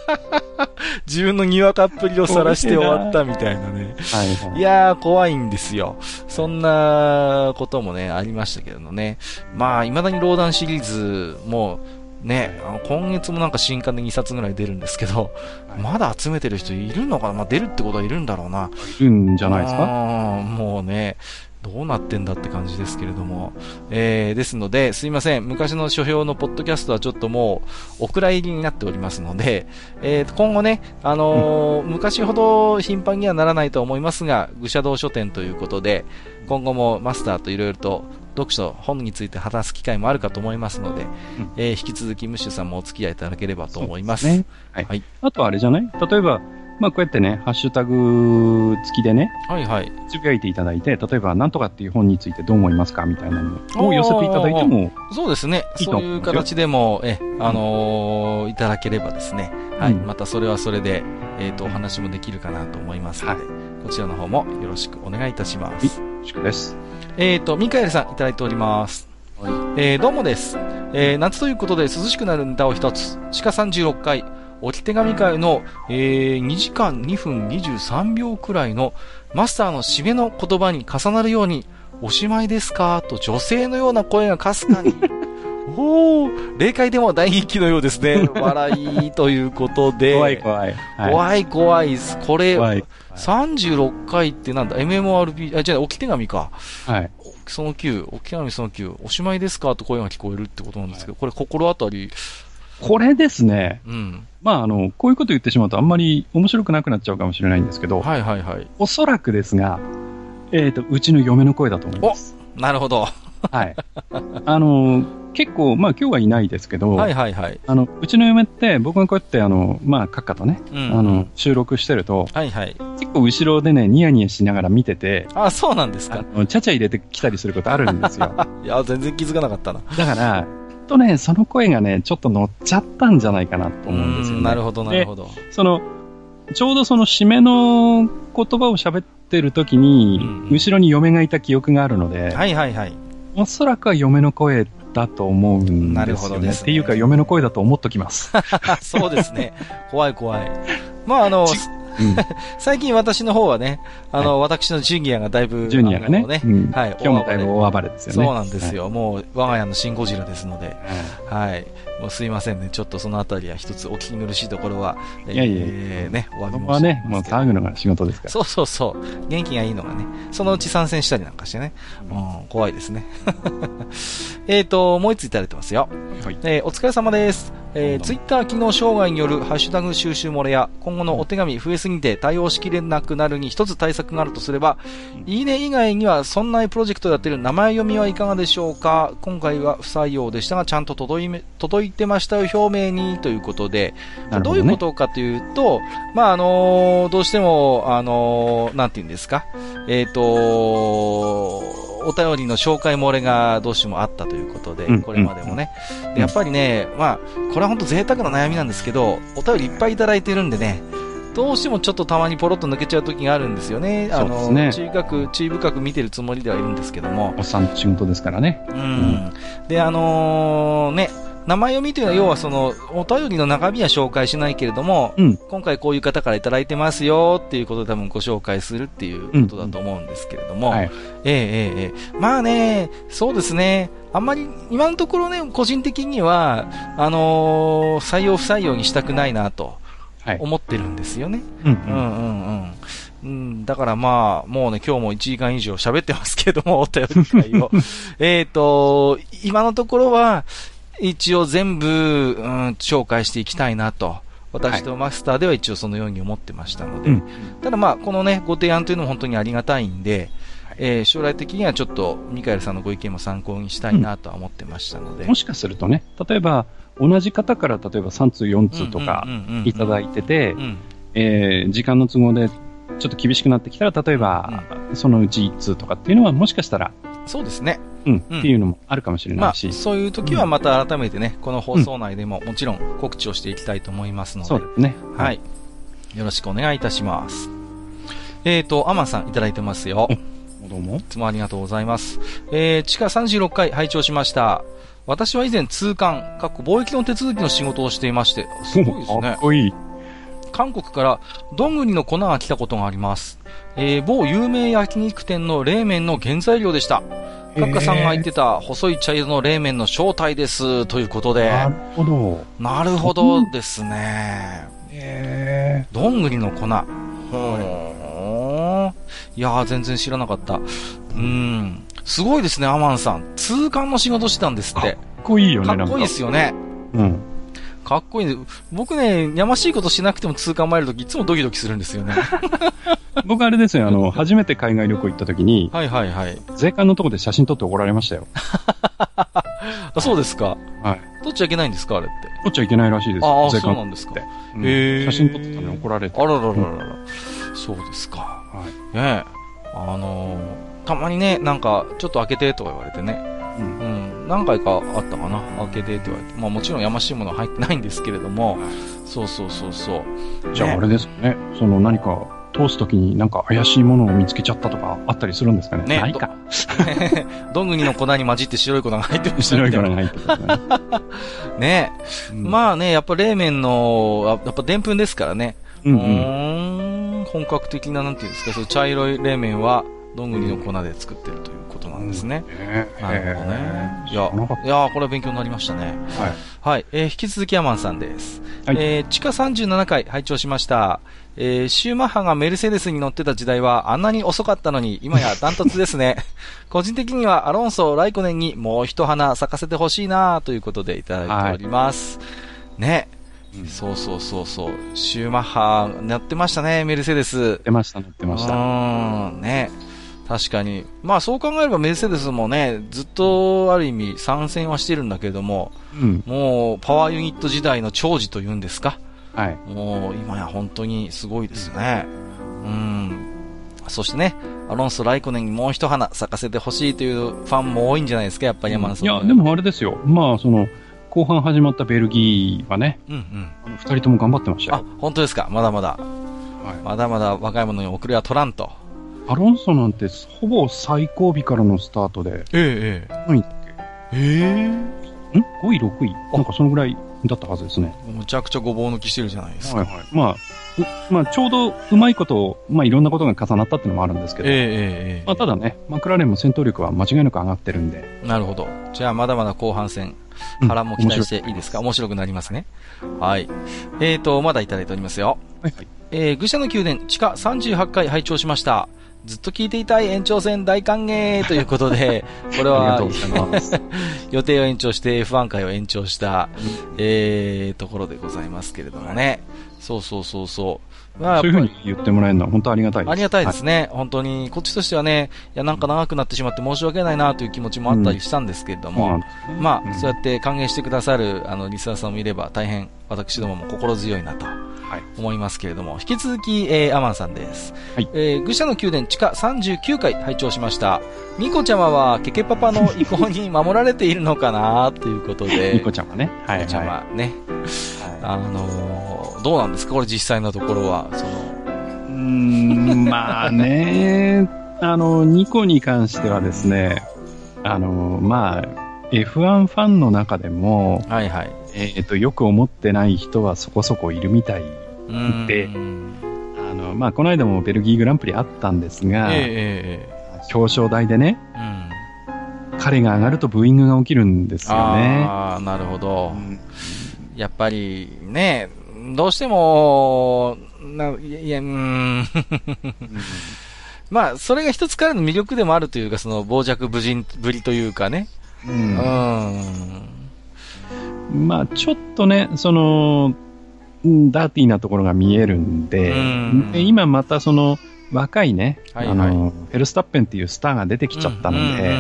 自分のにわかっぷりを晒して終わったみたいなね。はいはい、いやー、怖いんですよ。そんなこともね、ありましたけどね。まあ、未だにローダンシリーズも、ね、あの今月もなんか新刊で2冊ぐらい出るんですけど、はい、まだ集めてる人いるのかな？まあ、出るってことはいるんだろうな。いるんじゃないですか？もうね、どうなってんだって感じですけれども。えー、ですので、すいません。昔の書評のポッドキャストはちょっともう、お蔵入りになっておりますので、えー、今後ね、あのー、昔ほど頻繁にはならないと思いますが、愚者道書店ということで、今後もマスターといろいろと読書、本について話す機会もあるかと思いますので、うん、えー、引き続きムッシュさんもお付き合いいただければと思います。すね、はい。はい、あとあれじゃない？例えば、まあ、こうやってね、ハッシュタグ付きでね、はいはい。つぶやいていただいて、例えば、なんとかっていう本についてどう思いますかみたいなのを寄せていただいてもそうですね。いいそういう形でも、え、あのー、いただければですね、はい。うん、またそれはそれで、えっ、ー、と、お話もできるかなと思いますので、はい、こちらの方もよろしくお願いいたします。よろしくです。えっ、ー、と、ミカエルさんいただいております。はい。えー、どうもです。えー、夏ということで涼しくなるネタを一つ、鹿36回、置き手紙会の、えー、2時間2分23秒くらいのマスターの締めの言葉に重なるように、おしまいですか？と女性のような声がかすかに。おー、霊界でも大人気のようですね。笑いということで。怖い怖い。はい、怖い怖いです。これ、36回ってなんだ ?MMRP、あ、じゃあ置き手紙か。はい。その9、置き手紙その9、おしまいですか？と声が聞こえるってことなんですけど、これ心当たり、これですね、うん、まあ、あの、こういうこと言ってしまうとあんまり面白くなくなっちゃうかもしれないんですけど、はいはいはい。おそらくですが、えっ、ー、と、うちの嫁の声だと思います。なるほど。はい。あの、結構、まあ今日はいないですけど、はいはいはい。あの、うちの嫁って、僕がこうやって、あの、まあ、閣下とね、うん、あの、収録してると、はいはい。結構後ろでね、ニヤニヤしながら見てて、あ、そうなんですか。ちゃちゃ入れてきたりすることあるんですよ。いや、全然気づかなかったな。だから、とね、その声がね、ちょっと乗っちゃったんじゃないかなと思うんですよね。なるほど、なるほど。その、ちょうどその締めの言葉を喋ってる時に、うんうん、後ろに嫁がいた記憶があるので、はいはいはい。おそらくは嫁の声だと思うんですよね。なるほどです、ね、っていうか、嫁の声だと思っときます。そうですね。怖い怖い。まあ、あの、最近私の方はね、あの、はい、私のジュニアがだいぶ、ジュニアがね、はい、今日もだいぶ大暴れですよね。そうなんですよ。はい、もう、我が家のシンゴジラですので、はい、はいもうすいませんね。ちょっとそのあたりは一つお聞き苦しいところは、えー、いやいやえー、ね、お詫び申しはね、もう騒ぐのが仕事ですから。そうそうそう。元気がいいのがね、そのうち参戦したりなんかしてね、うん、怖いですね。えっと、もう一ついただいてますよ。はい、えー、お疲れ様です。えー、ツイッター機能障害によるハッシュタグ収集漏れや、今後のお手紙増えすぎて対応しきれなくなるに一つ対策があるとすれば、いいね以外には、そんなプロジェクトでやっている名前読みはいかがでしょうか？今回は不採用でしたが、ちゃんと届い届いてましたよ、表明にということで、どね、どういうことかというと、まあ、あのー、どうしても、あのー、なんて言うんですか、えっ、ー、とお便りの紹介漏れがどうしてもあったということで、これまでもね。でやっぱりね、まあ、これは本当贅沢な悩みなんですけど、お便りいっぱいいただいてるんでね、どうしてもちょっとたまにポロッと抜けちゃう時があるんですよね。あの、ね、注意深く、注意深く見てるつもりではいるんですけども。おっさん仕事ですからね。うん。うん、で、あのー、ね、名前読みというのは、要はその、お便りの中身は紹介しないけれども、うん、今回こういう方からいただいてますよっていうことで多分ご紹介するっていうことだと思うんですけれども、うん。はい、ええええまあね、そうですね、あんまり今のところね、個人的には、あのー、採用不採用にしたくないなと思ってるんですよね。うんうん。うんうん。だからまあ、もうね、今日も1時間以上喋ってますけども、お便り会を。えっと、今のところは、一応全部、うん、紹介していきたいなと。私とマスターでは一応そのように思ってましたので、はい、ただまあ、このね、ご提案というのも本当にありがたいんで、えー、将来的にはちょっとミカエルさんのご意見も参考にしたいなとは思ってましたので。うん、もしかするとね、例えば、同じ方から例えば3通4通とかいただいてて、え時間の都合でちょっと厳しくなってきたら、例えば、そのうち1通とかっていうのはもしかしたら、そうですね。うん、っていうのもあるかもしれないし。まあ、そういう時はまた改めてね、この放送内でももちろん告知をしていきたいと思いますので。そうですね。はい。よろしくお願いいたします。えっ、ー、と、アマンさんいただいてますよ。どうも。いつもありがとうございます。えー、地下36回拝聴しました。私は以前通関、かっこ貿易の手続きの仕事をしていまして、すごいですね。かっこいい。韓国からどんぐりの粉が来たことがあります。えー、某有名焼肉店の冷麺の原材料でした。カッカさんが言ってた細い茶色の冷麺の正体です。ということで。なるほど。なるほどですね。えー、どんぐりの粉。ほいやー、全然知らなかった。うん。すごいですね、アマンさん。通関の仕事してたんですって。かっこいいよね、かっこいいですよね。うん。かっこいい、ね、僕ね、やましいことしなくても通関参るときいつもドキドキするんですよね。僕あれですよ、あの、初めて海外旅行行ったときに、はいはいはい。税関のとこで写真撮って怒られましたよ。あ そうですか。はい。撮っちゃいけないんですかあれって。撮っちゃいけないらしいですああ、そうなんですか。へえ。写真撮ってたのに怒られて。あららららら。そうですか。はい。ねえ。あのー、たまにね、なんか、ちょっと開けてとか言われてね。うん。うん。何回かあったかな？開けてって言われて。まあもちろんやましいものは入ってないんですけれども。そうそうそうそう。じゃああれですかね。その何か、通すときになんか怪しいものを見つけちゃったとかあったりするんですかね？ねないか。ど んぐりの粉に混じって白い粉が入ってましたね。白い粉が入ってたね。ね、うん、まあね、やっぱ冷麺の、やっぱでんぷんですからね。うん、うん、本格的な、なんていうんですか、そういう茶色い冷麺は、どんぐりの粉で作ってるということなんですね。うん、なるほどね。いや、いや、これは勉強になりましたね。はい。はい。えー、引き続きアマンさんです。はい、えー、地下37回拝聴しました。えー、シューマッハがメルセデスに乗ってた時代はあんなに遅かったのに、今やダントツですね。個人的にはアロンソ、ライコネンにもう一花咲かせてほしいなということでいただいております。はい、ね。そうそうそうそう。シューマッハ、乗ってましたね、メルセデス。乗ってました、乗ってました。うん、ね。確かに。まあそう考えればメルセデスもね、ずっとある意味参戦はしてるんだけれども、うん、もうパワーユニット時代の長寿というんですか。はい。もう今や本当にすごいですね。うん。そしてね、アロンソ・ライコネンにもう一花咲かせてほしいというファンも多いんじゃないですか、やっぱり山田さん。いや、でもあれですよ。まあ、その、後半始まったベルギーはね、うんうん。二人とも頑張ってましたよ。あ、本当ですか。まだまだ。はい。まだまだ若い者に遅れは取らんと。アロンソなんて、ほぼ最後尾からのスタートで。ええ、ええ。何っけ？ええん ?5 位、6位？なんかそのぐらいだったはずですね。むちゃくちゃごぼう抜きしてるじゃないですか。はいはい。まあ、まあ、ちょうどうまいこと、まあ、いろんなことが重なったっていうのもあるんですけど。ええええまあ、ただね、マクラーレンも戦闘力は間違いなく上がってるんで。なるほど。じゃあ、まだまだ後半戦、波乱も期待していいですか、うん、面白くなりますね。はい。えーと、まだいただいておりますよ。はいはい。えー、愚者の宮殿、地下38回拝聴しました。ずっと聞いていたい延長戦大歓迎ということで、これは 予定を延長して F1 回を延長した、えー、ところでございますけれどもね。そうそうそうそう。まあ、そういうふうに言ってもらえるのは本当ありがたいです。ありがたいですね。はい、本当に、こっちとしてはね、いや、なんか長くなってしまって申し訳ないなという気持ちもあったりしたんですけれども、うん、まあ、うん、そうやって歓迎してくださる、あの、リスナーさんもいれば大変、私どもも心強いなと。思いますけれども、はい、引き続き、えー、アマンさんです。はい、えー、愚者の宮殿地下39回拝聴しました。ニコちゃまはケケパパの意向に守られているのかなということで。ニコちゃまね。はい、はい。ニコちゃまね。あのー、どうなんですか？これ実際のところは、その。うーん、まあね、あの、ニコに関してはですね、あの、まあ、F1 ファンの中でも、はいはい。えっ、ー、と、よく思ってない人はそこそこいるみたいで、あの、まあ、この間もベルギーグランプリあったんですが、えー、表彰台でね、うん、彼が上がるとブーイングが起きるんですよね。ああ、なるほど。うん、やっぱりね、どうしても、ないや、うん。まあ、それが一つからの魅力でもあるというか、その傍若無人ぶりというかね。うん。うん、まあ、ちょっとね、その、ダーティーなところが見えるんで、ん今またその、若いね、はいはい、あの、フェルスタッペンっていうスターが出てきちゃったので、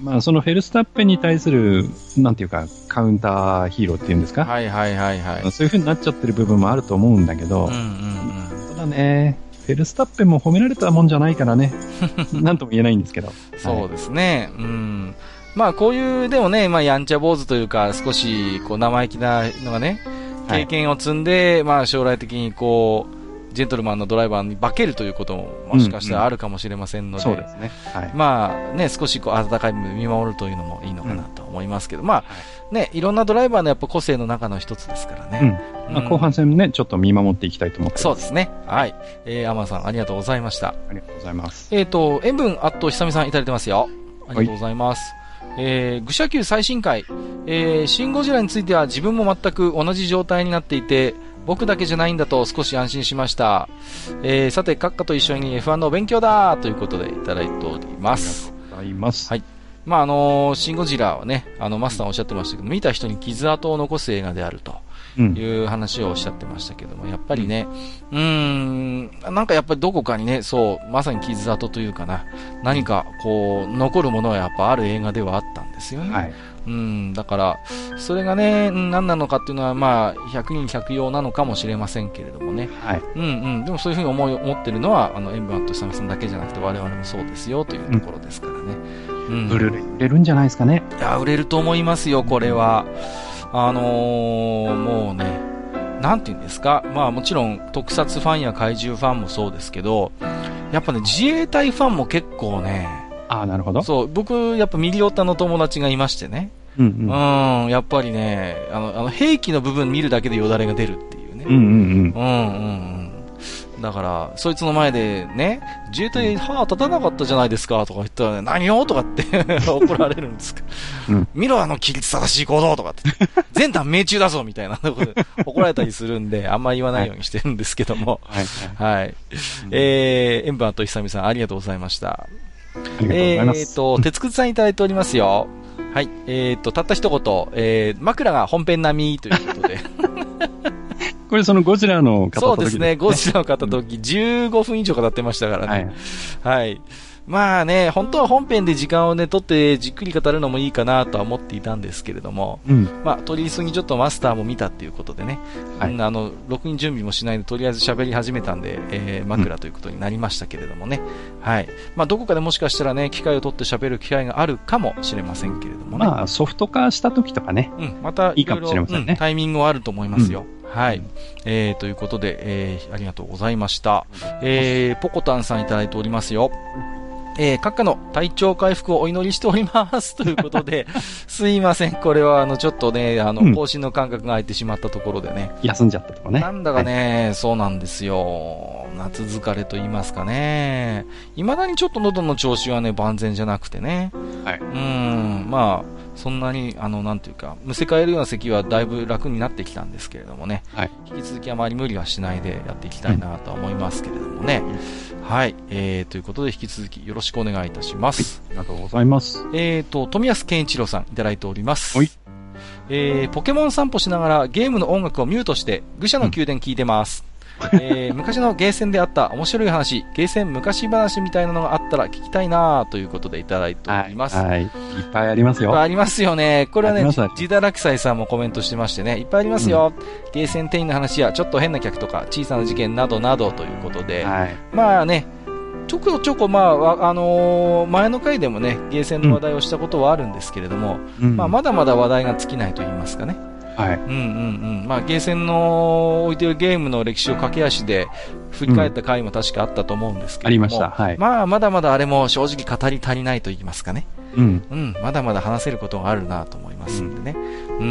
まあ、そのフェルスタッペンに対する、なんていうか、カウンターヒーローっていうんですか？はいはいはいはい。そういう風になっちゃってる部分もあると思うんだけど、うんうんうん、ただね、フェルスタッペンも褒められたもんじゃないからね、なんとも言えないんですけど。そうですね、はい、うん。まあ、こういう、でもね、まあ、やんちゃ坊主というか、少し、こう、生意気なのがね、経験を積んで、はい、まあ、将来的にこう、ジェントルマンのドライバーに化けるということももしかしたらあるかもしれませんので、そうですね。はい、まあね、少しこう温かい目で見守るというのもいいのかなと思いますけど、うん、まあ、ね、いろんなドライバーのやっぱ個性の中の一つですからね。うん、まあ、後半戦ね、ちょっと見守っていきたいと思って。そうですね。はい。えー、アマンさんありがとうございました。ありがとうございます。えっ、ー、と、塩分あっと久々さんいただいてますよ。ありがとうございます。えー、愚者級最新回、えー、シンゴジラについては自分も全く同じ状態になっていて、僕だけじゃないんだと少し安心しました。えー、さて、閣下と一緒に F1 の勉強だということでいただいております。ありがとうございます。はい。まあ、あのー、シンゴジラはね、あの、マスターおっしゃってましたけど、見た人に傷跡を残す映画であると。いう話をおっしゃってましたけども、やっぱりね、うん、なんかやっぱりどこかにね、そう、まさに傷跡というかな、何かこう、残るものはやっぱある映画ではあったんですよね。はい。うん、だから、それがね、何なのかっていうのは、まあ、100人100用なのかもしれませんけれどもね。はい。うんうん。でもそういうふうに思い、思ってるのは、あの、エンブアント久美さんだけじゃなくて、我々もそうですよというところですからね。うん。売れる、売れるんじゃないですかね。いや、売れると思いますよ、これは。あのー、もうね、なんて言うんですか？まあもちろん特撮ファンや怪獣ファンもそうですけど、やっぱね、自衛隊ファンも結構ね、ああ、なるほど。そう、僕、やっぱミリオタの友達がいましてね。うん、うん、うん、やっぱりね、あの、あの兵器の部分見るだけでよだれが出るっていうね。うんうんうん。うんうんうん。だから、そいつの前でね、自衛隊歯立たなかったじゃないですかとか言ったらね、何をとかって 怒られるんですか。うん、見ろあの規律正しい行動とかって。全弾命中だぞみたいなことで 怒られたりするんで、あんまり言わないようにしてるんですけども。はい。はい、はい。えー、エンバーと久美さんありがとうございました。えーと、鉄くずさんいただいておりますよ。はい。えーと、たった一言、えー、枕が本編並みということで。これそのゴジラの方そうですね、ゴジラの方時、15分以上語ってましたからね。はい。はいまあね、本当は本編で時間をね、取ってじっくり語るのもいいかなとは思っていたんですけれども、うん、まあ、取り急ぎちょっとマスターも見たっていうことでね、はい、あの、録音準備もしないで、とりあえず喋り始めたんで、えー、枕ということになりましたけれどもね、うん、はい。まあ、どこかでもしかしたらね、機会を取って喋る機会があるかもしれませんけれどもね。まあ、ソフト化した時とかね、うん、またいいかもしれませんね、うん、タイミングはあると思いますよ。はい。えー、ということで、えー、ありがとうございました。えー、ポコタンさんいただいておりますよ。えー、閣下の体調回復をお祈りしております。ということで、すいません。これは、あの、ちょっとね、あの、更新の感覚が空いてしまったところでね。休んじゃったとかね。なんだかね、はい、そうなんですよ。夏疲れと言いますかね。未だにちょっと喉の調子はね、万全じゃなくてね。はい。うん、まあ、そんなに、あの、なんていうか、むせ返るような咳はだいぶ楽になってきたんですけれどもね。はい。引き続きあまり無理はしないでやっていきたいなと思いますけれどもね。うん、はい。えー、ということで引き続きよろしくお願いいたします。はい、ありがとうございます。えーと、富安健一郎さんいただいております。はい。えー、ポケモン散歩しながらゲームの音楽をミュートして、愚者の宮殿聞いてます。えー、昔のゲーセンであった面白い話、ゲーセン昔話みたいなのがあったら聞きたいなということでいただいております。はい。はい、いっぱいありますよ。ありますよね。これはね、ジダラキサイさんもコメントしてましてね、いっぱいありますよ。うん、ゲーセン店員の話や、ちょっと変な客とか、小さな事件などなどということで、はい、まあね、ちょこちょこ、まあ、あのー、前の回でもね、ゲーセンの話題をしたことはあるんですけれども、うん、まあ、まだまだ話題が尽きないと言いますかね。はい。うんうんうん。まあ、ゲーセンの置いてるゲームの歴史を駆け足で振り返った回も確かあったと思うんですけども、ありました。はい。まあ、まだまだあれも正直語り足りないと言いますかね。うん。うん。まだまだ話せることがあるなと思いますんでね。うん、うん、うんう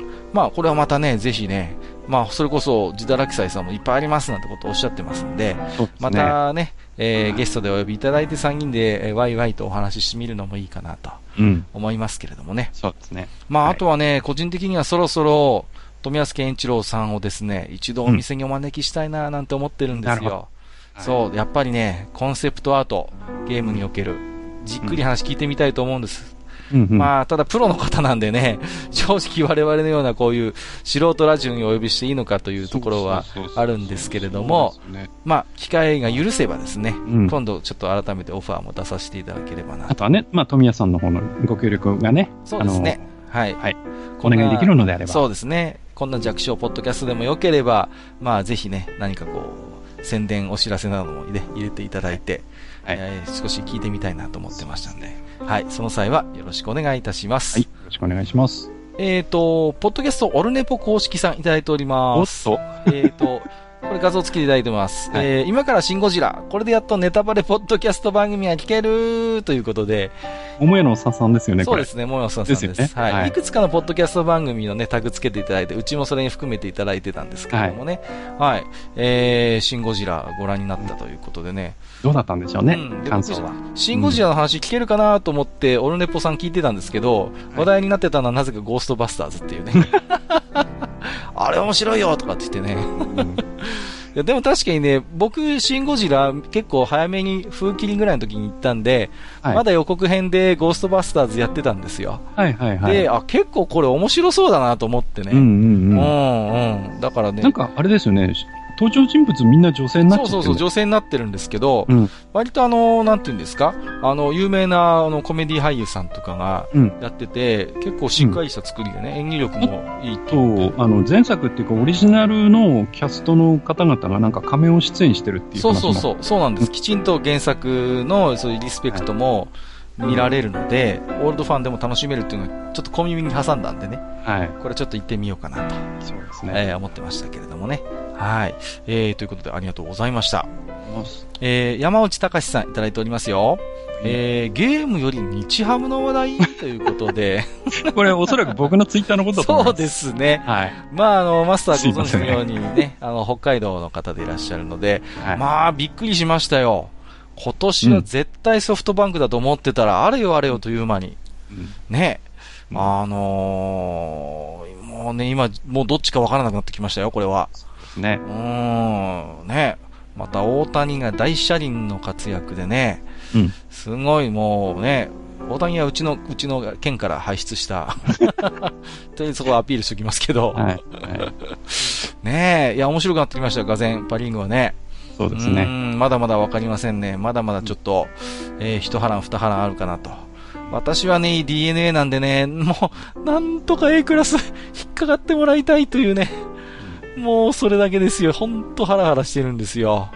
んまあ、これはまたね、ぜひね、まあ、それこそ、自堕落斎さんもいっぱいありますなんてことをおっしゃってますんで、でね、またね、えー、ゲストでお呼びいただいて3人で、えー、ワイワイとお話ししてみるのもいいかなと思いますけれどもね。そうですね。まあ、あとはね、個人的にはそろそろ、富安健一郎さんをですね、一度お店にお招きしたいななんて思ってるんですよ。うん、そう、やっぱりね、コンセプトアート、ゲームにおける、じっくり話聞いてみたいと思うんです。うんうん、まあ、ただプロの方なんでね、正直我々のようなこういう素人ラジオにお呼びしていいのかというところはあるんですけれども、まあ、機会が許せばですね、うん、今度ちょっと改めてオファーも出させていただければなあとはね、まあ、富谷さんの方のご協力がね、そうですね。はい。はい。お願いできるのであれば。そうですね。こんな弱小ポッドキャストでもよければ、まあ、ぜひね、何かこう、宣伝、お知らせなどもね、入れていただいて、はい、えー、少し聞いてみたいなと思ってましたんで、はい、その際はよろしくお願いいたします。はい、よろしくお願いします。えっ、ー、と、ポッドキャストオルネポ公式さんいただいております。おっと。えっ、ー、と、これ画像付きでいただいてます。はい、えー、今からシンゴジラ。これでやっとネタバレポッドキャスト番組は聞けるということで。桃屋のおっさんさんですよね、そうですね、桃屋のおっさんさんです。ですね、はい、はい。いくつかのポッドキャスト番組のね、タグ付けていただいて、うちもそれに含めていただいてたんですけれどもね。はい。はい、えー、シンゴジラご覧になったということでね。どうだったんでしょうね、うん、感想は。シンゴジラの話聞けるかなと思って、オルネポさん聞いてたんですけど、話題になってたのはなぜかゴーストバスターズっていうね。あれ面白いよとかって言ってね。うん や、でも確かにね、僕、シン・ゴジラ、結構早めに、風切りぐらいの時に行ったんで、はい、まだ予告編でゴーストバスターズやってたんですよ。はいはいはい。で、あ、結構これ面白そうだなと思ってね。うんうんうん。うんうん。だからね。なんか、あれですよね、登場人物みんな女性になってるそうそうそう、女性になってるんですけど、うん、割とあの、なんていうんですか、あの、有名なあのコメディ俳優さんとかがやってて、うん、結構しっかりした作りでね、うん、演技力もいいと。あの、前作っていうかオリジナルのキャストの方々がなんか仮面を出演してるっていうそうそうそう、そうなんです。きちんと原作のそういうリスペクトも、はい。見られるので、オールドファンでも楽しめるっていうのをちょっと小耳に挟んだんでね、はい、これちょっと行ってみようかなと、そうですね、えー、思ってましたけれどもね。はい。えー、ということでありがとうございました。えー、山内隆さんいただいておりますよ。えー、ゲームより日ハムの話題？ということでこれおそらく僕のツイッターのことだと思います。そうですね。はい。まあ、あの、マスターご存知のようにね、あの、北海道の方でいらっしゃるので、はい、まあ、びっくりしましたよ。今年は絶対ソフトバンクだと思ってたら、あれよあれよという間に、うん、ね、あのー、もうね、今、もうどっちかわからなくなってきましたよ、これは。ね。うん、ね。また大谷が大車輪の活躍でね、うん、すごいもうね、大谷はうちの、うちの県から輩出した。とりあえずそこはアピールしておきますけど。はい。はい、ねえ、いや、面白くなってきましたよ、がぜパリングはね。そうですね。まだまだわかりませんね。まだまだちょっと、えー、一波乱二波乱あるかなと。私はね、DNA なんでね、もう、なんとか A クラス引っかかってもらいたいというね。もうそれだけですよ。ほんとハラハラしてるんですよ。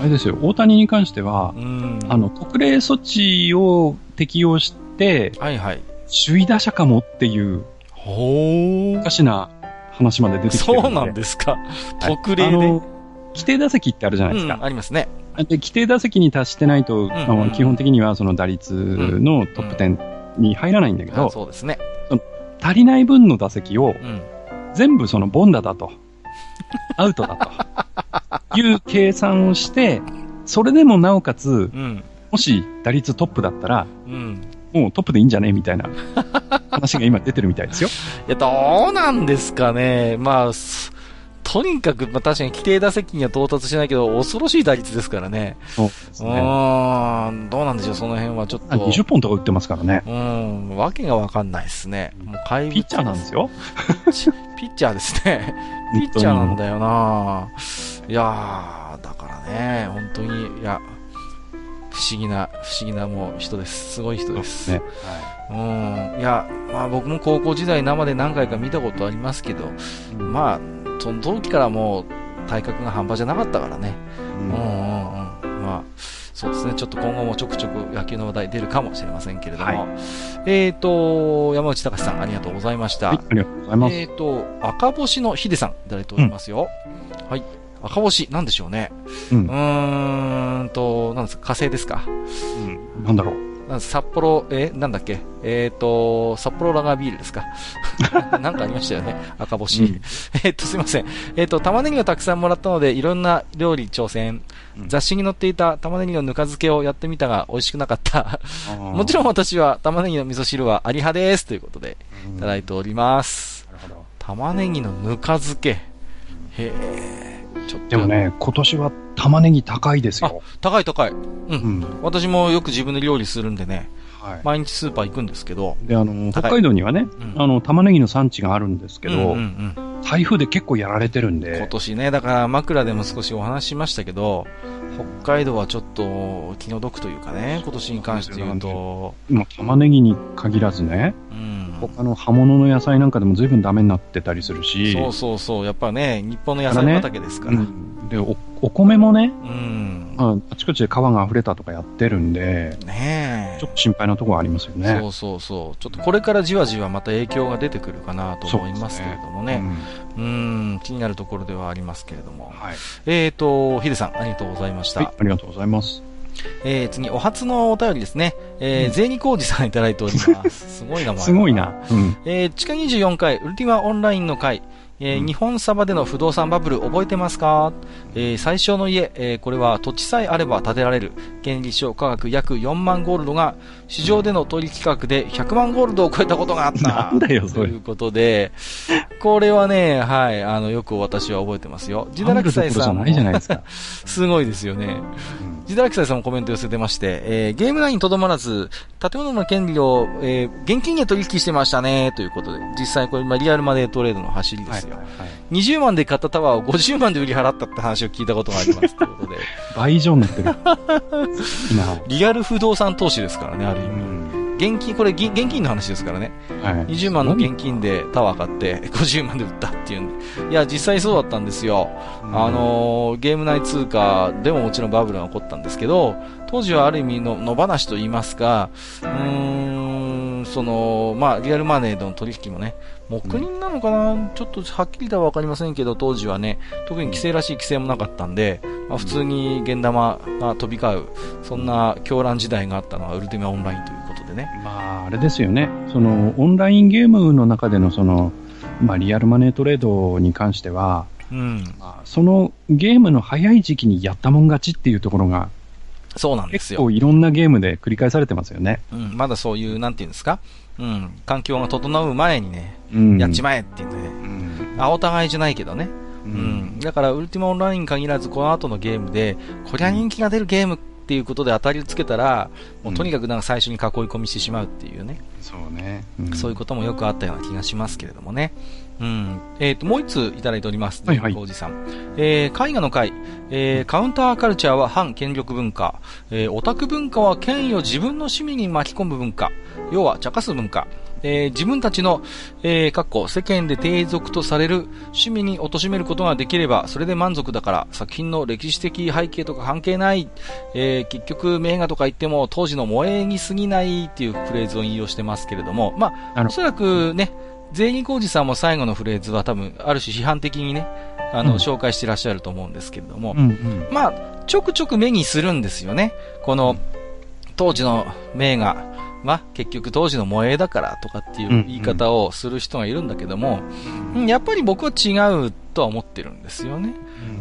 あれですよ、大谷に関しては、あの、特例措置を適用して、はいはい。首位打者かもっていう、ほおかしな話まで出てきてるそうなんですか。特例で、はい、規定打席ってあるじゃないですか。うん、ありますね。で、規定打席に達してないと、うんうん、基本的にはその打率のトップ10に入らないんだけど、うん、そうですね。その足りない分の打席を、全部そのボンダだと、アウトだと、いう計算をして、それでもなおかつ、もし打率トップだったら、もうトップでいいんじゃねみたいな話が今出てるみたいですよ。いや、どうなんですかね。まあ、とにかく、まあ、確かに規定打席には到達しないけど、恐ろしい打率ですからね。そうですね。うん、どうなんでしょう、その辺はちょっと。20本とか打ってますからね。うん、わけがわかんないですね。もう怪物。ピッチャーなんですよ。ピッチャーですね。ピッチャーなんだよないやー、だからね、本当に、いや、不思議な、不思議なもう人です。すごい人です。ね。はい。うん。いや、まあ僕も高校時代生で何回か見たことありますけど、うん、まあ、その時からもう体格が半端じゃなかったからね。うん、うんうんうんまあ、そうですね。ちょっと今後もちょくちょく野球の話題出るかもしれませんけれども。はい、えっ、ー、と、山内隆さんありがとうございました。はい、ありがとうございます。えっ、ー、と、赤星のヒデさんいただいておりますよ。うん、はい。赤星、なんでしょうね。うん。うーんと、なんですか、火星ですか？うん。なんだろう。札幌、え、なんだっけ？えっ、ー、と、札幌ラガービールですか？なんかありましたよね。赤星。うん、えっと、すいません。えっ、ー、と、玉ねぎをたくさんもらったので、いろんな料理挑戦。うん、雑誌に載っていた玉ねぎのぬか漬けをやってみたが、美味しくなかった。もちろん私は玉ねぎの味噌汁はあり派です。ということで、いただいております。玉ねぎのぬか漬け。へえ。ちょっと。でもね、今年は玉ねぎ高いですよ。高い高い。うん。うん、私もよく自分で料理するんでね。毎日スーパー行くんですけど。で、あの、北海道にはね、うん、あの、玉ねぎの産地があるんですけど、うんうんうん台風で結構やられてるんで。今年ね、だから枕でも少しお話ししましたけど、北海道はちょっと気の毒というかね、今年に関して言うと。今、玉ねぎに限らずね、うん、他の葉物の野菜なんかでも随分ダメになってたりするし。そうそうそう、やっぱね、日本の野菜畑ですから。ねうん、でお、お米もね、うん、まあ、あちこちで川が溢れたとかやってるんで、ねちょっと心配なところありますよね。そうそうそう。ちょっとこれからじわじわまた影響が出てくるかなと思いますけれどもね。う、ね、ん、気になるところではありますけれども。はい、えっ、ー、と、ヒデさん、ありがとうございました。はい、ありがとうございます。えー、次、お初のお便りですね。えー、うん、税理工事さんいただいております。すごい名前。すごいな。うん、えー、地下24回、ウルティマオンラインの回、えー、日本サバでの不動産バブル覚えてますか、えー、最初の家、えー、これは土地さえあれば建てられる。権利証価格約4万ゴールドが市場での取引価格で100万ゴールドを超えたことがあった。なんだよ、ということで、これはね、はい、あの、よく私は覚えてますよ。ジダラキサイさんも。すごいですよね。ジダラキサイさんもコメント寄せてまして、えー、ゲーム内にとどまらず、建物の権利を、えー、現金で取引してましたね、ということで、実際これ、まあ、リアルマネートレードの走りですよ。はいはい、20万で買ったタワーを50万で売り払ったって話を聞いたことがあります、ということで。倍以上になってる。リアル不動産投資ですからね、ある。現金、これ現金の話ですからね。はい、20万の現金でタワー買って 50万で売ったっていうんで。いや、実際そうだったんですよ。あのー、ゲーム内通貨でももちろんバブルが起こったんですけど、当時はある意味の野放しと言いますか、うーん、その、まあ、リアルマネーでの取引もね、黙認なのかな、うん、ちょっとはっきりとはわかりませんけど、当時はね、特に規制らしい規制もなかったんで、まあ、普通に現玉が飛び交う、そんな狂乱時代があったのはウルティマオンラインということでね。まあ、あれですよね。その、オンラインゲームの中でのその、まあ、リアルマネートレードに関しては、うんまあ、そのゲームの早い時期にやったもん勝ちっていうところが、そうなんですよ。結構いろんなゲームで繰り返されてますよね。うん、まだそういう、なんていうんですか、うん、環境が整う前にね、うん、やっちまえっていうね、うん、あ、お互いじゃないけどね。うん、だから、ウルティマオンラインに限らず、この後のゲームで、こりゃ人気が出るゲームっていうことで当たりをつけたら、もうとにかくなんか最初に囲い込みしてしまうっていうね。そうね。そういうこともよくあったような気がしますけれどもね。うん。えっ、ー、と、もう一ついただいております。はいはい。おじさん。えー、絵画の会、えー、カウンターカルチャーは反権力文化、えー、オタク文化は権威を自分の趣味に巻き込む文化、要は茶化す文化、えー、自分たちの、えー、かっこ世間で低俗とされる趣味に貶めることができれば、それで満足だから、作品の歴史的背景とか関係ない、えー、結局名画とか言っても当時の萌えに過ぎないっていうフレーズを引用してますけれども、まあ、おそらくね、全員工事さんも最後のフレーズは多分、ある種批判的にね、あの、うん、紹介してらっしゃると思うんですけれども、うんうん、まあ、ちょくちょく目にするんですよね。この、当時の名画、まあ、結局当時の萌えだからとかっていう言い方をする人がいるんだけども、うん、やっぱり僕は違うとは思ってるんですよね。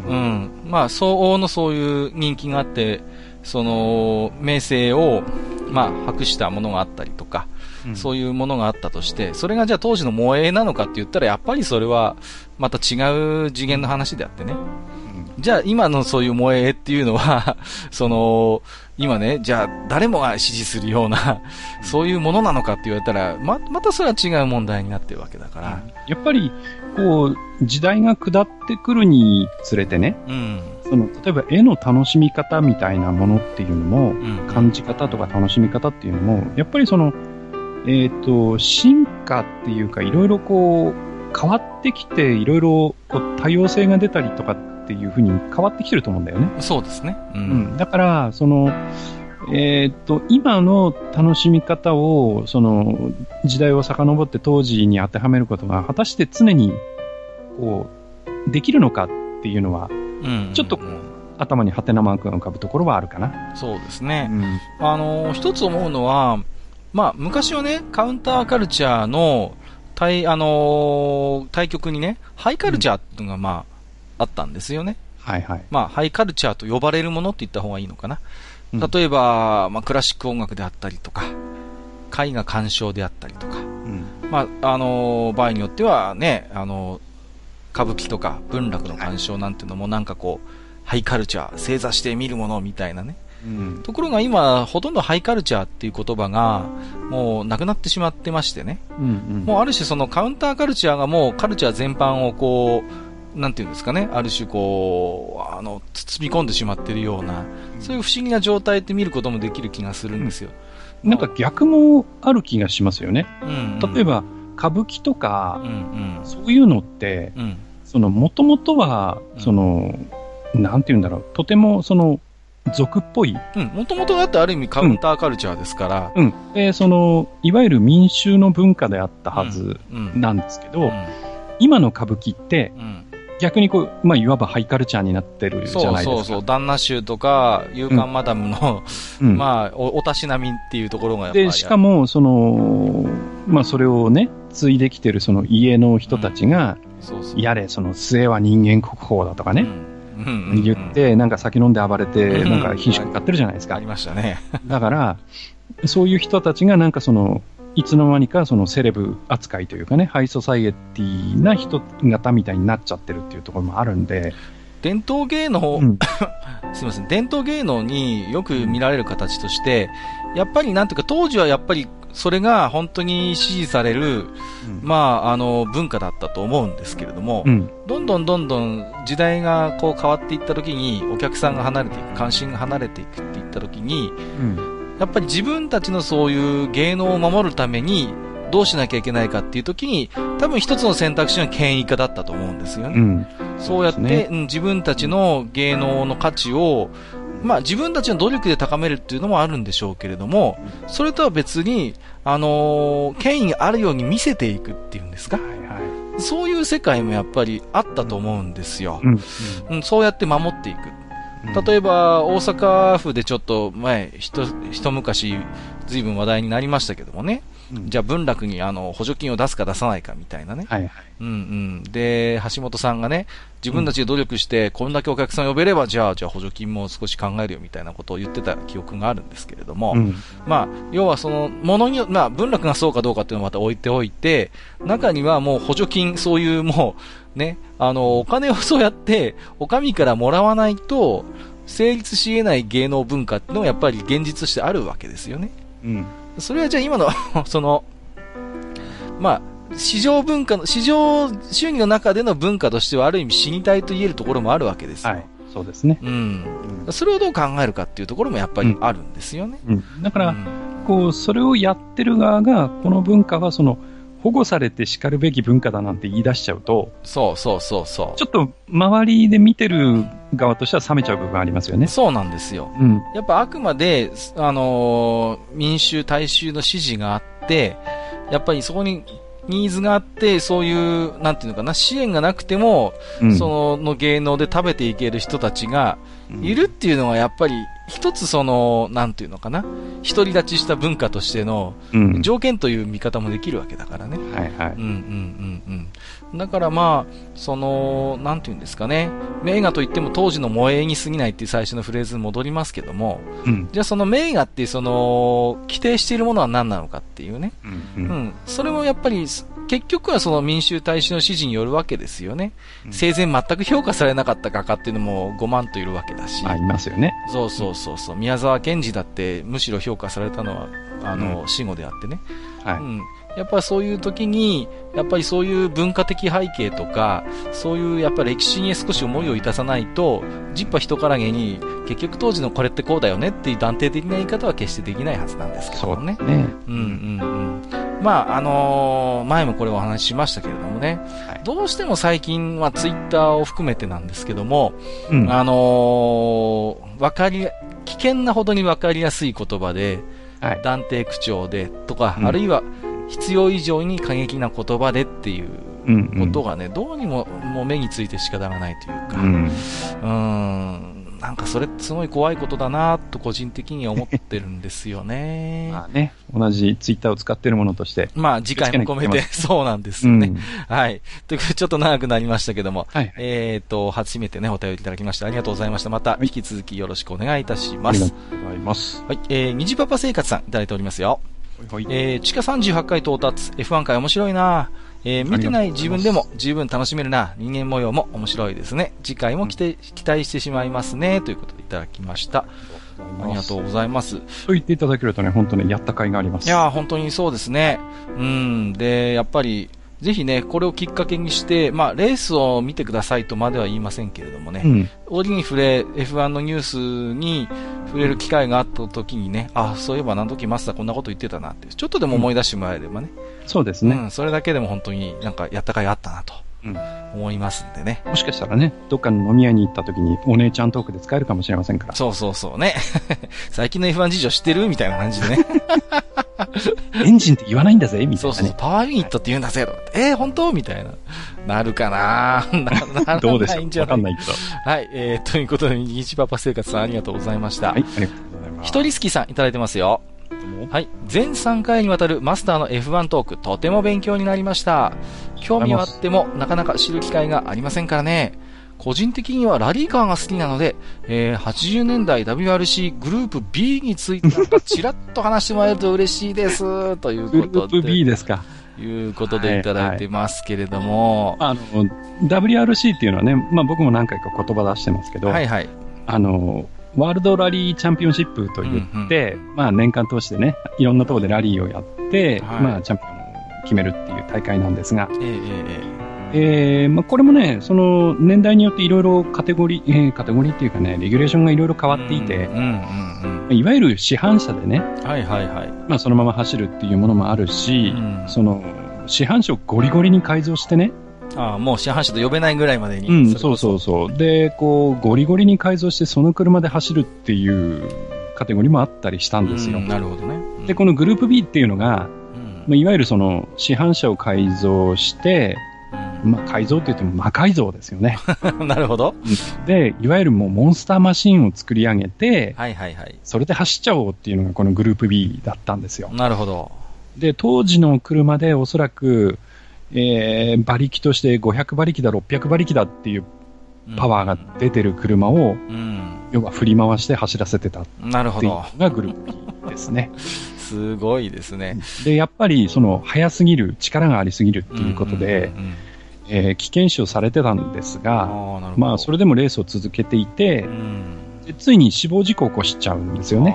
うん。まあ、相応のそういう人気があって、その、名声を、まあ、博したものがあったりとか、うん、そういうものがあったとして、それがじゃあ当時の萌えなのかって言ったら、やっぱりそれは、また違う次元の話であってね。じゃあ今のそういう萌えっていうのは その、今ね、じゃあ誰もが支持するようなそういうものなのかって言われたら、ま、またそれは違う問題になってるわけだから。やっぱり、こう、時代が下ってくるにつれてね、うん、その、例えば絵の楽しみ方みたいなものっていうのも、うん、感じ方とか楽しみ方っていうのも、やっぱりその、えっ、ー、と、進化っていうか、いろいろこう、変わってきて、いろいろこう多様性が出たりとかっていうふうに変わってきてると思うんだよね。そうですね。うん。うん、だから、その、えー、っと、今の楽しみ方を、その、時代を遡って当時に当てはめることが、果たして常に、こう、できるのかっていうのは、うん、ちょっと、頭にハテナマークが浮かぶところはあるかな。そうですね。うん、あの、一つ思うのは、まあ、昔はね、カウンターカルチャーの、対、あのー、対局にね、ハイカルチャーっていうのが、まあ、あったんですよね。はいはい。まあ、ハイカルチャーと呼ばれるものって言った方がいいのかな。例えば、まあ、クラシック音楽であったりとか、絵画鑑賞であったりとか、うん、まあ、あのー、場合によってはね、あのー、歌舞伎とか文楽の鑑賞なんていうのもなんかこう、ハイカルチャー、正座して見るものみたいなね、うん、ところが今、ほとんどハイカルチャーっていう言葉が、もうなくなってしまってましてね。うんうん、もうある種そのカウンターカルチャーがもうカルチャー全般をこう、なんていうんですかね、ある種こう、あの、包み込んでしまってるような、そういう不思議な状態って見ることもできる気がするんですよ。うん、なんか逆もある気がしますよね。うんうん、例えば、歌舞伎とか、うんうん、そういうのって、うん、その、もともとは、その、なんて言うんだろう、とても、その、俗っぽい？うん。もともとだってある意味カウンターカルチャーですから。うん。で、その、いわゆる民衆の文化であったはずなんですけど、うんうん、今の歌舞伎って、うん、逆にこう、まあ、いわばハイカルチャーになってるじゃないですか。そうそうそう。旦那衆とか、勇敢マダムの、うん、まあお、おたしなみっていうところがやっぱり。で、しかも、その、まあ、それをね、継いできてるその家の人たちが、そうそうやれ、その末は人間国宝だとかね。言って、なんか酒飲んで暴れて、なんか品種買ってるじゃないですか。ありましたね。だから、そういう人たちがなんかその、いつの間にかそのセレブ扱いというかね、ハイソサイエティな人型みたいになっちゃってるっていうところもあるんで。伝統芸能、うん、すみません、伝統芸能によく見られる形として、やっぱりなんていうか、当時はやっぱりそれが本当に支持される、うん、まあ、あの、文化だったと思うんですけれども、うん、どんどんどんどん時代がこう変わっていった時に、お客さんが離れていく、関心が離れていくっていった時に、うん、やっぱり自分たちのそういう芸能を守るために、どうしなきゃいけないかっていう時に、多分一つの選択肢は権威化だったと思うんですよね。そうやって、ね、自分たちの芸能の価値を、まあ自分たちの努力で高めるっていうのもあるんでしょうけれども、それとは別に、あのー、権威があるように見せていくっていうんですか。はいはい、そういう世界もやっぱりあったと思うんですよ。うん、うん、そうやって守っていく。例えば、大阪府でちょっと前、一、一昔、ずいぶん話題になりましたけどもね。じゃあ文楽にあの補助金を出すか出さないかみたいなね。はいはい。うんうん。で、橋本さんがね、自分たちで努力して、こんだけお客さん呼べれば、じゃあ、じゃあ補助金も少し考えるよみたいなことを言ってた記憶があるんですけれども、うん、まあ、要はその、ものにまあ、文楽がそうかどうかっていうのをまた置いておいて、中にはもう補助金、そういうもう、ね、あの、お金をそうやって、お上からもらわないと、成立し得ない芸能文化っていうのはやっぱり現実としてあるわけですよね。うん。それはじゃあ今の その、まあ、市場文化の、市場収益の中での文化としてはある意味死にたいと言えるところもあるわけですよ。はい。そうですね。うん。それをどう考えるかっていうところもやっぱりあるんですよね。うん。うん、だから、うん、こう、それをやってる側が、この文化はその、保護されて叱るべき文化だなんて言い出しちゃうと、そうそうそうそう。ちょっと周りで見てる側としては冷めちゃう部分ありますよね。そうなんですよ。うん。やっぱあくまで、あのー、民衆、大衆の支持があって、やっぱりそこにニーズがあって、そういう、なんていうのかな、支援がなくても、うん、その芸能で食べていける人たちがいるっていうのはやっぱり一つその、なんていうのかな、独り立ちした文化としての条件という見方もできるわけだからね。うん、はいはい。うんうんうんうん。だからまあ、その、なんていうんですかね、名画といっても当時の萌えに過ぎないっていう最初のフレーズに戻りますけども、うん、じゃあその名画ってその、規定しているものは何なのかっていうね。うん、うん、うん。それもやっぱり、結局はその民衆大衆の指示によるわけですよね。うん、生前全く評価されなかった画家っていうのも5万といるわけだし。ありますよね。そうそうそうそう。宮沢賢治だってむしろ評価されたのは、あの、死後であってね。はい。うんやっぱりそういう時に、やっぱりそういう文化的背景とか、そういうやっぱり歴史に少し思いをいたさないと、ジッパ人からげに、結局当時のこれってこうだよねっていう断定的な言い方は決してできないはずなんですけどね。そうね。うんうんうん。まあ、あのー、前もこれお話ししましたけれどもね、はい、どうしても最近はツイッターを含めてなんですけども、うん、あのー、わかり、危険なほどにわかりやすい言葉で、はい、断定口調でとか、うん、あるいは必要以上に過激な言葉でっていうことがね、うんうん、どうにももう目について仕方がないというか、うん、うんなんかそれすごい怖いことだなと個人的には思ってるんですよね。まあね、同じツイッターを使ってるものとして。まあ次回も込めて、そうなんですよね、うん。はい。ということでちょっと長くなりましたけども、はい、えっ、ー、と、初めてね、お便りいただきましてありがとうございました。また引き続きよろしくお願いいたします。ありがとうございます。はい、えー、虹パパ生活さんいただいておりますよ。はい、えー、地下38回到達、F1 回面白いなえー、見てない自分でも十分楽しめるな。人間模様も面白いですね。次回も期待期待してしまいますね。ということでいただきました。ありがとうございます。と言っていただけるとね、本当ね、やった甲斐があります。いや、本当にそうですね。うん。で、やっぱり、ぜひね、これをきっかけにして、まあ、レースを見てくださいとまでは言いませんけれどもね、うん、折に触れ、F1 のニュースに触れる機会があった時にね、あ、そういえばあの時マスターこんなこと言ってたなって、ちょっとでも思い出してもらえればね。うん、そうですね、うん。それだけでも本当になんかやった甲斐あったなと。思いますんでね。もしかしたらね、どっかの飲み屋に行った時にお姉ちゃんトークで使えるかもしれませんから。そうそうそうね。最近の F1 事情知ってる？みたいな感じでね。エンジンって言わないんだぜみたいな、ね、そうそう、パワーユニットって言うんだぜ、はい、えー、本当？みたいな。なるかな などうでしょう？わかんないけど。はい、えー、ということで、日パパ生活さんありがとうございました。はい、ありがとうございます。一人好きさんいただいてますよ。はい。全3回にわたるマスターの F1 トーク、とても勉強になりました。興味はあっても、なかなか知る機会がありませんからね。個人的にはラリーカーが好きなので、えー、80年代 WRC グループ B についてなんかちらっと話してもらえると嬉しいです。ということで。グループ B ですか。いうことでいただいてますけれども。はいはい、あの、WRC っていうのはね、まあ僕も何回か言葉出してますけど、はいはい。あの、ワールドラリーチャンピオンシップと言って、うんうん、まあ年間通してね、いろんなところでラリーをやって、はい、まあチャンピオンを決めるっていう大会なんですが、えー、えーえー、まあ、これもね、その年代によっていろいろカテゴリー、えー、カテゴリーっていうかね、レギュレーションがいろいろ変わっていて、うんうんうん、いわゆる市販車でね、はいはいはい。まあ、そのまま走るっていうものもあるし、うん、その、市販車をゴリゴリに改造してね、ああ、もう市販車と呼べないぐらいまでに。うん、そうそうそう。で、こう、ゴリゴリに改造してその車で走るっていうカテゴリーもあったりしたんですよ。なるほどね。で、このグループ B っていうのが、まあ、いわゆるその市販車を改造して、まあ、改造って言っても魔改造ですよね。なるほど。で、いわゆるもうモンスターマシンを作り上げて、はいはいはい。それで走っちゃおうっていうのがこのグループ B だったんですよ。なるほど。で、当時の車でおそらく、えー、馬力として500馬力だ、600馬力だっていうパワーが出てる車を、うん、要は振り回して走らせてたっていうのがグループ B ですね。すごいですね。で、やっぱり、その、速すぎる、力がありすぎるっていうことで、え危険視をされてたんですが、あまあ、それでもレースを続けていて、でついに死亡事故を起こしちゃうんですよね。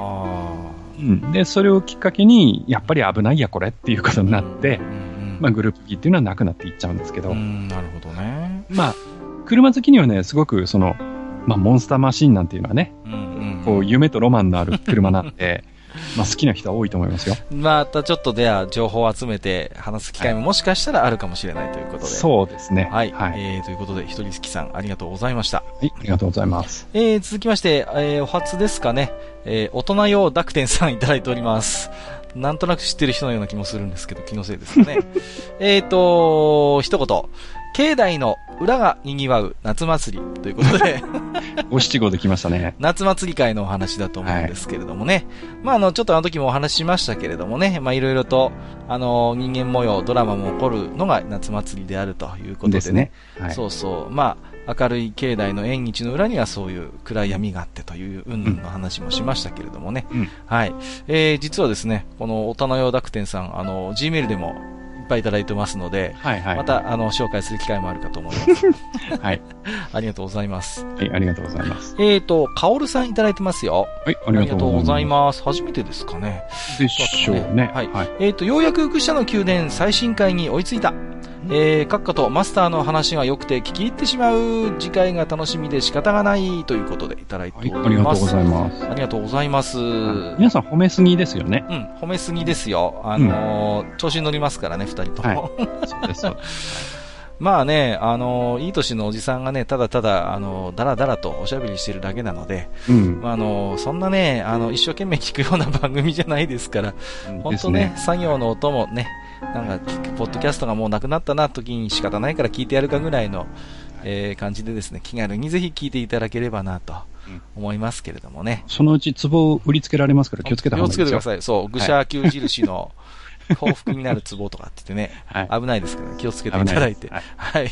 うん、で、それをきっかけに、やっぱり危ないや、これっていうことになって、まあ、グループ B っていうのはなくなっていっちゃうんですけど。なるほどね。まあ、車好きにはね、すごく、その、まあ、モンスターマシンなんていうのはね、こう、夢とロマンのある車なんで、まあ好きな人は多いと思いますよ。またちょっとでは情報を集めて話す機会ももしかしたらあるかもしれないということで。はい、そうですね。はい。はい、えー、ということで、ひとりすきさんありがとうございました。はい、ありがとうございます。えー、続きまして、えー、お初ですかね、えー、大人用濁点さんいただいております。なんとなく知ってる人のような気もするんですけど、気のせいですかね。えっと、一言。境内の裏が賑わう夏祭りということで 五七五できましたね。夏祭り会のお話だと思うんですけれどもね。はい、まあ、あの、ちょっとあの時もお話ししましたけれどもね、まあ、いろいろと、あの、人間模様、ドラマも起こるのが夏祭りであるということでね。ですね。はい、そうそう。まあ、明るい境内の縁日の裏にはそういう暗闇があってといううんぬんの話もしましたけれどもね。うん、はい。えー、実はですね、このおたなよ濁点さん、あの、Gmail でもっぱいいただいてますので、はいはい、また、あの、紹介する機会もあるかと思います。はい。ありがとうございます。はい、ありがとうございます。えっ、ー、と、かおるさんいただいてますよ。はい、ありがとうございます。初めてですかね。でしょうね。はい。はい、えっ、ー、と、ようやく愚者の宮殿最新回に追いついた。えー、閣下とマスターの話が良くて聞き入ってしまう次回が楽しみで仕方がないということでいただいております。はい、ありがとうございます。ありがとうございます。皆さん褒めすぎですよね。うん、褒めすぎですよ。あのーうん、調子に乗りますからね、二人とも。はい、そうです。まあね、あの、いい年のおじさんがね、ただただ、あの、だらだらとおしゃべりしてるだけなので、うん、あの、そんなね、あの、一生懸命聞くような番組じゃないですから、本当ね、ね作業の音もね、なんか、ポッドキャストがもうなくなったな時に仕方ないから聞いてやるかぐらいの、えー、感じでですね、気軽にぜひ聞いていただければなと。思いますけれどもね。そのうち壺を売りつけられますから気をつけた方がいいですよ。気をつけてください。そう、愚者級印の、幸福になるツボとかって言ってね、はい、危ないですから、気をつけていただいて。いはい。はい、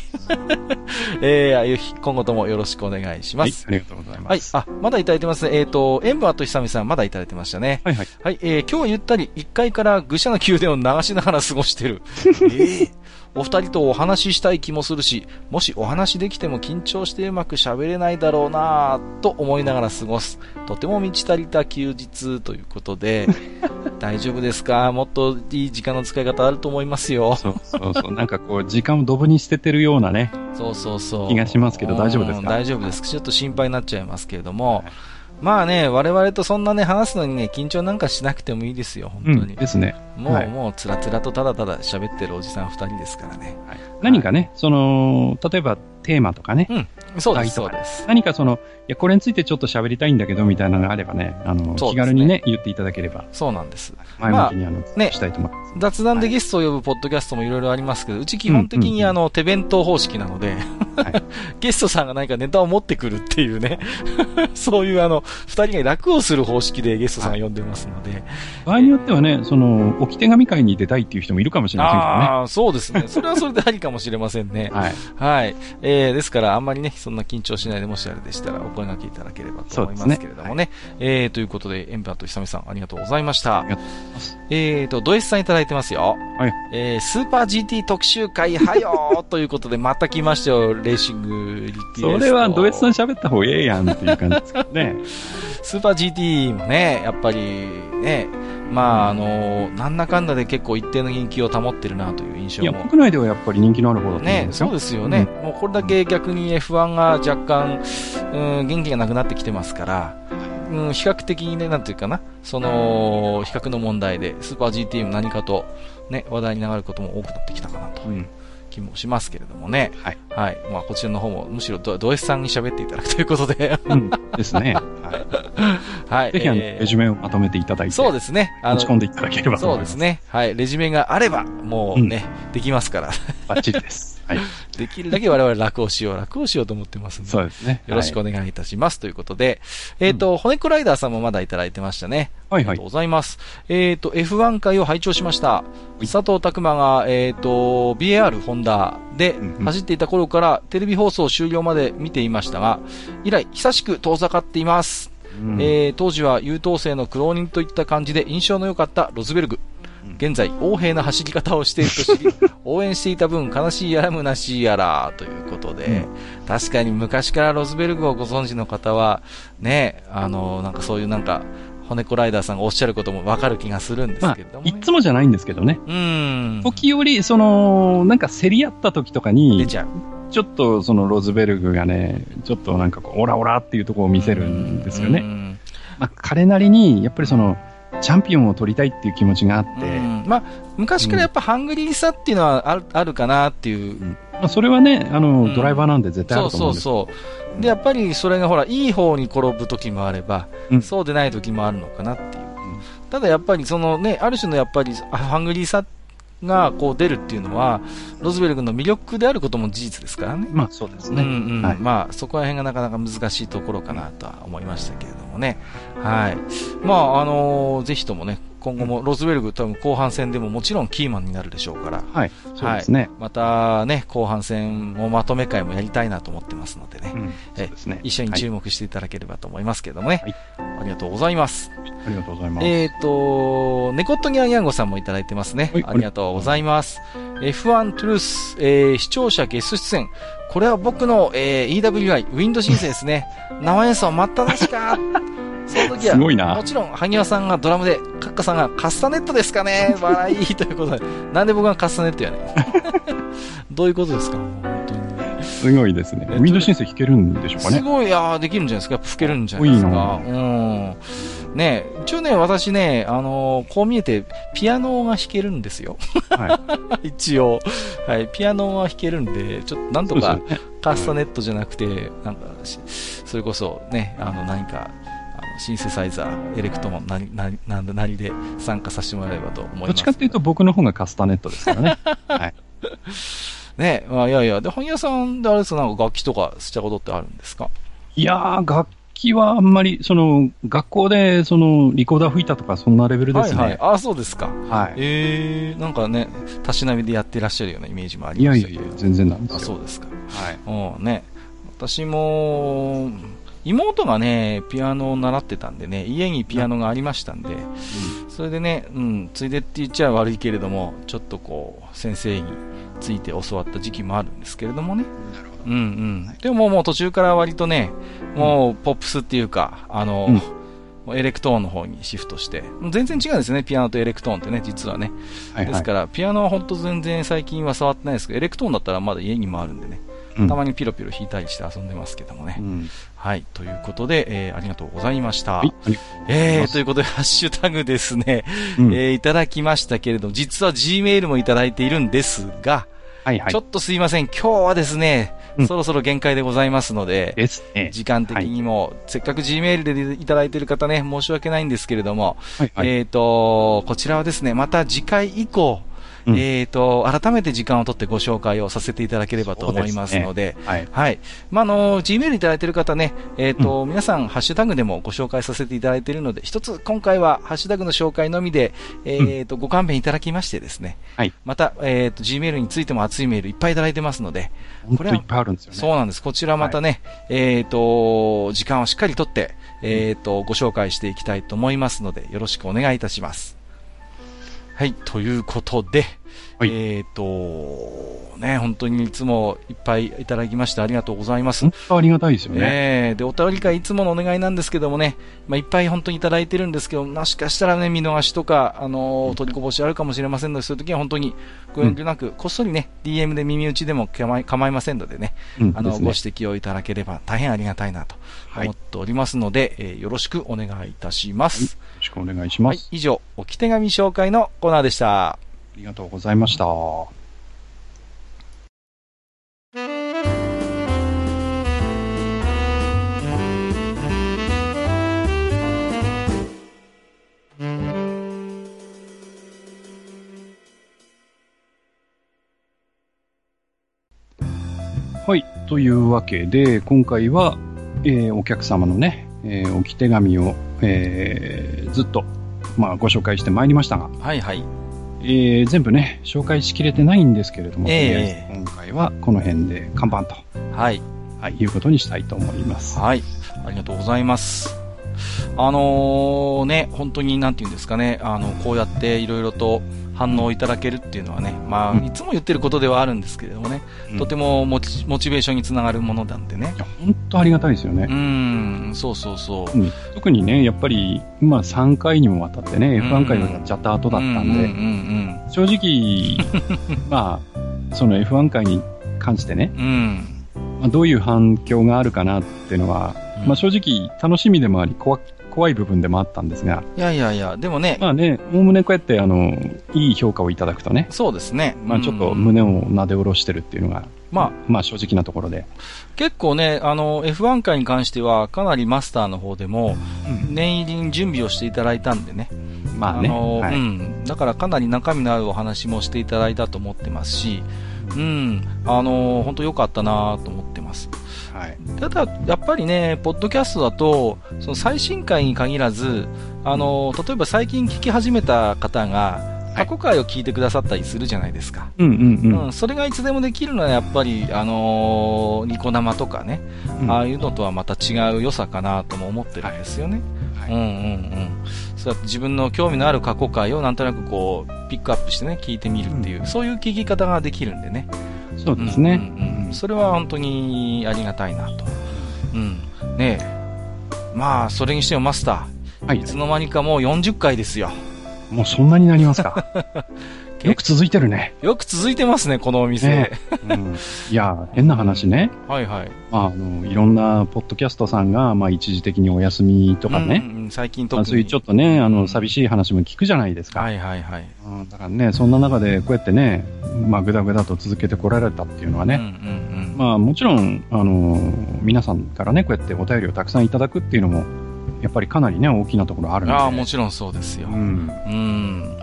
えー、ゆき、今後ともよろしくお願いします。はい、ありがとうございます。はい、あ、まだいただいてますね。えっ、ー、と、塩分あとひさみさん、まだいただいてましたね。はいはい。はい、えー、今日はゆったり1階から愚者の宮殿を流しながら過ごしてる。えー お二人とお話ししたい気もするし、もしお話できても緊張してうまく喋れないだろうなぁと思いながら過ごす。とても満ち足りた休日ということで、大丈夫ですか？もっといい時間の使い方あると思いますよ。そうそうそう。なんかこう、時間をドブに捨ててるようなね。そうそうそう。気がしますけど大丈夫ですか？大丈夫です。ちょっと心配になっちゃいますけれども、はいまあね、我々とそんなね、話すのにね、緊張なんかしなくてもいいですよ、本当に。うん、ですね。もう、はい、もう、つらつらとただただ喋ってるおじさん二人ですからね。はい、何かね、その、例えばテーマとかね。うん。そうです、そうです。何かその、いや、これについてちょっと喋りたいんだけど、みたいなのがあればね、あの、気軽にね、言っていただければ。そうなんです。前向きにあの、ね、したいと思います。雑談でゲストを呼ぶポッドキャストもいろいろありますけど、うち基本的にあの、手弁当方式なので、ゲストさんが何かネタを持ってくるっていうね、そういうあの、二人が楽をする方式でゲストさんが呼んでますので。場合によってはね、その、置き手紙会に出たいっていう人もいるかもしれませんけどね。ああ、そうですね。それはそれでありかもしれませんね。はい。はい。えー、ですから、あんまりね、そんな緊張しないで、もしあれでしたら、お声掛けいただければと思いますけれどもね。ねはい、えー、ということで、エンバーと久美さん、ありがとうございました。えーと、ドエスさんいただいてますよ。はい。えー、スーパー GT 特集会、はよーということで、また来ましたよ、レーシングリクエ。それはドエスさん喋った方がええやんっていう感じですかね。スーパー GT もね、やっぱりね、まあ、あの、なんだかんだで結構一定の人気を保ってるなという印象も。国内ではやっぱり人気のある方だと思うんですよ。ね、そうですよね。うん、もうこれだけ逆に F1 が若干、うん、元気がなくなってきてますから、うん、比較的にね、なんていうかな、その、比較の問題で、スーパー GT も何かと、ね、話題に上ることも多くなってきたかなと。うん気もしますけれどもね。はい。はい。まあ、こちらの方も、むしろド、ド S さんに喋っていただく ということで。うん。ですね。はい。はい。ぜひ、あの、えー、レジュメをまとめていただいて。そうですね。あの、持ち込んでいただければそうですね。はい。レジュメがあれば、もうね、うん、できますから。バッチリです。はい。できるだけ我々楽をしよう、楽をしようと思ってますので。そうですね。よろしくお願いいたします。はい、ということで、えっ、ー、と、うん、骨クライダーさんもまだいただいてましたね。はいはい。ありがとうございます。えっ、ー、と、F1 回を拝聴しました。佐藤拓馬が、えっ、ー、と、BAR ホンダで走っていた頃からテレビ放送終了まで見ていましたが、以来、久しく遠ざかっています。うん、えー、当時は優等生の苦労人といった感じで印象の良かったロズベルグ。現在、横柄な走り方をしていると知り、応援していた分、悲しいやら虚しいやら、ということで、うん、確かに昔からロズベルグをご存知の方は、ね、あの、なんかそういうなんか、骨子ライダーさんがおっしゃることもわかる気がするんですけども、ね、まあ、いつもじゃないんですけどね。うん。時折、その、なんか競り合った時とかに、出ちゃう。ちょっとそのロズベルグがね、ちょっとなんかこう、オラオラっていうところを見せるんですよね。まあ、彼なりに、やっぱりその、チャンピオンを取りたいっていう気持ちがあって。まあ、昔からやっぱハングリーさっていうのはある,、あるかなっていう。まあ、それはね、あの、ドライバーなんで絶対あると思うんですそうそうそう。で、やっぱりそれがほら、いい方に転ぶ時もあれば、うん、そうでない時もあるのかなっていう。ただやっぱりそのね、ある種のやっぱりハングリーさがこう出るっていうのは、ロズベルグの魅力であることも事実ですからね。まあそうですね。うんうんはい、まあそこら辺がなかなか難しいところかなとは思いましたけれどもね。はい。まああのー、ぜひともね、今後もロズベルグ、多分後半戦でももちろんキーマンになるでしょうから、はい、そうですね、はい、またね、後半戦もまとめ会もやりたいなと思ってますのでね、うん、えですね一緒に注目していただければと思いますけどもね、はい、ありがとうございます。ありがとうございます。えっ、ー、と、ネコットギャンギャンゴさんもいただいてますね。はい、ありがとうございます。F1 トゥルース、えー、視聴者ゲスト出演。これは僕の、えー、EWI、ウィンド申請ですね。生演奏待ったなしか。その時は、すごいな。もちろん、萩和さんがドラムで、カッカさんがカスタネットですかね？笑いということで。なんで僕がカスタネットやねん。どういうことですか？本当に。すごいですね。ウィンドシンセ弾けるんでしょうかね？すごい、あできるんじゃないですか？吹けるんじゃないですか。いいうん。ね一応ね、私ね、あのー、こう見えて、ピアノが弾けるんですよ。はい。一応。はい。ピアノは弾けるんで、ちょっとなんとか、カスタネットじゃなくて、なんか、それこそね、あの、何か、シンセサイザー、エレクトーン、なり、なで参加させてもらえればと思います。どっちかっていうと僕の方がカスタネットですからね。はい。ねまあ、いやいや、で、本屋さんであれですか、なんか楽器とかしたことってあるんですか？いやー、楽器はあんまり、その、学校で、その、リコーダー吹いたとか、そんなレベルですね。はいはい。あ、そうですか。はい。ええー、なんかね、たしなみでやってらっしゃるようなイメージもありますいやいやいや、全然なんですよ。あ、そうですか。はい。うん、ね。私も、妹がね、ピアノを習ってたんでね、家にピアノがありましたんで、うん、それでね、うん、ついでって言っちゃ悪いけれども、ちょっとこう、先生について教わった時期もあるんですけれどもね。なるほど。うんうん。でももう途中から割とね、もうポップスっていうか、あの、うん、エレクトーンの方にシフトして、全然違うんですね、ピアノとエレクトーンってね、実はね。はいはい、ですから、ピアノは本当全然最近は触ってないですけど、エレクトーンだったらまだ家にもあるんでね。たまにピロピロ弾いたりして遊んでますけどもね。うん、はい。ということで、えー、ありがとうございました。はい、えー、ということで、ハッシュタグですね、うん、えー、いただきましたけれども、実は Gmail もいただいているんですが、はいはい、ちょっとすいません。今日はですね、うん、そろそろ限界でございますので、ですね、時間的にも、はい、せっかく Gmail でいただいている方ね、申し訳ないんですけれども、はいはい、えっ、ー、と、こちらはですね、また次回以降、うん、えっ、ー、と、改めて時間を取ってご紹介をさせていただければと思いますので、でね、はい。はい。まあ、あの、Gmail いただいている方ね、えっ、ー、と、うん、皆さん、ハッシュタグでもご紹介させていただいているので、一つ、今回は、ハッシュタグの紹介のみで、えっ、ー、と、ご勘弁いただきましてですね、はい。また、えっ、と、Gmail についても熱いメールいっぱいいただいてますので、これは、いっぱいあるんですよね。そうなんです。こちらまたね、はい、えっ、と、時間をしっかりとって、えっ、と、ご紹介していきたいと思いますので、よろしくお願いいたします。はい、ということで、はい、えっ、ー、と、ね、本当にいつもいっぱいいただきましてありがとうございます。本当ありがたいですよね。えー、で、お便り会いつものお願いなんですけどもね、まあ、いっぱい本当にいただいてるんですけど、もしかしたらね、見逃しとか、あのー、取りこぼしあるかもしれませんので、そういう時は本当にご遠慮なく、うん、こっそりね、DM で耳打ちでも構いませんのでね、うん、あの、ね、ご指摘をいただければ大変ありがたいなと思っておりますので、はい、えー、よろしくお願いいたします。はい、よろしくお願いします。はい、以上、置き手紙紹介のコーナーでした。ありがとうございました。はい。というわけで、今回は、えー、お客様のね、えー、置き手紙を、えー、ずっと、まあ、ご紹介してまいりましたが、はいはい。えー、全部ね、紹介しきれてないんですけれども、えー、今回はこの辺で看板と、はい。はい、いうことにしたいと思います。はい。ありがとうございます。あのー、ね、本当になんて言うんですかね、あの、こうやっていろいろと、反応いただけるっていうのはね、まあ、いつも言ってることではあるんですけれどもね、うん、とてもモチモチベーションにつながるものなんでね。本当ありがたいですよね。うん、そうそうそう。うん、特にね、やっぱり、まあ3回にもわたってね、F1 回をやっちゃった後だったんで、正直、まあ、その F1 回に関してね、うん。まあ、どういう反響があるかなっていうのは、まあ正直楽しみでもあり怖怖い部分でもあったんですが。いやいやいや、でもね。まあね、おおむねこうやって、あの、いい評価をいただくとね。そうですね。まあちょっと胸をなで下ろしてるっていうのが、まあ、まあ正直なところで。結構ね、あの、F1 回に関しては、かなりマスターの方でも、念入りに準備をしていただいたんでね。まあね。あの、はい、うん。だからかなり中身のあるお話もしていただいたと思ってますし、うん、あの、本当良かったなと思ってます。はい、ただ、やっぱりね、ポッドキャストだと、その最新回に限らず、あの、例えば最近聞き始めた方が、過去回を聞いてくださったりするじゃないですか。うんうんうん。うん、それがいつでもできるのはやっぱり、あのー、ニコ生とかね、うん、ああいうのとはまた違う良さかなとも思ってるんですよね。はい、うんうんうん。そうやって自分の興味のある過去回をなんとなくこう、ピックアップしてね、聞いてみるっていう、うん、そういう聞き方ができるんでね。そうですね。うんうんうん、それは本当にありがたいなと。うん。ねまあ、それにしてもマスター。はい。いつの間にかもう40回ですよ。もうそんなになりますか？よく続いてるね。よく続いてますね、このお店。ねうん、いや、変な話ね。はいはい。まあ、あの、いろんなポッドキャストさんが、まあ、一時的にお休みとかね。うん、最近特に、まあ、そういうちょっとね、あの、寂しい話も聞くじゃないですか。はいはいはい。うん、だからね、そんな中で、こうやってね、まあ、ぐだぐだと続けてこられたっていうのはね。うんうんうん、まあ、もちろん、あの、皆さんからね、こうやってお便りをたくさんいただくっていうのも、やっぱりかなりね、大きなところあるんで。ああ、もちろんそうですよ。うん。うん。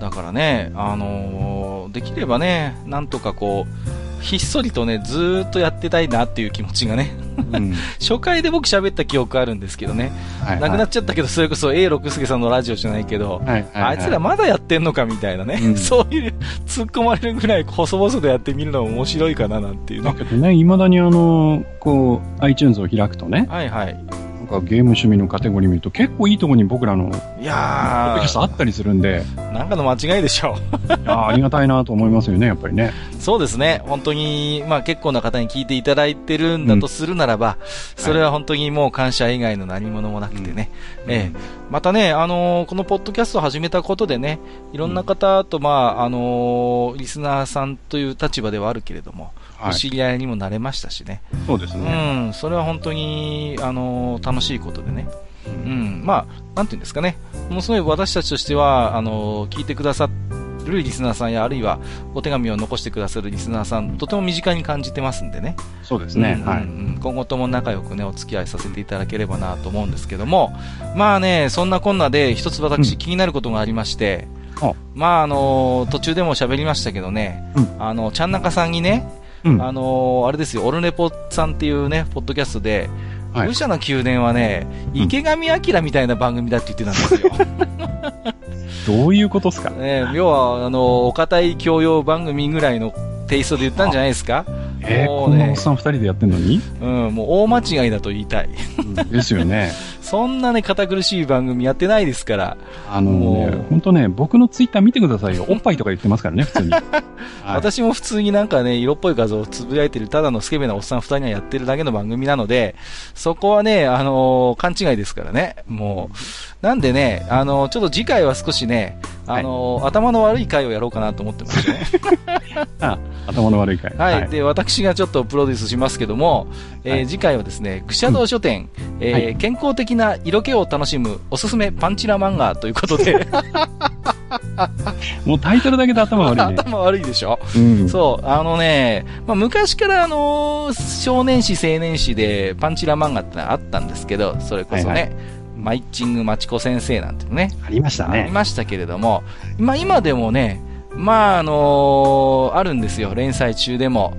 だからね、あのー、できればね、なんとかこう、ひっそりとね、ずーっとやってたいなっていう気持ちがね。うん、初回で僕喋った記憶あるんですけどね。はいはい、なくなっちゃったけど、それこそ A 六輔さんのラジオじゃないけど、はいはいはい、あいつらまだやってんのかみたいなね。うん、そういう、突っ込まれるぐらい細々とやってみるのも面白いかななんていうね。だけどね、未だにあの、こう、iTunes を開くとね。はいはい。かゲーム趣味のカテゴリー見ると結構いいとこに僕らの、いやー、あったりするんで。なんかの間違いでしょう。いやありがたいなと思いますよね、やっぱりね。そうですね。本当に、まあ結構な方に聞いていただいてるんだとするならば、うん、それは本当にもう感謝以外の何物もなくてね。はい、ええまたね、あのー、このポッドキャストを始めたことでね、いろんな方と、まあ、あのー、リスナーさんという立場ではあるけれども、お知り合いにもなれましたしね。そうですね。うん、それは本当に、あの、楽しいことでね。うん、まあ、なんていうんですかね。ものすごい私たちとしては、あの、聞いてくださるリスナーさんや、あるいはお手紙を残してくださるリスナーさん、とても身近に感じてますんでね。そうですね。はい。今後とも仲良くね、お付き合いさせていただければなと思うんですけども、まあね、そんなこんなで一つ私気になることがありまして、うん、まああの途中でも喋りましたけどね、うん、あの、ちゃんなかさんにね、うん、あのー、あれですよ、オルネポさんっていうね、ポッドキャストで、はい、武者の宮殿はね、池上彰みたいな番組だって言ってたんですよ。どういうことですか、ね、要は、あの、お堅い教養番組ぐらいのテイストで言ったんじゃないですか？えー、もうね、こんなおっさん二人でやってんのに？うん、もう大間違いだと言いたい。ですよね。そんなね、堅苦しい番組やってないですから。あのね、本当ね、僕のツイッター見てくださいよ。おっぱいとか言ってますからね、普通に。はい、私も普通になんかね、色っぽい画像をつぶやいてる、ただのスケベなおっさん二人がやってるだけの番組なので、そこはね、あのー、勘違いですからね。もう、なんでね、あのー、ちょっと次回は少しね、あのーはい、頭の悪い回をやろうかなと思ってますね。あ頭の悪い回。はい、はい。で、私がちょっとプロデュースしますけども、えー、次回はですね、愚者道書店、うん、えーはい、健康的な色気を楽しむおすすめパンチラ漫画ということで。もうタイトルだけで頭悪い、ね、頭悪いでしょ、うん、そう、あのね、まあ、昔からあのー、少年誌、青年誌でパンチラ漫画ってのはあったんですけど、それこそね、はいはいマイチングマチコ先生なんてね。ありましたね。ありましたけれども、まあ今でもね、まああのー、あるんですよ。連載中でも、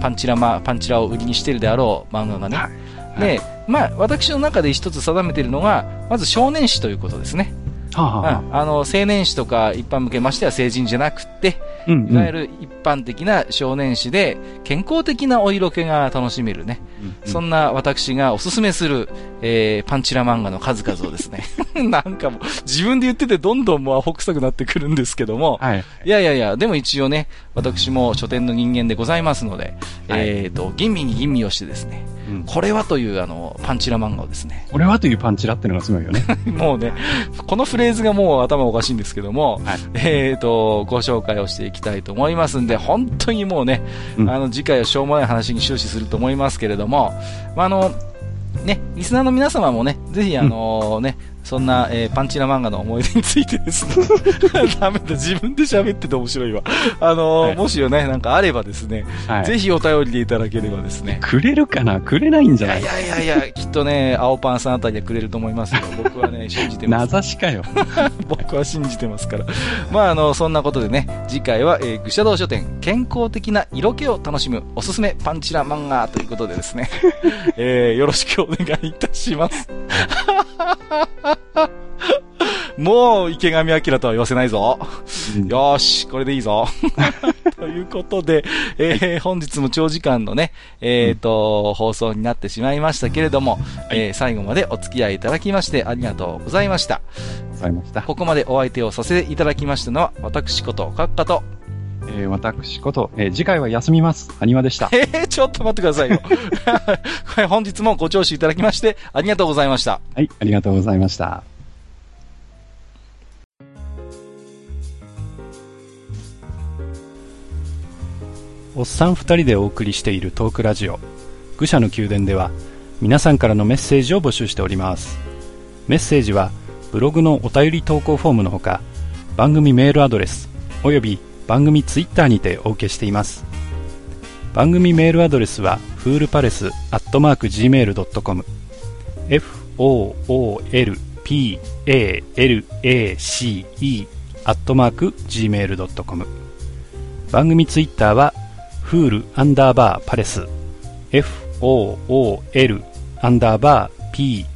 パンチラマ、パンチラを売りにしてるであろう漫画がね。はいで、まあ、私の中で一つ定めているのが、まず少年誌ということですね。はあはあ、あ。の青年誌とか一般向けましては成人じゃなくて、うんうん、いわゆる一般的な少年誌で健康的なお色気が楽しめるね、うんうん、そんな私がおすすめする、えー、パンチラ漫画の数々をですね。なんかもう自分で言っててどんどんもうアホ臭くなってくるんですけども、はい、いやいやいや、でも一応ね、私も書店の人間でございますので、はい、えっ、ー、と、吟味に吟味をしてですね、うん、これはというあのパンチラ漫画をですね。これはというパンチラっていうのがすごいよね。もうね、このフレーズがもう頭おかしいんですけども、はい、えっ、ー、と、ご紹介をしていきたいと思いますんで、本当にもうね、うん、あの次回はしょうもない話に終始すると思いますけれども、まあ、あの、ね、リスナーの皆様もね、ぜひあのー、ね、そんな、えー、パンチラ漫画の思い出についてですね ダメだ、自分で喋ってて面白いわ。あのーはい、もしよね、なんかあればですね、はい、ぜひお便りでいただければですね。くれるかな？くれないんじゃない？いやいやいや、きっとね、青パンさんあたりでくれると思いますよ。僕はね、信じてます。名指しかよ。僕は信じてますから。まあ、あの、そんなことでね、次回は、えー、愚者道書店、健康的な色気を楽しむおすすめパンチラ漫画ということでですね、えー、よろしくお願いいたします。もう池上彰とは言わせないぞ。うん、よし、これでいいぞ。ということで、えー、本日も長時間のね、えっ、ー、と、うん、放送になってしまいましたけれども、はい、えー、最後までお付き合いいただきましてありがとうございました。ございました。ここまでお相手をさせていただきましたのは、私こと、閣下と、えー、私こと、えー、次回は休みます。アニワでした。えー、ちょっと待ってくださいよ。本日もご聴取いただきまして、ありがとうございました。はい、ありがとうございました。おっさん二人でお送りしているトークラジオ、愚者の宮殿では、皆さんからのメッセージを募集しております。メッセージは、ブログのお便り投稿フォームのほか、番組メールアドレス、および番組ツイッターにてお受けしています。番組メールアドレスは、フールパレスアットマーク Gmail.com、f-o-o-l-p-a-l-a-c-e アットマーク Gmail.com 番組ツイッターはフールアンダーバーパレス fool アンダーバー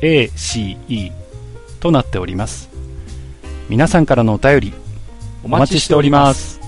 PALACE となっております。皆さんからのお便り、お待ちしております。